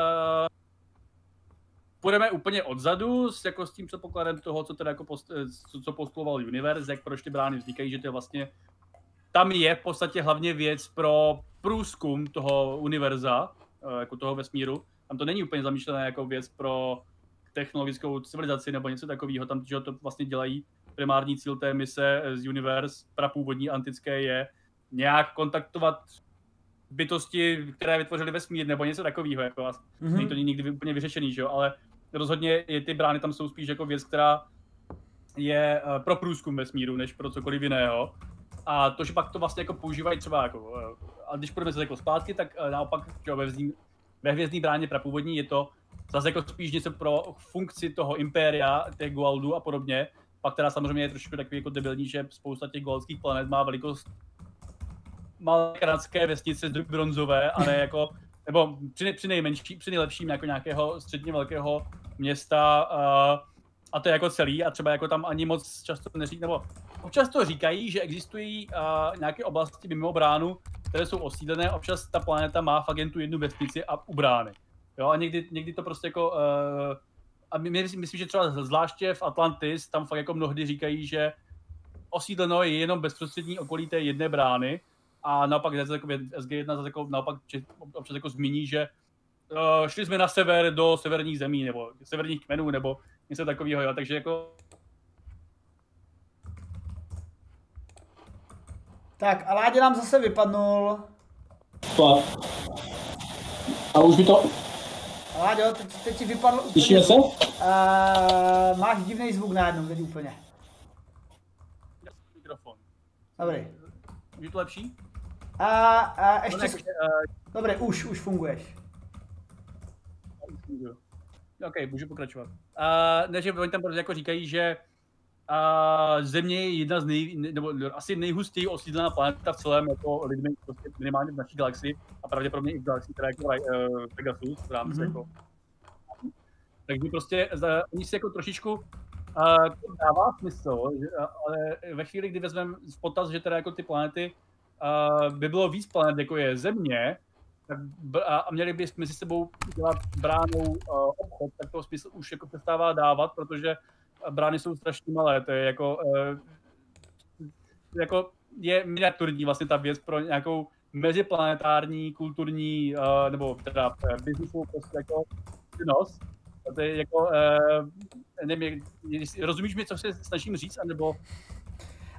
půjdeme úplně odzadu s, jako s tím předpokladem toho, co teda jako post, co, co postuloval Universe, jak proč ty brány vznikají, že to je vlastně tam je v podstatě hlavně věc pro průzkum toho univerza, eh, jako toho vesmíru. Tam to není úplně zamýšlené jako věc pro technologickou civilizaci nebo něco takového. Tam že to vlastně dělají primární cíl té mise z Universe, prapůvodní antické, je nějak kontaktovat bytosti, které vytvořily vesmír nebo něco takového. Jako mm-hmm. Není to nikdy úplně vyřešený, že jo? ale rozhodně ty brány tam jsou spíš jako věc, která je eh, pro průzkum vesmíru, než pro cokoliv jiného. A to, že pak to vlastně jako používají třeba jako, eh, a když půjdeme se jako zpátky, tak eh, naopak že ve, vzdí, ve hvězdní bráně prapůvodní je to zase jako spíš něco pro funkci toho impéria, těch Gualdů a podobně. Pak teda samozřejmě je trošku takový jako debilní, že spousta těch Gualdských planet má velikost malé kanadské vesnice z bronzové, a ne jako, nebo při, při nejmenší, při nejlepším jako nějakého středně velkého města uh, a to je jako celý a třeba jako tam ani moc často neříkají, nebo občas to říkají, že existují uh, nějaké oblasti mimo bránu, které jsou osídlené, občas ta planeta má fakt jen tu jednu vesnici a u brány. Jo, a někdy, někdy to prostě jako, uh, a my, my, myslím, že třeba zvláště v Atlantis, tam fakt jako mnohdy říkají, že osídleno je jenom bezprostřední okolí té jedné brány, a naopak jako SG1 zase jako, naopak občas jako zmíní, že uh, šli jsme na sever do severních zemí, nebo severních kmenů, nebo něco takového, jo. takže jako Tak a Ládě nám zase vypadnul. A už by to... Láďo, teď, teď ti vypadl úplně... Slyšíme se? Uh, máš divný zvuk najednou teď úplně. Mikrofon. Dobrý. Je to lepší? A, a ještě... No, uh... Dobrý, už, už funguješ. OK, můžu pokračovat. Uh, ne, že oni tam jako říkají, že a země je jedna z nej, nebo asi nejhustěji osídlená planeta v celém jako lidmi, prostě minimálně v naší galaxii a pravděpodobně i v galaxii, která je jako uh, Pegasus v rámci mm-hmm. jako. Takže prostě za, oni si jako trošičku uh, to dává smysl, že, ale ve chvíli, kdy vezmeme v potaz, že teda jako ty planety uh, by bylo víc planet, jako je Země, tak, a, a měli by mezi sebou dělat bránou uh, obchod, tak to smysl už jako přestává dávat, protože brány jsou strašně malé, to je jako, uh, jako je miniaturní vlastně ta věc pro nějakou meziplanetární, kulturní, uh, nebo teda uh, businessovou prostě jako činnost. To je jako, nevím, rozumíš mi, co se snažím říct, anebo...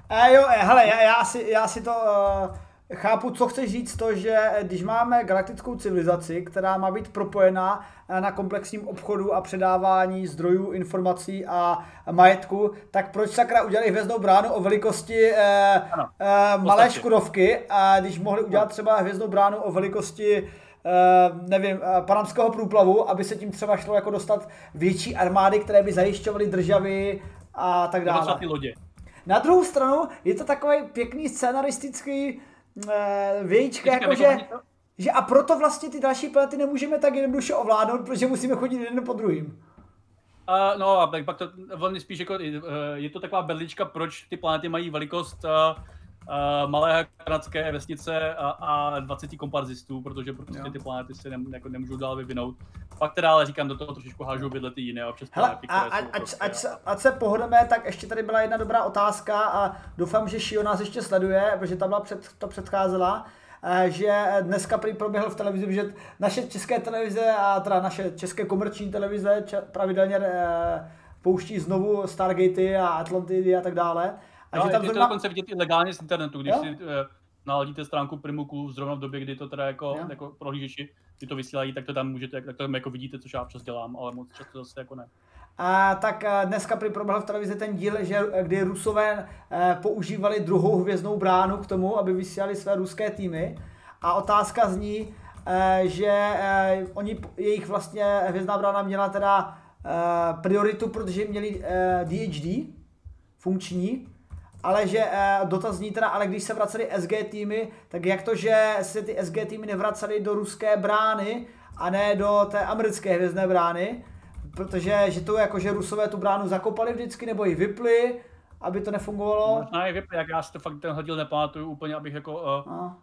E, jo, hele, já, já, si, já si to uh, chápu, co chceš říct, to, že když máme galaktickou civilizaci, která má být propojená na komplexním obchodu a předávání zdrojů, informací a majetku, tak proč sakra udělali hvězdnou bránu o velikosti eh, eh, malé škudovky, a když mohli udělat třeba hvězdnou bránu o velikosti Uh, nevím, uh, panamského průplavu, aby se tím třeba šlo jako dostat větší armády, které by zajišťovaly državy a tak dále. Na druhou stranu je to takový pěkný scenaristický uh, vějíčka, jako že, že a proto vlastně ty další planety nemůžeme tak jednoduše ovládnout, protože musíme chodit jeden po druhým. Uh, no a pak to velmi spíš jako, je to taková bedlička, proč ty planety mají velikost uh, uh, malé kanadské vesnice a, a 20 komparzistů, protože prostě jo. ty planety se ne, jako nemůžou dál vyvinout. Pak teda ale říkám, do toho trošičku hážou vidle ty jiné občas Hele, planety, a, a, ať, prostě, ať, se, ať se pohodeme, tak ještě tady byla jedna dobrá otázka a doufám, že Shio nás ještě sleduje, protože ta byla před, to předcházela eh, že dneska prý proběhl v televizi, že naše české televize a teda naše české komerční televize pravidelně eh, pouští znovu Stargatey a Atlantidy a tak dále. A no, že tam je zrovna... to dokonce vidět i legálně z internetu, když jo? si uh, naladíte stránku Primuku zrovna v době, kdy to teda jako, jako prohlížeči ty to vysílají, tak to tam můžete, tak to tam jako vidíte, což já občas dělám, ale moc často zase jako ne. A, tak eh, dneska proběhl v televizi ten díl, že, eh, kdy Rusové používali druhou hvězdnou bránu k tomu, aby vysílali své ruské týmy. A otázka zní, že oni, jejich vlastně hvězdná brána měla teda prioritu, protože měli DHD funkční, ale že eh, dotaz zní teda, ale když se vraceli SG týmy, tak jak to, že se ty SG týmy nevracely do ruské brány a ne do té americké hvězdné brány, protože že to jako, že Rusové tu bránu zakopali vždycky, nebo ji vypli, aby to nefungovalo. Možná i vypli, jak já si to fakt ten díl nepamatuju úplně, abych jako uh, no.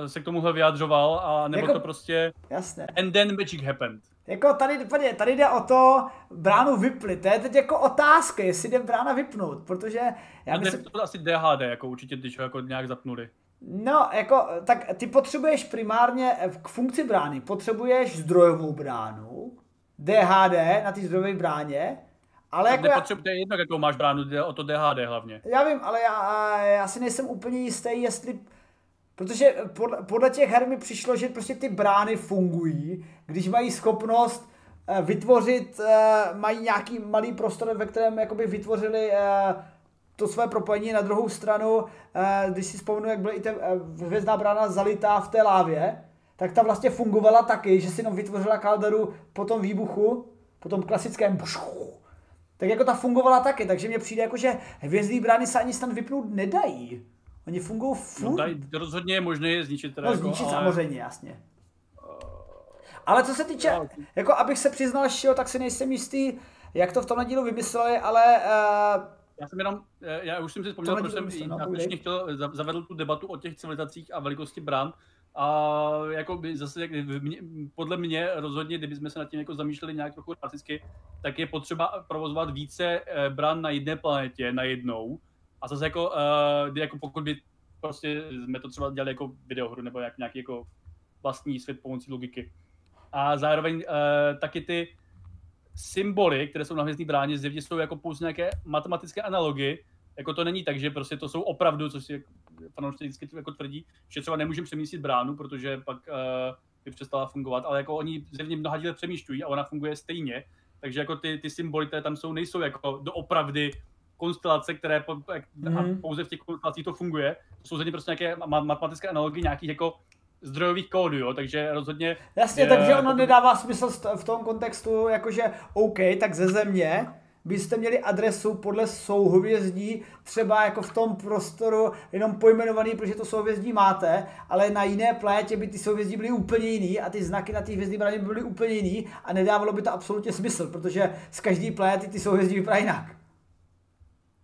uh, se k tomuhle vyjadřoval, a nebo jako, to prostě... Jasně. And then magic happened. Jako tady, tady, tady jde o to bránu vyplit. To je teď jako otázka, jestli jde brána vypnout, protože já no, myslím... To asi DHD, jako určitě, když ho jako nějak zapnuli. No, jako, tak ty potřebuješ primárně k funkci brány, potřebuješ zdrojovou bránu, DHD na ty zdrojové bráně, ale jako já, to je jedno, jakou máš bránu, jde o to DHD hlavně. Já vím, ale já, já si nejsem úplně jistý, jestli Protože podle, podle těch her mi přišlo, že prostě ty brány fungují, když mají schopnost uh, vytvořit, uh, mají nějaký malý prostor, ve kterém jakoby vytvořili uh, to své propojení. Na druhou stranu, když si vzpomenu, jak byla i ta hvězdná brána zalitá v té lávě, tak ta vlastně fungovala taky, že si jenom vytvořila kalderu po tom výbuchu, po tom klasickém bušku. Tak jako ta fungovala taky, takže mně přijde jako, že hvězdní brány se ani snad vypnout nedají. Oni fungují no, furt. No, tady rozhodně je možné je zničit. Teda no jako, zničit ale... samozřejmě, jasně. Ale co se týče, no, jako abych se přiznal, Šio, tak si nejsem jistý, jak to v tomhle dílu vymysleli, ale... Uh, já jsem jenom, eh, já už jsem si vzpomněl, proč jsem no, chtěl, zavedl tu debatu o těch civilizacích a velikosti brand. A jako by zase, jak, mě, podle mě rozhodně, kdybychom se nad tím jako zamýšleli nějak trochu klasicky, tak je potřeba provozovat více eh, bran na jedné planetě, na jednou, a zase jako, uh, jako pokud by prostě jsme to třeba dělali jako videohru nebo jak nějaký jako vlastní svět pomocí logiky. A zároveň uh, taky ty symboly, které jsou na hvězdní bráně, zjevně jsou jako pouze nějaké matematické analogie. Jako to není tak, že prostě to jsou opravdu, co si fanoušci vždycky jako tvrdí, že třeba nemůžeme přemístit bránu, protože pak uh, by přestala fungovat, ale jako oni zjevně mnoha díle přemýšľují a ona funguje stejně. Takže jako ty, ty symboly, které tam jsou, nejsou jako doopravdy konstelace, které po, mm. pouze v těch konstelacích to funguje. To jsou prostě nějaké matematické analogie nějakých jako zdrojových kódů, jo, takže rozhodně... Jasně, je, takže ono nedává smysl v tom kontextu, jakože OK, tak ze země byste měli adresu podle souhvězdí, třeba jako v tom prostoru jenom pojmenovaný, protože to souhvězdí máte, ale na jiné planetě by ty souhvězdí byly úplně jiný a ty znaky na té hvězdní by byly úplně jiný a nedávalo by to absolutně smysl, protože z každé planety ty souhvězdí vypadají jinak.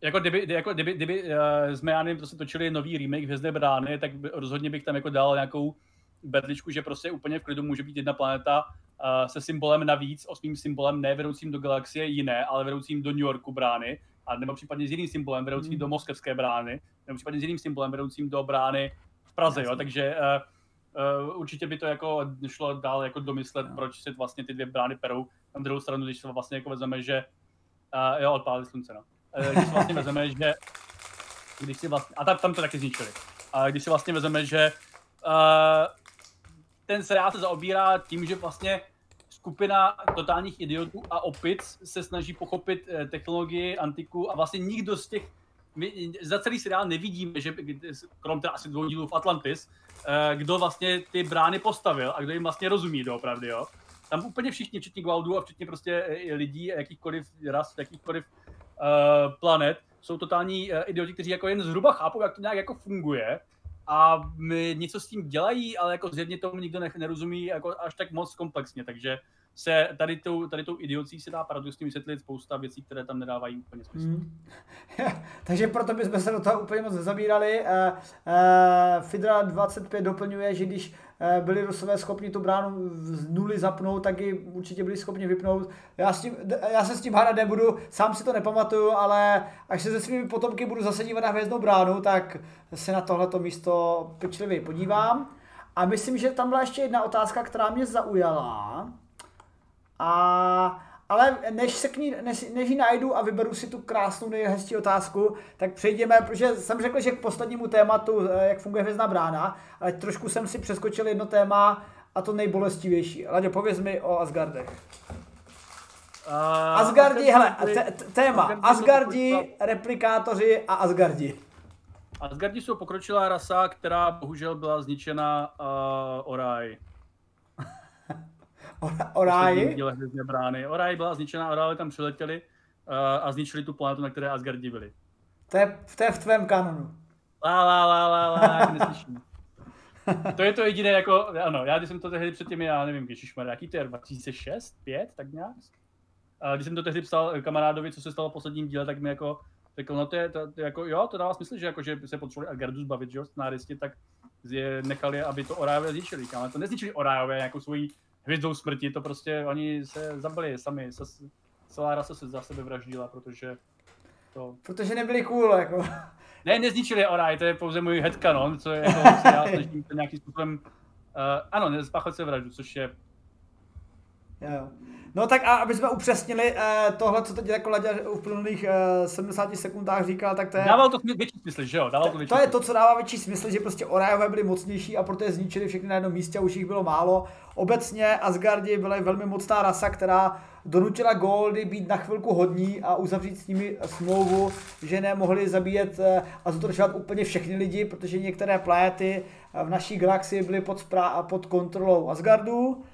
Jako kdyby, jako kdyby, kdyby uh, jsme, já nevím, prostě točili nový remake Hvězdné brány, tak by, rozhodně bych tam jako dal nějakou bedličku, že prostě úplně v klidu může být jedna planeta uh, se symbolem navíc, osmým symbolem, ne vedoucím do galaxie jiné, ale vedoucím do New Yorku brány, a nebo případně s jiným symbolem vedoucím hmm. do moskevské brány, nebo případně s jiným symbolem vedoucím do brány v Praze, jo, takže uh, uh, určitě by to jako šlo dál jako domyslet, no. proč se vlastně ty dvě brány perou. Na druhou stranu, když se vlastně jako vezmeme, že uh, jo, odpálili slunce, no. Eh, když vlastně vezmeme, že když si vlastně, a tam, tam to taky zničili. A když si vlastně vezmeme, že uh, ten seriál se zaobírá tím, že vlastně skupina totálních idiotů a opic se snaží pochopit eh, technologii, antiku a vlastně nikdo z těch my za celý seriál nevidíme, že krom teda asi dvou dílů v Atlantis, kdo vlastně ty brány postavil a kdo jim vlastně rozumí doopravdy, jo. Tam úplně všichni, včetně Gwaudu a včetně prostě lidí, jakýchkoliv ras, jakýchkoliv planet, jsou totální uh, idioti, kteří jako jen zhruba chápou, jak to nějak jako funguje a my něco s tím dělají, ale jako zjevně tomu nikdo nerozumí jako až tak moc komplexně, takže se tady tou, tady tou idiocí se dá paradoxně vysvětlit spousta věcí, které tam nedávají úplně smysl. Mm. Takže proto bychom se do toho úplně moc nezabírali. Uh, uh, Fidra 25 doplňuje, že když uh, byli Rusové schopni tu bránu z nuly zapnout, tak ji určitě byli schopni vypnout. Já, s tím, já se s tím hádat nebudu, sám si to nepamatuju, ale až se se svými potomky budu zase dívat na hvězdnou bránu, tak se na tohleto místo pečlivě podívám. A myslím, že tam byla ještě jedna otázka, která mě zaujala. A, ale než, se k ní, než, než ji najdu a vyberu si tu krásnou nejhezčí otázku, tak přejdeme, protože jsem řekl, že k poslednímu tématu, eh, jak funguje hvězdná brána, ale trošku jsem si přeskočil jedno téma a to nejbolestivější. Laďo, pověz mi o Asgardech. Uh, Asgardi, hele, téma, Asgardi, replikátoři a Asgardi. Asgardi jsou pokročilá rasa, která bohužel byla zničena uh, Oraj. Oráji? brány. Oraj byla zničená, Oraj tam přiletěli uh, a zničili tu planetu, na které Asgardi byli. To je, to je v tvém kanonu. La la la la la, neslyším. to je to jediné, jako, ano, já když jsem to tehdy před těmi, já nevím, ježišmar, jaký to je, 2006, 5, tak nějak? A když jsem to tehdy psal kamarádovi, co se stalo v posledním díle, tak mi jako řekl, no to je, to, to jako, jo, to dává smysl, že jako, že se potřebovali Asgardu zbavit, že jo, scenáristi, tak je nechali, aby to Orajové zničili, ale to nezničili Orajové jako svoji hvězdou smrti, to prostě oni se zabili sami, se, celá rasa se za sebe vraždila, protože to... Protože nebyli cool, jako. Ne, nezničili Oraj, to je pouze můj headcanon, co je jako, se já snažím to nějakým způsobem, uh, ano, nezpáchat se vraždu, což je... Jo. No tak a aby jsme upřesnili uh, tohle, co teď jako Ladě v plných uh, 70 sekundách říkal, tak to je... Dával to větší smysl, že jo? Dával to, větší to je to, co dává větší smysl, že prostě Orajové byli mocnější a proto je zničili všechny na jednom místě a už jich bylo málo. Obecně Asgardi byla velmi mocná rasa, která donutila Goldy být na chvilku hodní a uzavřít s nimi smlouvu, že nemohli zabíjet uh, a zotročovat úplně všechny lidi, protože některé planety v naší galaxii byly pod, pod kontrolou Asgardu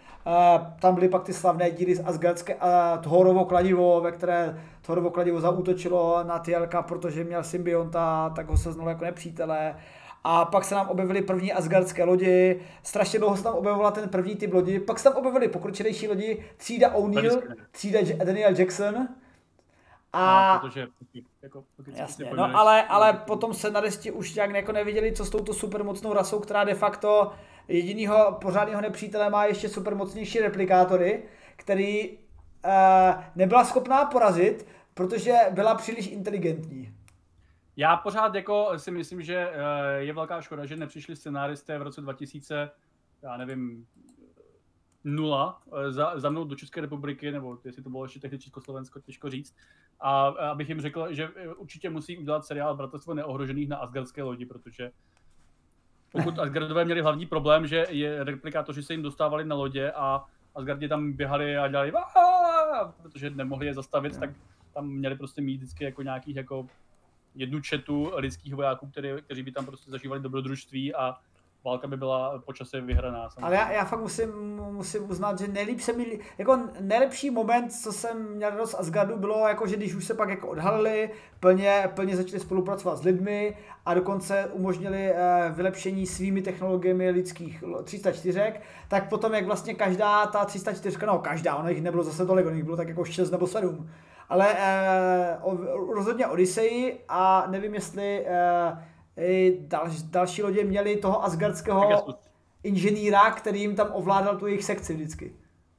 tam byly pak ty slavné díly z Asgardské uh, Thorovo kladivo, ve které Thorovo kladivo zautočilo na Tielka, protože měl symbionta, tak ho se znalo jako nepřítele. A pak se nám objevily první asgardské lodi, strašně dlouho se tam objevovala ten první typ lodi, pak se tam objevily pokročilejší lodi, třída O'Neill, třída Daniel Jackson, a... No, protože jako, Jasně, no ale, ale potom se na desti už nějak jako neviděli, co s touto supermocnou rasou, která de facto jedinýho pořádného nepřítele má ještě supermocnější replikátory, který uh, nebyla schopná porazit, protože byla příliš inteligentní. Já pořád jako si myslím, že uh, je velká škoda, že nepřišli scenáristé v roce 2000, já nevím, nula eh, za, za mnou do České republiky, nebo jestli to bylo ještě tehdy Československo, těžko říct. A abych jim řekl, že určitě musí udělat seriál Bratrstvo neohrožených na Asgardské lodi, protože pokud Asgardové měli hlavní problém, že je replikátoři se jim dostávali na lodě a Asgardi tam běhali a dělali protože nemohli je zastavit, tak tam měli prostě mít vždycky jako nějakých jako jednu četu lidských vojáků, který, kteří by tam prostě zažívali dobrodružství a válka by byla počasem vyhraná. Samozřejmě. Ale já, já fakt musím, musím uznat, že nejlíp se mi, jako nejlepší moment, co jsem měl z Asgardu, bylo jako, že když už se pak jako odhalili, plně, plně začali spolupracovat s lidmi a dokonce umožnili eh, vylepšení svými technologiemi lidských 304, tak potom jak vlastně každá ta 304, no každá, ono jich nebylo zase tolik, ono jich bylo tak jako 6 nebo 7, ale eh, rozhodně Odyssey a nevím jestli eh, dal, další lodě měli toho asgardského inženýra, který jim tam ovládal tu jejich sekci vždycky.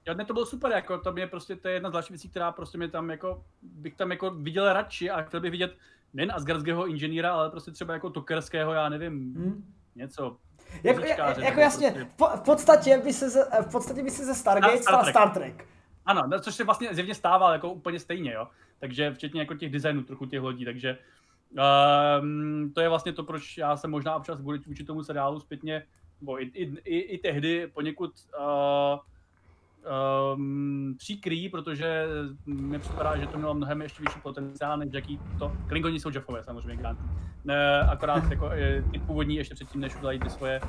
Jo, ne, to bylo super, jako to mě prostě, to je jedna z dalších věcí, která prostě mě tam jako, bych tam jako viděl radši a chtěl bych vidět nejen asgardského inženýra, ale prostě třeba jako tokerského, já nevím, hmm. něco. Jako, jako jasně, prostě... po, v podstatě by se, v podstatě by se ze Stargate Star, Star, Trek. Star Trek. Ano, no, což se vlastně zjevně stával jako úplně stejně, jo. Takže včetně jako těch designů trochu těch lodí, takže Um, to je vlastně to, proč já jsem možná občas kvůli vůči tomu seriálu zpětně, nebo i, i, i, i tehdy poněkud uh, um, příkrý, protože mi připadá, že to mělo mnohem ještě vyšší potenciál, než jaký to. Klingoni jsou Jeffové samozřejmě, Grant. Ne, akorát jako, ty původní ještě předtím, než udělají ty svoje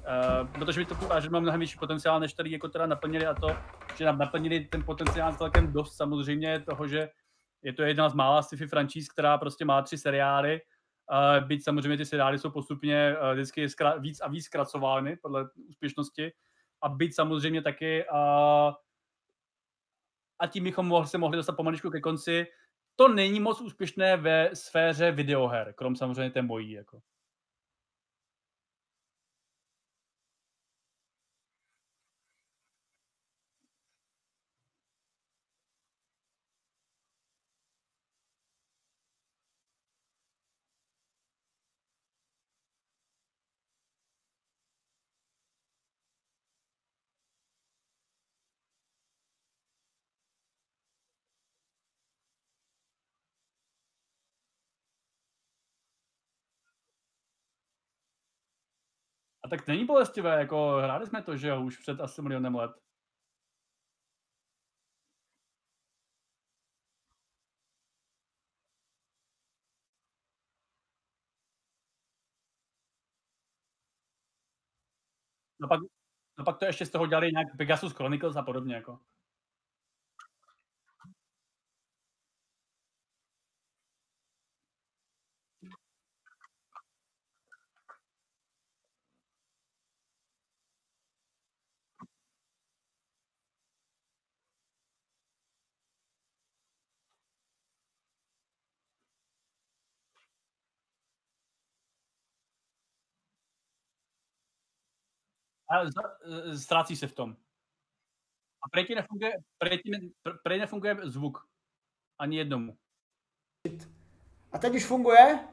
Uh, protože mi to připadá, že má mnohem vyšší potenciál, než tady jako teda naplnili a to, že nám naplnili ten potenciál celkem dost samozřejmě toho, že je to jedna z mála sci-fi franšíz, která prostě má tři seriály, uh, byť samozřejmě ty seriály jsou postupně uh, vždycky zkra- víc a víc zkracovány podle úspěšnosti a byť samozřejmě taky uh, a tím bychom mohli, se mohli dostat pomaličku ke konci. To není moc úspěšné ve sféře videoher, krom samozřejmě ten bojí. Jako. Tak není bolestivé, jako hráli jsme to, že jo, už před asi milionem let. No pak, no pak to ještě z toho dělali nějak Pegasus Chronicles a podobně, jako. E, ztrácí se v tom. A prej ti nefunguje, prej, ti, prej nefunguje zvuk. Ani jednomu. A teď už funguje?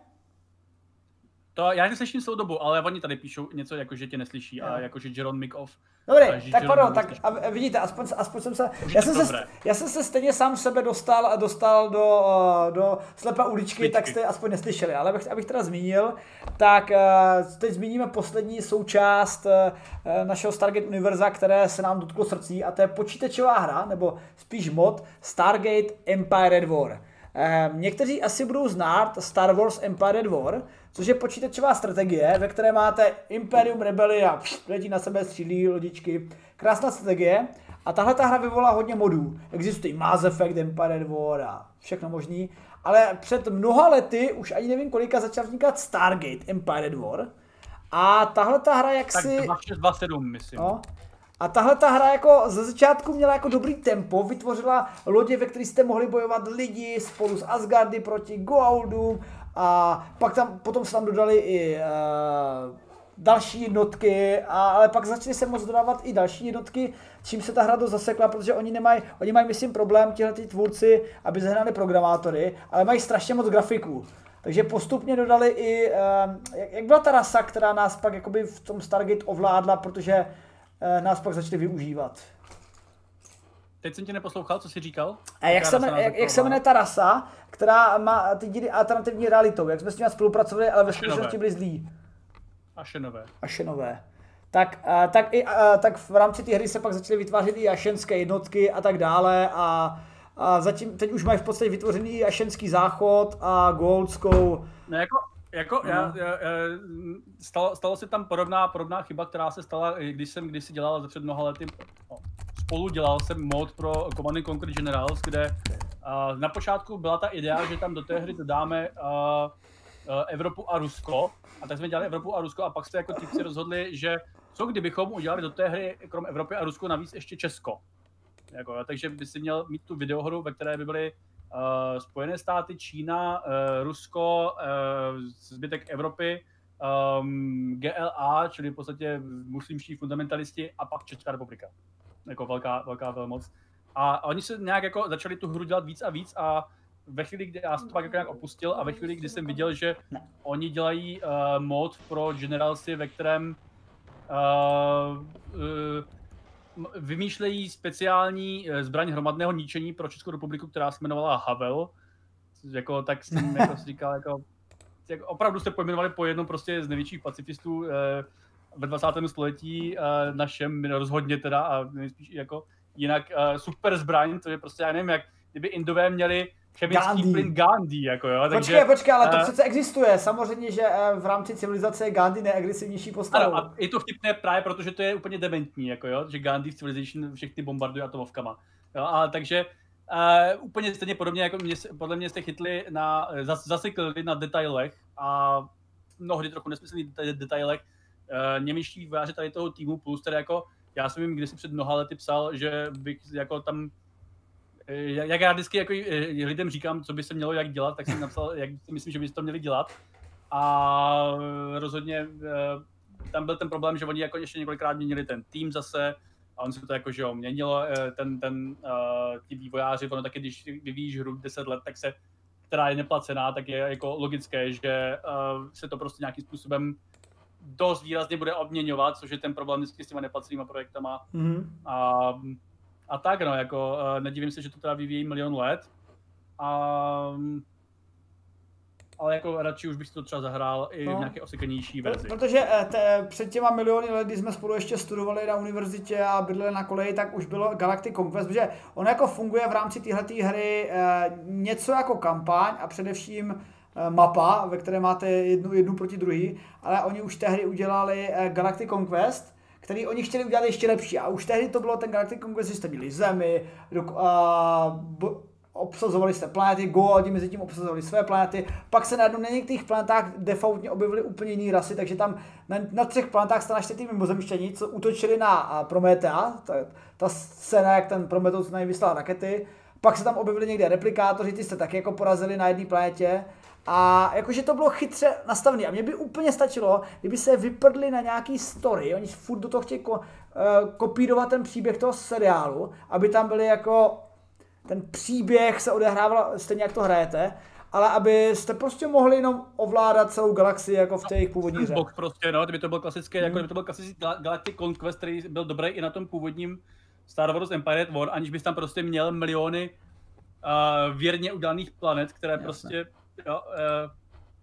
To já neslyším celou dobu, ale oni tady píšou něco jako, že tě neslyší a jako, že Jeron mic off. Dobrý, tak pardon, tak a vidíte, aspoň, aspoň jsem se, já jsem se, já jsem se stejně sám sebe dostal a dostal do, do slepé uličky, Uličky. tak jste aspoň neslyšeli, ale abych, abych teda zmínil, tak eh, teď zmíníme poslední součást eh, našeho Stargate Univerza, které se nám dotklo srdcí a to je počítačová hra, nebo spíš mod Stargate Empire War. Eh, někteří asi budou znát Star Wars Empire War, což je počítačová strategie, ve které máte Imperium Rebelli a letí na sebe střílí lodičky. Krásná strategie. A tahle ta hra vyvolá hodně modů. Existují Mass Effect, Empire War a všechno možný. Ale před mnoha lety, už ani nevím kolika, začal vznikat Stargate Empire War. A tahle ta hra jak si... 2627, myslím. No, a tahle ta hra jako ze začátku měla jako dobrý tempo, vytvořila lodě, ve kterých jste mohli bojovat lidi spolu s Asgardy proti Goa'uldům a pak tam, potom se tam dodali i uh, další jednotky, a, ale pak začaly se moc dodávat i další jednotky, čím se ta hra dost zasekla, protože oni nemají, oni mají myslím problém, tihle ty tvůrci, aby zahnali programátory, ale mají strašně moc grafiků. Takže postupně dodali i, uh, jak, jak byla ta rasa, která nás pak jakoby v tom Stargate ovládla, protože uh, nás pak začali využívat. Teď jsem tě neposlouchal, co jsi říkal? A jak, se, jak, jak se jmenuje ta rasa, která má ty díly alternativní realitou? Jak jsme s nimi spolupracovali, ale ve skutečnosti byli zlí. Ašenové. Ašenové. Tak, a, tak, i, a, tak v rámci té hry se pak začaly vytvářet i ašenské jednotky a tak dále a, a zatím, teď už mají v podstatě vytvořený i ašenský záchod a goldskou. No jako, jako no. já, já, stalo, stalo se tam podobná, podobná chyba, která se stala, když jsem když si dělal před mnoha lety, no, spolu dělal jsem mod pro Command Conquer Generals, kde uh, na počátku byla ta idea, že tam do té hry dodáme uh, uh, Evropu a Rusko. A tak jsme dělali Evropu a Rusko a pak jste jako si rozhodli, že co kdybychom udělali do té hry krom Evropy a Rusko navíc ještě Česko. Jako, takže by si měl mít tu videohru, ve které by byly uh, Spojené státy, Čína, uh, Rusko, uh, zbytek Evropy, um, GLA, čili v podstatě muslimští fundamentalisti a pak Česká republika jako velká, velká velmoc. A oni se nějak jako začali tu hru dělat víc a víc a ve chvíli, kdy já jsem to pak jako nějak opustil a ve chvíli, kdy jsem viděl, že oni dělají uh, mod pro Generalsy, ve kterém uh, uh, vymýšlejí speciální zbraň hromadného ničení pro Českou republiku, která se jmenovala Havel. Jako, tak jsem jako si říkal, jako, jak opravdu jste pojmenovali po jednom prostě z největších pacifistů uh, ve 20. století uh, našem rozhodně teda a nejspíš jako jinak uh, super zbraň, to je prostě, já nevím, jak kdyby Indové měli chemický Gandhi. plyn Gandhi, jako jo. Takže, počkej, počkej, ale to uh, přece existuje. Samozřejmě, že v rámci civilizace je Gandhi nejagresivnější postavou. Ano, a je to vtipné právě, protože to je úplně dementní, jako jo, že Gandhi v Civilization všechny bombarduje atomovkama. Jo, a takže uh, úplně stejně podobně, jako mě, podle mě jste chytli na, zas, zasekli na detailech a mnohdy trochu nesmyslných detailech uh, němečtí vojáři tady toho týmu, plus tedy jako já jsem jim kdysi před mnoha lety psal, že bych jako tam eh, jak já vždycky jako eh, lidem říkám, co by se mělo jak dělat, tak jsem napsal, jak si myslím, že by to měli dělat. A rozhodně tam byl ten problém, že oni jako ještě několikrát měnili ten tým zase, a on se to jako, že jo, měnilo, ten, ten, uh, ti vývojáři, ono taky, když vyvíjíš hru 10 let, tak se, která je neplacená, tak je jako logické, že uh, se to prostě nějakým způsobem dost výrazně bude obměňovat, což je ten problém vždycky s těma neplacenýma projektama. Mm-hmm. A, a tak no, jako uh, nedivím se, že to teda vyvíjí milion let. A, ale jako radši už bych si to třeba zahrál i no. v nějaké osekanější verzi. Protože eh, te, před těma miliony let, kdy jsme spolu ještě studovali na univerzitě a bydleli na koleji, tak už bylo Galactic Conquest, protože on jako funguje v rámci téhleté hry eh, něco jako kampaň a především Eh, mapa, ve které máte jednu, jednu proti druhý, ale oni už tehdy udělali eh, Galactic Conquest, který oni chtěli udělat ještě lepší. A už tehdy to bylo ten Galactic Conquest, že jste měli zemi, a, obsazovali jste planety, Goadi mezi tím obsazovali své planety, pak se najednou na některých planetách defaultně objevily úplně jiné rasy, takže tam na, na třech planetách jste našli ty mimozemštění, co útočili na Prometea, ta, ta scéna, jak ten Prometheus na vyslal rakety, pak se tam objevili někde replikátoři, ty jste taky jako porazili na jedné planetě a jakože to bylo chytře nastavené. A mě by úplně stačilo, kdyby se vyprdli na nějaký story, oni furt do toho chtějí ko, uh, kopírovat ten příběh toho seriálu, aby tam byly jako ten příběh se odehrával stejně jak to hrajete, ale abyste prostě mohli jenom ovládat celou galaxii jako v té jejich původní hře. Prostě, no, kdyby to byl klasický, jako kdyby to byl klasický Galactic Conquest, který byl dobrý i na tom původním Star Wars Empire War, aniž bys tam prostě měl miliony uh, věrně udělaných planet, které Jasne. prostě Jo, uh,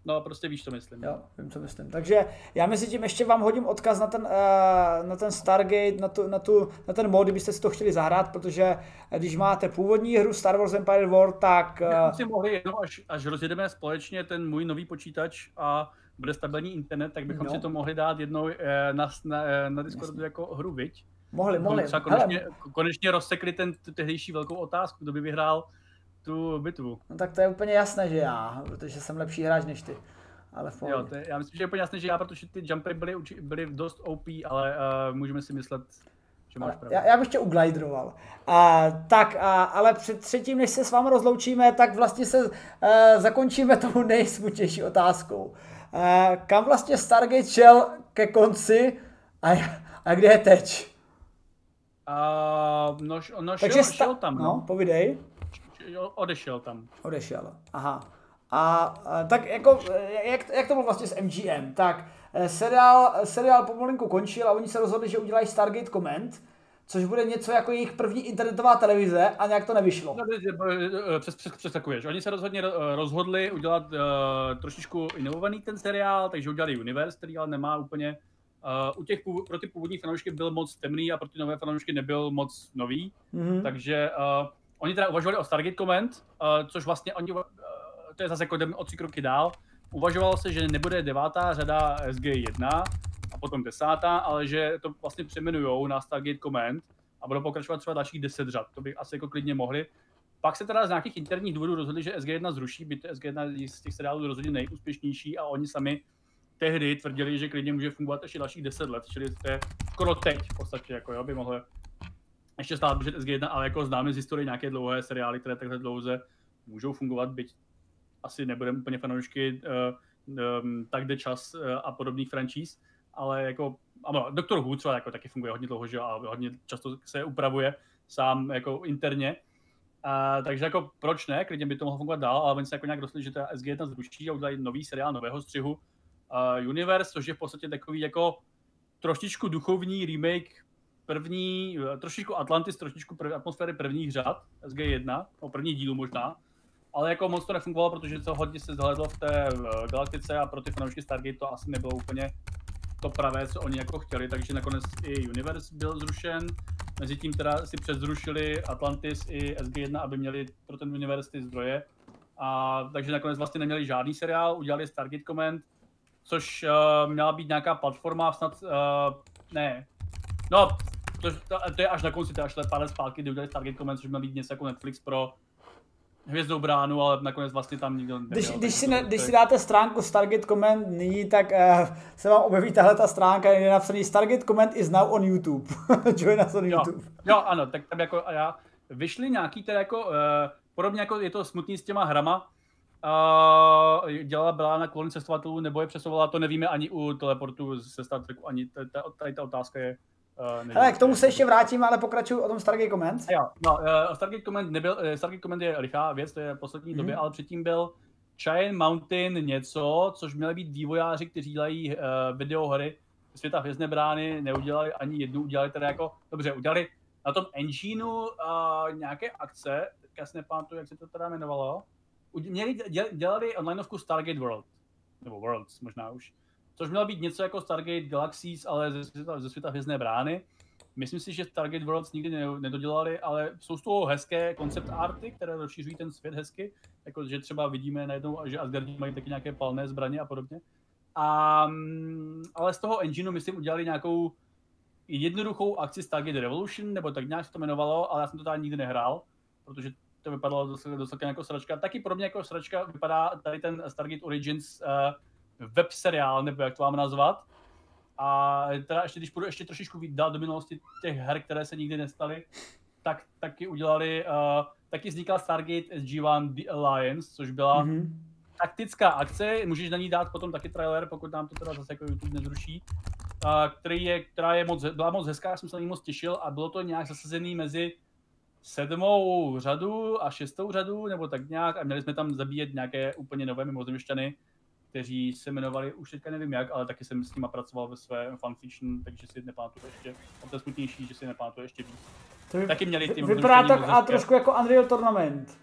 no prostě víš, co myslím. Jo, vím, co myslím. Takže já mezi tím ještě vám hodím odkaz na ten, uh, na ten Stargate, na, tu, na, tu, na ten mod, kdybyste si to chtěli zahrát, protože když máte původní hru Star Wars Empire War, tak... Uh... si mohli jednou, až, až rozjedeme společně ten můj nový počítač a bude stabilní internet, tak bychom no. si to mohli dát jednou eh, na, na, na Discordu Jasně. jako hru, viď? Mohli, mohli. Třeba konečně, konečně rozsekli ten tehdejší velkou otázku, kdo by vyhrál tu bitvu. No tak to je úplně jasné, že já, protože jsem lepší hráč než ty. Ale v jo, to je, já myslím, že je úplně jasné, že já, protože ty jumpy byly, byly dost OP, ale uh, můžeme si myslet, že máš pravdu. Já, já bych tě uglidroval. Uh, tak, uh, ale před třetím, než se s vámi rozloučíme, tak vlastně se uh, zakončíme tou nejsmutnější otázkou. Uh, kam vlastně Stargate šel ke konci a, a kde je teď? Uh, no, no Takže šel, sta- šel tam. No, no povidej odešel tam. Odešel, aha. A, a tak jako, jak, jak to bylo vlastně s MGM, tak eh, seriál, seriál pomalinku končil a oni se rozhodli, že udělají Stargate Command, což bude něco jako jejich první internetová televize a nějak to nevyšlo. No, eh, přes, přes, přes takuješ. Oni se rozhodně rozhodli udělat uh, trošičku inovovaný ten seriál, takže udělali Universe, který ale nemá úplně Uh, u těch, pro ty původní fanoušky byl moc temný a pro ty nové fanoušky nebyl moc nový, mm-hmm. takže uh, Oni teda uvažovali o Stargate Command, uh, což vlastně oni, uh, to je zase jako o tři kroky dál. Uvažovalo se, že nebude devátá řada SG1 a potom desátá, ale že to vlastně přeměnujou na Stargate Command a budou pokračovat třeba dalších deset řad. To by asi jako klidně mohli. Pak se teda z nějakých interních důvodů rozhodli, že SG1 zruší, byť SG1 z těch seriálů rozhodně nejúspěšnější a oni sami tehdy tvrdili, že klidně může fungovat ještě dalších 10 let, čili to je skoro teď v podstatě, jako jo, by mohlo ještě stále běžet SG1, ale jako známe z historie nějaké dlouhé seriály, které takhle dlouze můžou fungovat, byť asi nebudeme úplně fanoušky uh, um, tak jde čas uh, a podobných franchise, ale jako, ano, Doktor Who třeba jako taky funguje hodně dlouho, že a hodně často se upravuje sám jako interně, uh, takže jako proč ne, klidně by to mohlo fungovat dál, ale oni se jako nějak dostali, že ta SG1 zruší a udělají nový seriál nového střihu uh, Universe, což je v podstatě takový jako trošičku duchovní remake první, trošičku Atlantis, trošičku prv, atmosféry prvních řad, SG1, o první dílu možná. ale jako moc to nefungovalo, protože to hodně se zhledlo v té uh, galaktice a pro ty fanoušky Stargate to asi nebylo úplně to pravé, co oni jako chtěli, takže nakonec i Universe byl zrušen. Mezitím teda si přezrušili Atlantis i SG1, aby měli pro ten Universe ty zdroje. A takže nakonec vlastně neměli žádný seriál, udělali Stargate Command, což uh, měla být nějaká platforma, snad, uh, ne, no, to, to, to, je až na konci, to je až pár let zpátky, kdy udělali Stargate Command, což měl být něco jako Netflix pro hvězdnou bránu, ale nakonec vlastně tam nikdo nebyl. Když, když, si, ne, když si dáte stránku Stargate Command nyní, tak uh, se vám objeví tahle ta stránka, kde je napsaný Stargate Command is now on YouTube. Join us on jo, YouTube. Jo, ano, tak tam jako a já, vyšly nějaký teda jako, uh, podobně jako je to smutný s těma hrama, uh, dělala byla na klon cestovatelů, nebo je přesouvala, to nevíme ani u teleportu ze Star Treku, ani tady ta otázka je, Uh, Hele, k tomu se ještě vrátím, ale pokračuju o tom Stargate Command. Jo, no, uh, Stargate Command nebyl, uh, Stargate Command je lichá věc, to je poslední mm-hmm. době, ale předtím byl Giant Mountain něco, což měly být vývojáři, kteří dělají uh, videohry světa hvězdné brány, neudělali ani jednu, udělali teda jako, dobře, udělali na tom engineu uh, nějaké akce, já si nepamatuju, jak se to teda jmenovalo, měli, dělali onlineovku Stargate World, nebo Worlds možná už, což mělo být něco jako Stargate Galaxies, ale ze světa, ze světa hvězdné brány. Myslím si, že Stargate Worlds nikdy nedodělali, ale jsou z toho hezké koncept arty, které rozšiřují ten svět hezky, jako že třeba vidíme najednou, že Asgardi mají taky nějaké palné zbraně a podobně. A, mm, ale z toho engineu, myslím, udělali nějakou jednoduchou akci Stargate Revolution, nebo tak nějak se to jmenovalo, ale já jsem to tady nikdy nehrál, protože to vypadalo dost jako sračka. Taky pro mě jako sračka vypadá tady ten Stargate Origins uh, web seriál, nebo jak to mám nazvat. A teda ještě, když půjdu ještě trošičku dál do minulosti těch her, které se nikdy nestaly, tak taky udělali, uh, taky vznikla Stargate SG-1 The Alliance, což byla mm-hmm. taktická akce, můžeš na ní dát potom taky trailer, pokud nám to teda zase jako YouTube nezruší, uh, který je, která je moc, byla moc hezká, já jsem se na ní moc těšil a bylo to nějak zasazený mezi sedmou řadu a šestou řadu, nebo tak nějak, a měli jsme tam zabíjet nějaké úplně nové mimozemšťany, kteří se jmenovali, už teďka nevím jak, ale taky jsem s nima pracoval ve své fanfiction, takže si nepamatuju ještě, a to je smutnější, že si nepamatuju ještě víc. To vy, taky měli ty Vypadá to a trošku jako Unreal Tournament.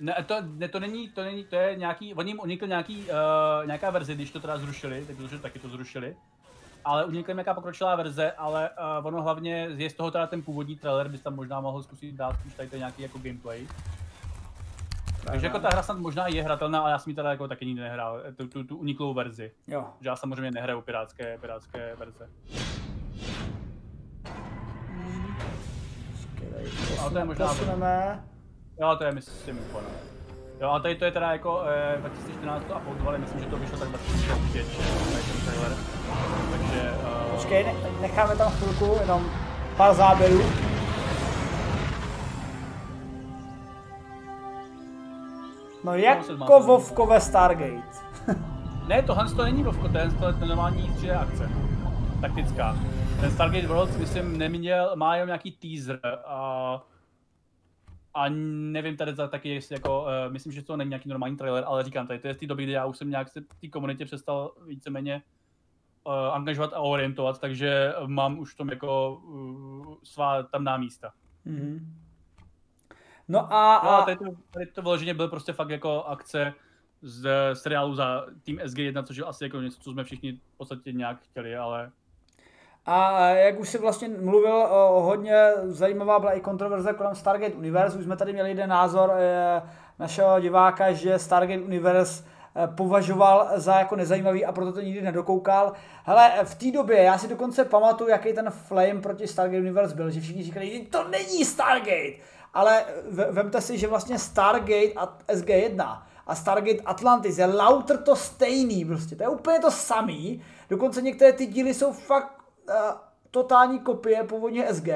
Ne, to, ne, to není, to není, to je nějaký, oni jim unikl nějaký, uh, nějaká verze, když to teda zrušili, tak protože taky to zrušili. Ale unikla nějaká pokročilá verze, ale uh, ono hlavně je z toho teda ten původní trailer, bys tam možná mohl zkusit dát, už tady to nějaký jako gameplay. Takže jako ta hra snad možná je hratelná, ale já jsem ji teda jako taky nikdy nehrál, tu, tu, tu uniklou verzi. Jo. Že já samozřejmě nehraju pirátské, pirátské verze. Ale to je možná... Posuneme. Jo, to je myslím ono. Jo, a tady to je teda jako eh, 2014 to uploadovali, myslím, že to vyšlo tak 2005, tady ten trailer. Takže... Uh... Počkej, necháme tam chvilku, jenom pár záběrů. No jako Vovkové Stargate. ne, tohle to není Vovko, to je, to je normální 3D akce. Taktická. Ten Stargate Worlds, myslím, neměl, má jenom nějaký teaser a, a nevím tady za taky, jestli jako, uh, myslím, že to není nějaký normální trailer, ale říkám tady, to je z té doby, kdy já už jsem nějak se v té komunitě přestal víceméně uh, angažovat a orientovat, takže mám už v tom jako uh, svá tamná místa. Mm-hmm. No a... No, a tady, to, tady to vyloženě byl prostě fakt jako akce z seriálu za tým SG1, což je asi jako něco, co jsme všichni v podstatě nějak chtěli, ale... A jak už si vlastně mluvil, o, hodně zajímavá byla i kontroverze kolem Stargate Universe. Už jsme tady měli jeden názor e, našeho diváka, že Stargate Universe e, považoval za jako nezajímavý a proto to nikdy nedokoukal. Hele, v té době, já si dokonce pamatuju, jaký ten flame proti Stargate Universe byl, že všichni říkali, to není Stargate! Ale vemte si, že vlastně Stargate a SG1 a Stargate Atlantis je lauter to stejný prostě, to je úplně to samý, dokonce některé ty díly jsou fakt uh, totální kopie původně SG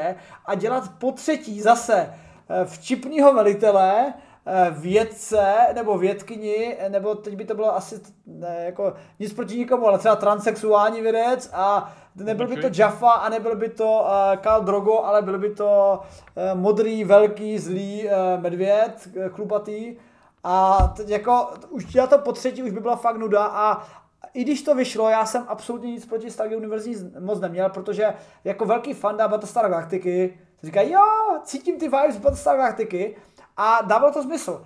a dělat po třetí zase uh, včipního velitele, Eh, vědce nebo vědkyni, nebo teď by to bylo asi ne, jako nic proti nikomu, ale třeba transexuální vědec a nebyl by to Jaffa a nebyl by to uh, Karl Drogo, ale byl by to uh, modrý, velký, zlý uh, medvěd, chlupatý. A teď jako, už dělat to po třetí už by byla fakt nuda a i když to vyšlo, já jsem absolutně nic proti Stargate Universe moc neměl, protože jako velký fanda Battlestar Galactiky říká, jo, cítím ty vibes Battlestar Galactiky, a dávalo to smysl.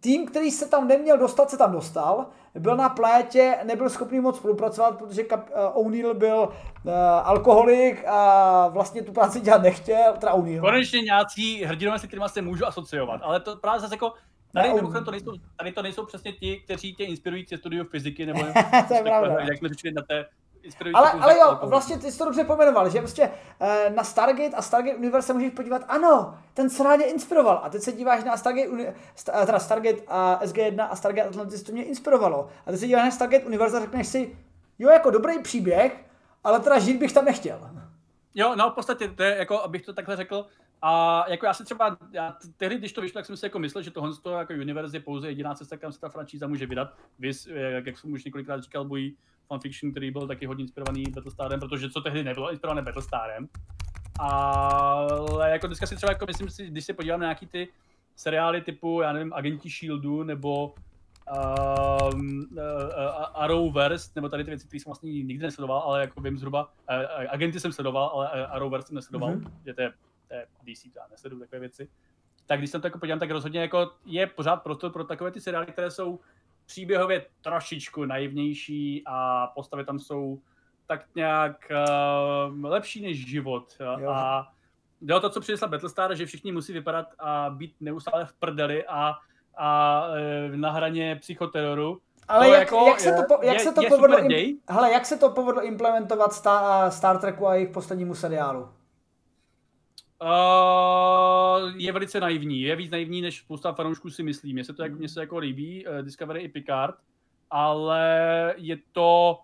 tým, který se tam neměl dostat, se tam dostal, byl na plétě, nebyl schopný moc spolupracovat, protože uh, O'Neill byl uh, alkoholik a vlastně tu práci dělat nechtěl, teda O'Neill. Konečně nějací hrdinové, se kterými se můžu asociovat, ale to právě zase jako Tady, ne, to nejsou, tady to nejsou přesně ti, kteří tě inspirují ke studiu fyziky, nebo to je pravda. jak jsme řešili na té ale, ale jo, vlastně ty jsi to dobře pojmenoval, že prostě uh, na Stargate a Stargate Universe se můžeš podívat, ano, ten se rádi inspiroval. A teď se díváš na Stargate, uni, sta, teda Stargate a SG1 a Stargate Atlantis, to mě inspirovalo. A teď se díváš na Stargate Universe a řekneš si, jo, jako dobrý příběh, ale teda žít bych tam nechtěl. Jo, no v podstatě, to je, jako, abych to takhle řekl, a jako já si třeba, já tehdy, když to vyšlo, tak jsem si jako myslel, že tohle jako univerze je pouze jediná cesta, kam se ta franšíza může vydat. Vys, jak, jak jsem už několikrát říkal, bojí fanfiction, který byl taky hodně inspirovaný Battlestarem, protože co tehdy nebylo inspirované Battlestarem. Ale jako dneska si třeba, jako myslím si, když se podívám na nějaký ty seriály typu, já nevím, Agenti Shieldu, nebo um, uh, Arrowverse, nebo tady ty věci, které jsem vlastně nikdy nesledoval, ale jako vím zhruba, uh, agenty jsem sledoval, ale Arrowverse jsem nesledoval, mm-hmm. že to je, to je DC, já nesleduju takové věci. Tak když se to jako podívám, tak rozhodně jako je pořád prostor pro takové ty seriály, které jsou příběhově trošičku naivnější a postavy tam jsou tak nějak uh, lepší než život. Jo. A jde to, co přinesla Battlestar, že všichni musí vypadat a být neustále v prdeli a, a uh, na hraně psychoteroru. Ale to jak, jako jak, se to, po, jak, je, se to povedlo, im, hele, jak se to povedlo implementovat Star, Star Treku a jejich poslednímu seriálu? Uh, je velice naivní. Je víc naivní, než spousta fanoušků si myslí. Mně se to jako, mně se jako líbí, uh, Discovery i Picard, ale je to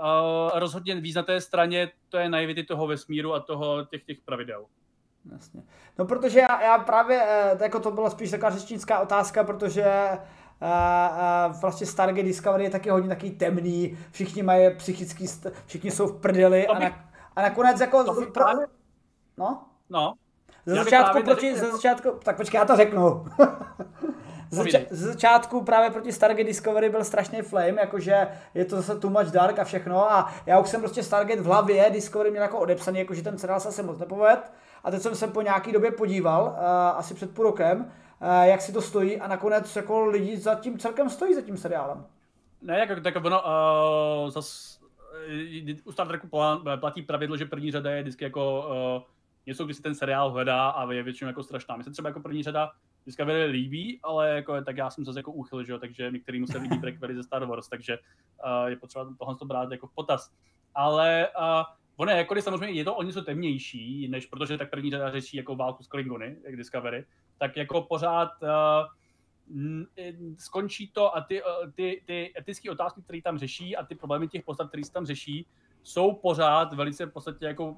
uh, rozhodně víc na té straně, to je naivity toho vesmíru a toho těch, těch pravidel. Jasně. No protože já, já právě, jako to byla spíš taková řečnická otázka, protože Uh, uh, vlastně Stargate Discovery je taky hodně taky temný, všichni mají psychický, st- všichni jsou v prdeli a, na, a nakonec jako... Pro, no? No. Ze začátku proti, ze začátku, tak počkej, já to řeknu. ze, zača- ze začátku právě proti Stargate Discovery byl strašný flame, jakože je to zase too much dark a všechno a já už jsem prostě Stargate v hlavě, Discovery měl jako odepsaný, jakože ten seriál se asi moc nepoved a teď jsem se po nějaký době podíval, uh, asi před půl rokem, uh, jak si to stojí a nakonec jako lidi za tím celkem stojí za tím seriálem. Ne, jako, tak ono, uh, zas, u Star Treku platí pravidlo, že první řada je vždycky jako uh, něco, když si ten seriál hledá a je většinou jako strašná. Mně se třeba jako první řada Discovery líbí, ale jako, tak já jsem zase jako úchyl, že jo, takže některým se líbí prequely ze Star Wars, takže uh, je potřeba tohle to brát jako v potaz. Ale uh, ono je, jako samozřejmě je to o něco temnější, než protože tak první řada řeší jako válku s Klingony, jak Discovery, tak jako pořád uh, skončí to a ty, ty, ty etické otázky, které tam řeší a ty problémy těch postav, které se tam řeší, jsou pořád velice v podstatě jako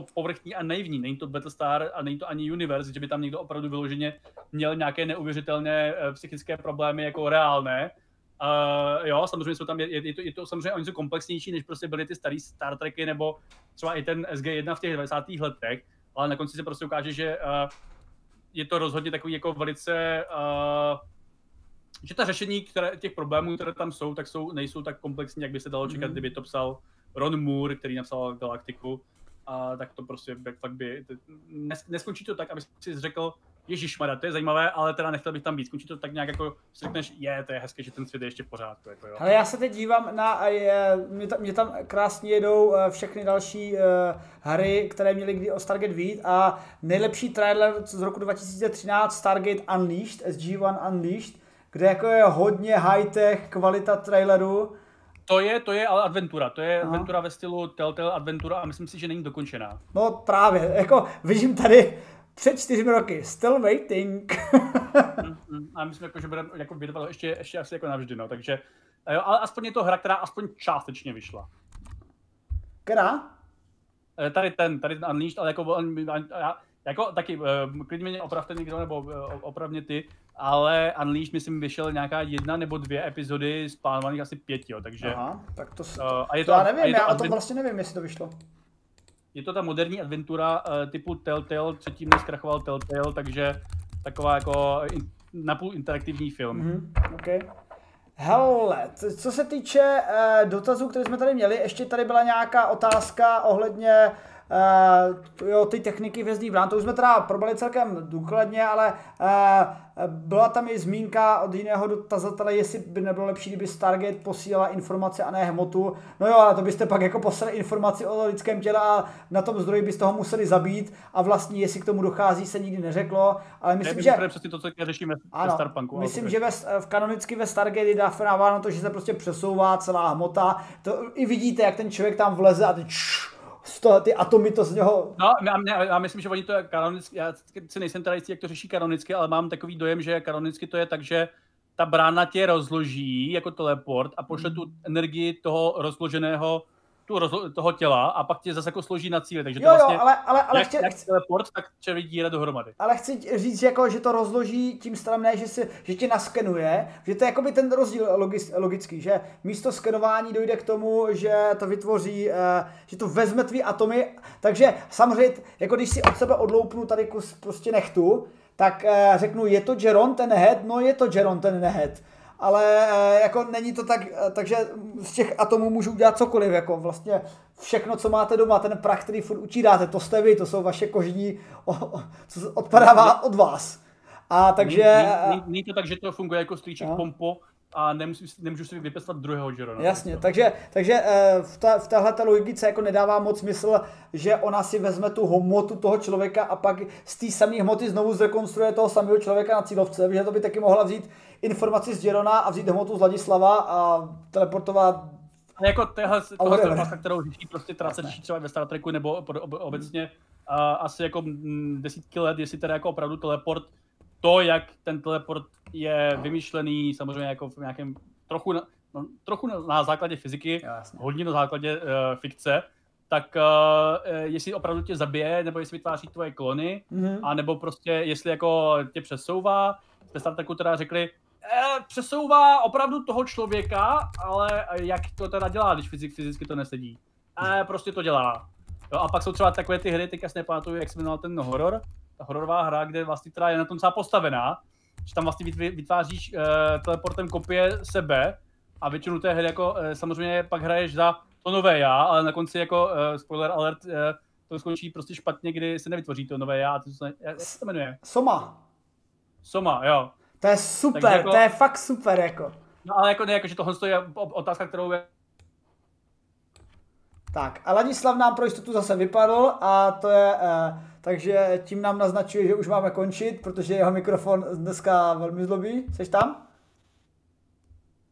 povrchní a naivní. Není to Battlestar a není to ani Universe, že by tam někdo opravdu vyloženě měl nějaké neuvěřitelné eh, psychické problémy jako reálné. Uh, jo, samozřejmě jsou tam, je, je, to, je to samozřejmě o něco komplexnější, než prostě byly ty staré Star Treky nebo třeba i ten SG-1 v těch 90. letech, ale na konci se prostě ukáže, že uh, je to rozhodně takový jako velice uh, že ta řešení které, těch problémů, které tam jsou, tak jsou, nejsou tak komplexní, jak by se dalo čekat, mm. kdyby to psal Ron Moore, který napsal Galaktiku a tak to prostě fakt by, neskončí to tak, aby si řekl, Ježíš to je zajímavé, ale teda nechtěl bych tam být. Skončí to tak nějak jako, si řekneš, je, to je hezké, že ten svět je ještě v pořádku. Jako jo. Ale já se teď dívám na, je, mě, tam, mě tam krásně jedou eh, všechny další uh, hry, které měly kdy o Stargate vít a nejlepší trailer z roku 2013 Stargate Unleashed, SG-1 Unleashed, kde jako je hodně high-tech kvalita traileru to je, to je ale adventura, to je no. adventura ve stylu Telltale adventura a myslím si, že není dokončená. No právě, jako vidím tady před čtyřmi roky, still waiting. mm, mm, a myslím, jako, že budeme jako vydovat ještě, ještě asi jako navždy, no, takže, jo, ale aspoň je to hra, která aspoň částečně vyšla. Která? Eh, tady ten, tady ten Unleashed, ale jako, já, jako taky, uh, klidně mě opravte někdo, nebo opravně ty, ale Unleashed, myslím, vyšel nějaká jedna nebo dvě epizody z plánovaných asi pět, jo, takže... Aha, tak to, uh, a je to, to já nevím, já o tom vlastně nevím, jestli to vyšlo. Je to ta moderní adventura uh, typu Telltale, předtím neskrachoval Telltale, takže taková jako in, napůl interaktivní film. Mm-hmm, okay. Hele, co se týče uh, dotazů, které jsme tady měli, ještě tady byla nějaká otázka ohledně uh, jo, ty techniky vězdných brán, to už jsme teda probali celkem důkladně, ale uh, byla tam i zmínka od jiného dotazatele, jestli by nebylo lepší, kdyby Stargate posílala informace a ne hmotu. No jo, ale to byste pak jako poslali informaci o lidském těle a na tom zdroji byste ho museli zabít a vlastně, jestli k tomu dochází, se nikdy neřeklo. Ale myslím, ne, že... To je přesně to, co řešíme ano, Starpunku. Myslím, že ve, v kanonicky ve Stargate dá na to, že se prostě přesouvá celá hmota. To i vidíte, jak ten člověk tam vleze a ty čš, to, ty atomy to z něho... No, já, já myslím, že oni to je kanonicky, já si nejsem teda jistý, jak to řeší kanonicky, ale mám takový dojem, že kanonicky to je tak, že ta brána tě rozloží jako teleport a pošle tu energii toho rozloženého tu rozlo- toho těla a pak tě zase jako složí na cíli. Takže to jo, vlastně, jo, ale, ale, ale jak, chci... jak teleport, tak červí díra dohromady. Ale chci říct, jako, že to rozloží tím stranem, ne, že, si, že tě naskenuje, že to je jakoby ten rozdíl logis, logický, že místo skenování dojde k tomu, že to vytvoří, uh, že to vezme tvý atomy, takže samozřejmě, jako když si od sebe odloupnu tady kus prostě nechtu, tak uh, řeknu, je to Jeron ten head? No je to Jeron ten head ale eh, jako není to tak, eh, takže z těch atomů můžu udělat cokoliv, jako vlastně všechno, co máte doma, ten prach, který furt učídáte, to jste vy, to jsou vaše kožní, co odpadává od vás. A takže... Není to tak, že to funguje jako strýček no. pompo, a nemůžu, nemůžu si vypestat druhého Jerona. Jasně, takže, takže eh, v, ta, v téhle logice jako nedává moc smysl, že ona si vezme tu hmotu toho člověka a pak z té samé hmoty znovu zrekonstruuje toho samého člověka na cílovce, že to by taky mohla vzít informaci z Jerona a vzít hmotu z Ladislava a teleportovat a jako téhle, tohle je otázka, kterou řeší prostě řeší třeba ve Star Treku nebo obecně a asi jako desítky let, jestli teda jako opravdu teleport, to, jak ten teleport je vymyšlený, samozřejmě jako v nějakém trochu na, no, trochu na základě fyziky, Jasně. hodně na základě uh, fikce, tak uh, jestli opravdu tě zabije, nebo jestli vytváří tvoje klony, mm-hmm. a nebo prostě jestli jako tě přesouvá. Ve Star Treku teda řekli, přesouvá opravdu toho člověka, ale jak to teda dělá, když fyzik, fyzicky to nesedí. Eh, prostě to dělá. Jo, a pak jsou třeba takové ty hry, teďka si nepamatuju, jak se jmenoval ten horor, ta hororová hra, kde vlastně teda je na tom celá postavená, že tam vlastně vytváříš uh, teleportem kopie sebe a většinu té hry jako uh, samozřejmě pak hraješ za to nové já, ale na konci jako uh, spoiler alert, uh, to skončí prostě špatně, kdy se nevytvoří to nové já. To se, jak se to jmenuje? Soma. Soma, jo. To je super, jako, to je fakt super jako. No ale jako ne, jako, že tohle je otázka, kterou je tak a Ladislav nám pro jistotu zase vypadl a to je, eh, takže tím nám naznačuje, že už máme končit, protože jeho mikrofon dneska velmi zlobí. Jsi tam?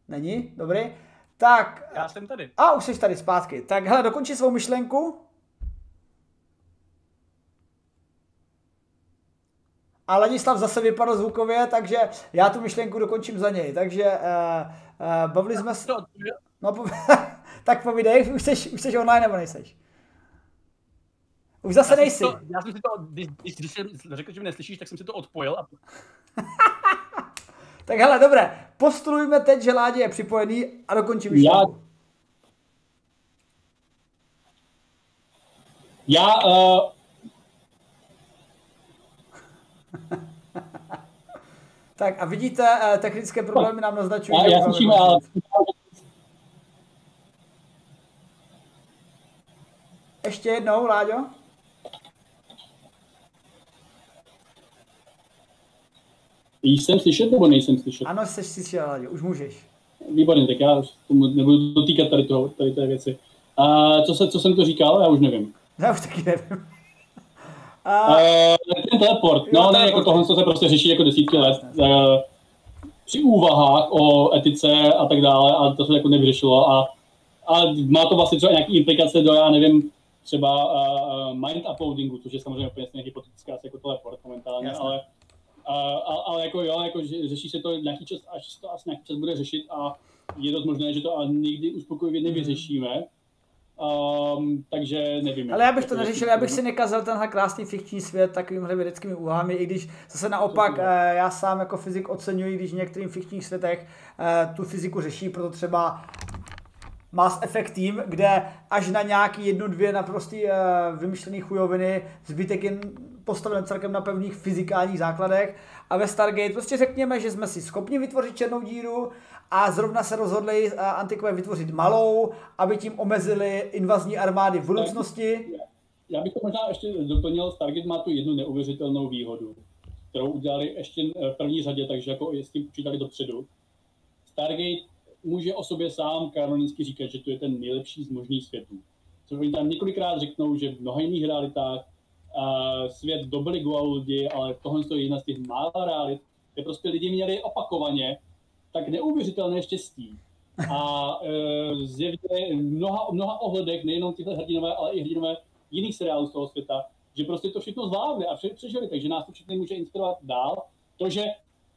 Není? Dobrý. Tak. Já jsem tady. A už jsi tady zpátky. Tak hele, dokonči svou myšlenku. A Ladislav zase vypadl zvukově, takže já tu myšlenku dokončím za něj. Takže uh, uh, bavili jsme se... No, po... tak povídej, už jsi, už jsi online nebo nejseš? Už zase já nejsi. To, já jsem si to, když, když, když jsem řekl, že mě neslyšíš, tak jsem si to odpojil. A... tak hele, dobré, postulujme teď, že Ládě je připojený a dokončím Já... Já, uh... tak a vidíte, uh, technické problémy nám naznačují. Já, já slyším, ale Ještě jednou, Láďo. Jsem slyšet nebo nejsem slyšet? Ano, jsi slyšet, Láďo, už můžeš. Výborně, tak já tomu nebudu dotýkat tady, toho, tady té věci. A co, se, co jsem to říkal, já už nevím. Já už taky nevím. A... Uh, ten teleport, no ne, jako tohle se prostě řeší jako desítky let. Uh, při úvahách o etice a tak dále a to se jako nevyřešilo a, a má to vlastně třeba nějaký implikace do, já nevím, třeba uh, mind uploadingu, což je samozřejmě úplně stejně hypotetické asi jako teleport momentálně, Jasne. ale, uh, ale jako jo, jako řeší se to nějaký čas, až to asi nějaký čas bude řešit a je dost možné, že to a nikdy uspokojivě nevyřešíme. Um, takže nevím. Ale já bych to neřešil, já bych si nekazil tenhle krásný fikční svět takovýmhle vědeckými úvahami, i když zase naopak já sám jako fyzik oceňuji, když v některých fikčních světech tu fyziku řeší, proto třeba Mass Effect tým, kde až na nějaký jednu, dvě naprostý uh, vymyšlený chujoviny, zbytek je postaven celkem na pevných fyzikálních základech a ve Stargate prostě řekněme, že jsme si schopni vytvořit černou díru a zrovna se rozhodli uh, antikové vytvořit malou, aby tím omezili invazní armády v budoucnosti. já bych to možná ještě doplnil, Stargate má tu jednu neuvěřitelnou výhodu, kterou udělali ještě v první řadě, takže jako s tím počítali dopředu. Stargate může o sobě sám kanonicky říkat, že to je ten nejlepší z možných světů. Co oni tam několikrát řeknou, že v mnoha jiných realitách uh, svět dobili lidi, ale tohle je jedna z těch mála realit, kde prostě lidi měli opakovaně tak neuvěřitelné štěstí. A uh, zjevně mnoha, mnoha ohledech, nejenom tyhle hrdinové, ale i hrdinové jiných seriálů z toho světa, že prostě to všechno zvládli a přežili, takže nás to všechny může inspirovat dál. To, že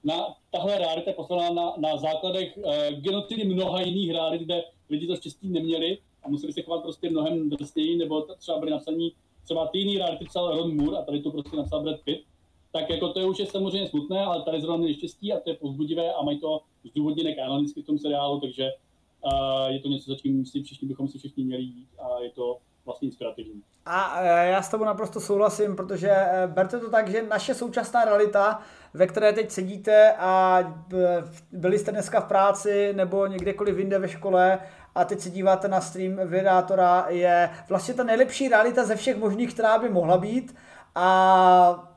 na, tahle realita je postavená na, na základech uh, genocidy mnoha jiných realit, kde lidi to štěstí neměli a museli se chovat prostě mnohem drsněji, nebo třeba byly napsaní třeba ty jiný reality psal Ron Moore a tady to prostě napsal Brad Pitt, tak jako to je už je samozřejmě smutné, ale tady zrovna neštěstí a to je pozbudivé a mají to zdůvodněné kanonicky v tom seriálu, takže uh, je to něco, za čím si všichni bychom si všichni měli jít a je to vlastně inspirativní. A e, já s tebou naprosto souhlasím, protože e, berte to tak, že naše současná realita, ve které teď sedíte a byli jste dneska v práci nebo někdekoliv jinde ve škole a teď se díváte na stream Vydátora, je vlastně ta nejlepší realita ze všech možných, která by mohla být a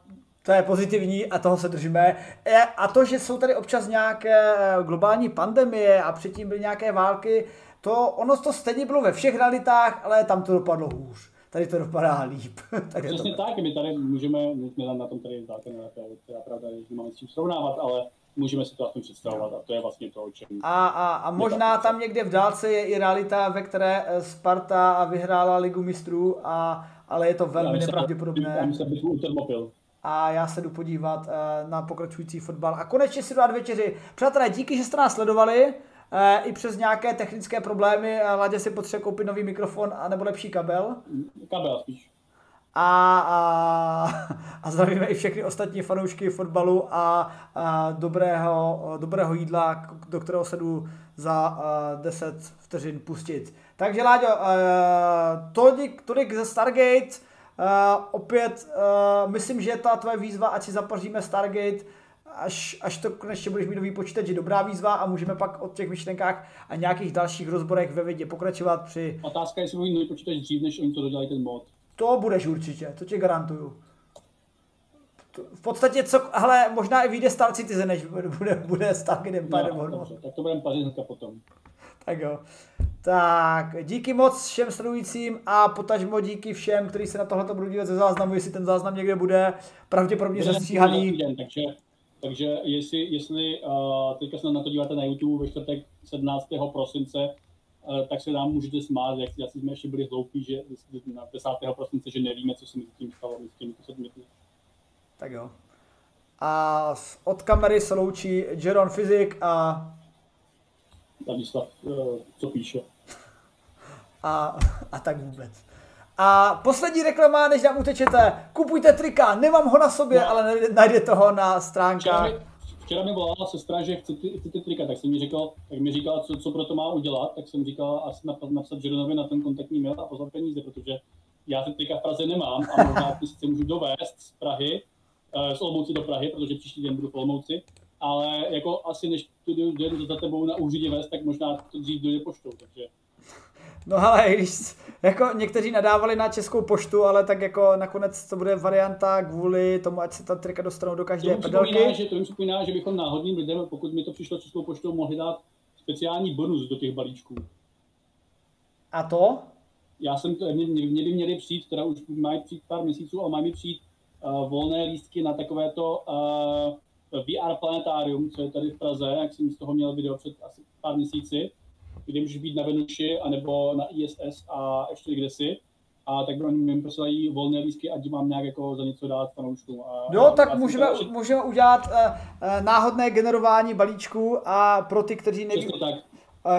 to je pozitivní a toho se držíme. A to, že jsou tady občas nějaké globální pandemie a předtím byly nějaké války, to ono to stejně bylo ve všech realitách, ale tam to dopadlo hůř. Tady to dopadá líp. tak Přesně to... tak, my tady můžeme, my jsme na tom tady zákon, která pravda je, že máme s tím srovnávat, ale můžeme si to aspoň představovat a to je vlastně to, o čem... A, a, a možná tam někde v dálce je i realita, ve které eh, Sparta vyhrála ligu mistrů, a, ale je to velmi nepravděpodobné. A já se jdu podívat uh, na pokračující fotbal. A konečně si dát večeři. Přátelé, díky, že jste nás sledovali. Uh, I přes nějaké technické problémy Ladě si potřebuje koupit nový mikrofon a nebo lepší kabel. Kabel spíš a, a, a zdravíme i všechny ostatní fanoušky fotbalu a, a dobrého, dobrého jídla, do kterého se jdu za uh, 10 vteřin pustit. Takže Láďo, tolik, tolik ze Stargate, uh, opět uh, myslím, že ta tvoje výzva, ať si zapaříme Stargate, až, až to konečně budeš mít nový počítač, je dobrá výzva a můžeme pak o těch myšlenkách a nějakých dalších rozborech ve vědě pokračovat při... Otázka je, jestli budou nový počítač dřív, než oni to dodělají ten mod. To budeš určitě, to ti garantuju. V podstatě, co, hele, možná i vyjde Star Citizen, než bude, bude Stargate Empire. No, dobře, tak to budeme pařit potom. Tak jo. Tak, díky moc všem sledujícím a potažmo díky všem, kteří se na tohle budou dívat ze záznamu, jestli ten záznam někde bude pravděpodobně zestříhaný. Takže, takže jestli, jestli uh, teďka se na to díváte na YouTube ve čtvrtek 17. prosince, Eh, tak se nám můžete smát, jak, jak jsme ještě byli hloupí, že na 10. prosince, že nevíme, co se mi tím stalo s těmi sedmi. Tak jo. A od kamery se loučí Jeron Fyzik a... Ladislav, eh, co píše. A, a tak vůbec. A poslední reklama, než nám utečete, kupujte trika, nemám ho na sobě, no. ale najdete ho na stránkách. Včera včera mi volala sestra, že chce ty, ty, ty trika, tak jsem mi říkal, tak mi říkala, co, co pro to má udělat, tak jsem říkal asi napsat, napsat Jeronovi na ten kontaktní mail a pozvat peníze, protože já ty trika v Praze nemám a možná ty sice můžu dovést z Prahy, z Olomouci do Prahy, protože příští den budu v Olomouci, ale jako asi než tu jdu za tebou na úřidě vést, tak možná to dřív dojde poštou, takže No ale když jako někteří nadávali na českou poštu, ale tak jako nakonec to bude varianta kvůli tomu, ať se ta trika dostanou do každé to pedelky. Že, to mi připomíná, že bychom náhodným lidem, pokud mi to přišlo českou poštou, mohli dát speciální bonus do těch balíčků. A to? Já jsem to, mě, mě by měli přijít, teda už mají přijít pár měsíců, ale mají přijít uh, volné lístky na takovéto uh, VR planetárium, co je tady v Praze, jak jsem z toho měl video před asi pár měsíci kde můžeš být na Venuši, anebo na ISS a ještě kde si. A tak oni mi posílají volné lístky, ať mám nějak jako za něco dát fanouškům. Jo, tak můžeme, to, můžeme udělat uh, uh, náhodné generování balíčků a pro ty, kteří neví, tak.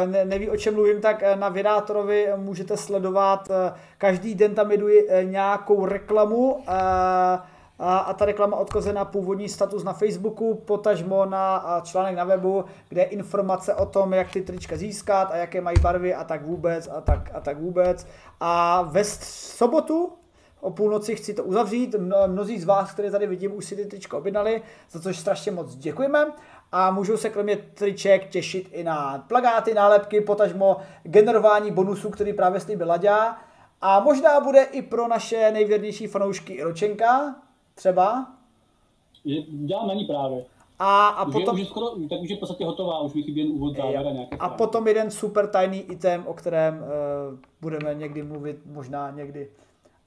Ne, neví, o čem mluvím, tak na Vyrátorovi můžete sledovat, každý den tam jedu nějakou reklamu, a, a ta reklama odkazuje na původní status na Facebooku, potažmo na článek na webu, kde je informace o tom, jak ty trička získat a jaké mají barvy a tak vůbec a tak, a tak vůbec. A ve sobotu o půlnoci chci to uzavřít. Mnozí z vás, které tady vidím, už si ty trička objednali, za což strašně moc děkujeme. A můžou se kromě triček těšit i na plagáty, nálepky, potažmo generování bonusů, který právě slíbil Laďa A možná bude i pro naše nejvěrnější fanoušky ročenka, třeba. Dělám na ní právě. A, a už potom... Je, už je skoro, tak už je v podstatě hotová, už mi chybí jen úvod, závěr a nějaké A potom jeden super tajný item, o kterém uh, budeme někdy mluvit, možná někdy.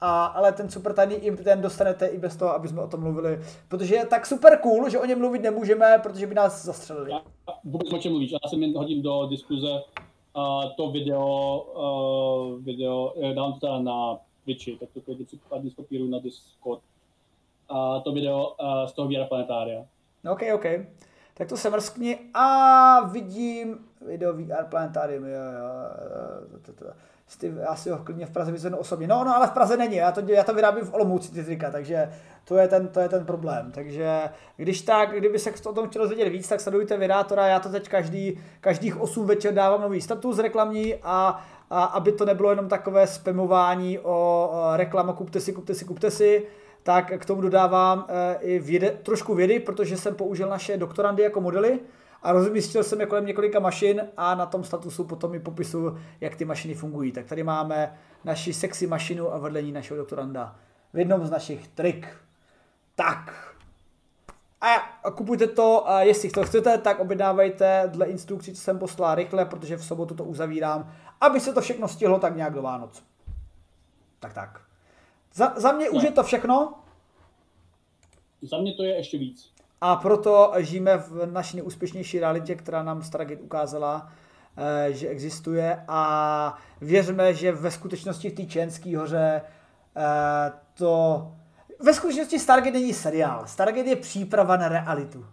A, ale ten super tajný item dostanete i bez toho, aby jsme o tom mluvili, protože je tak super cool, že o něm mluvit nemůžeme, protože by nás zastřelili. Já vůbec o čem mluvíš, já jsem jen hodím do diskuze uh, to video, uh, video, dám to na Twitchi, tak to klidně skopíruju na Discord. A to video uh, z toho VR Planetária. OK, OK. Tak to se mrskni a vidím video VR Planetarium. Jo, jo, to. Já si ho klidně v Praze vyzvednu osobně. No, no, ale v Praze není. Já to, já to vyrábím v Olomouci, ty trika, takže to je, ten, to je ten problém. Takže když tak, kdyby se o tom chtělo vědět víc, tak sledujte Vyrátora. Já to teď každý, každých 8 večer dávám nový status reklamní a, a aby to nebylo jenom takové spamování o, reklama, kupte si, kupte si, kupte si tak k tomu dodávám eh, i věde, trošku vědy, protože jsem použil naše doktorandy jako modely a rozmístil jsem je kolem několika mašin a na tom statusu potom i popisu, jak ty mašiny fungují. Tak tady máme naši sexy mašinu a vedle ní našeho doktoranda v jednom z našich trik. Tak. A kupujte to, a jestli to chcete, tak objednávejte dle instrukcí, co jsem poslal rychle, protože v sobotu to uzavírám, aby se to všechno stihlo tak nějak do Vánoc. Tak tak. Za, za mě ne. už je to všechno. Za mě to je ještě víc. A proto žijeme v naší neúspěšnější realitě, která nám Stargate ukázala, eh, že existuje a věřme, že ve skutečnosti v té Čenské hoře eh, to... Ve skutečnosti Stargate není seriál. Stargate je příprava na realitu.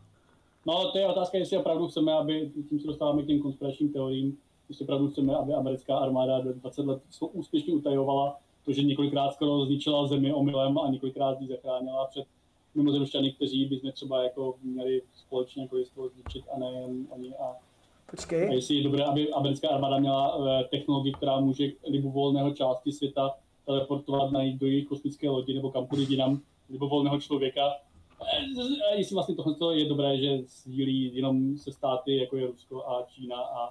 No, to je otázka, jestli opravdu chceme, aby, tím se dostáváme k těm konspiračním teoriím, jestli opravdu chceme, aby americká armáda 20 let úspěšně utajovala to, že několikrát skoro zničila zemi omylem a několikrát ji zachránila před mimozemšťany, kteří bychom třeba jako měli společně jako toho zničit a nejen oni. A, Počkej. a jestli je dobré, aby americká armáda měla eh, technologii, která může libovolného části světa teleportovat na do jejich kosmické lodi nebo kampudy jinam libovolného člověka. A jestli vlastně tohle je dobré, že sdílí jenom se státy, jako je Rusko a Čína a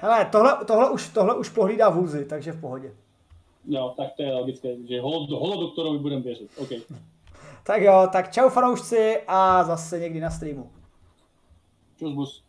Hele, tohle, tohle, už, tohle už pohlídá vůzy, takže v pohodě. Jo, tak to je logické, že holo, holo budeme věřit. Okay. tak jo, tak čau fanoušci a zase někdy na streamu. Čus bus.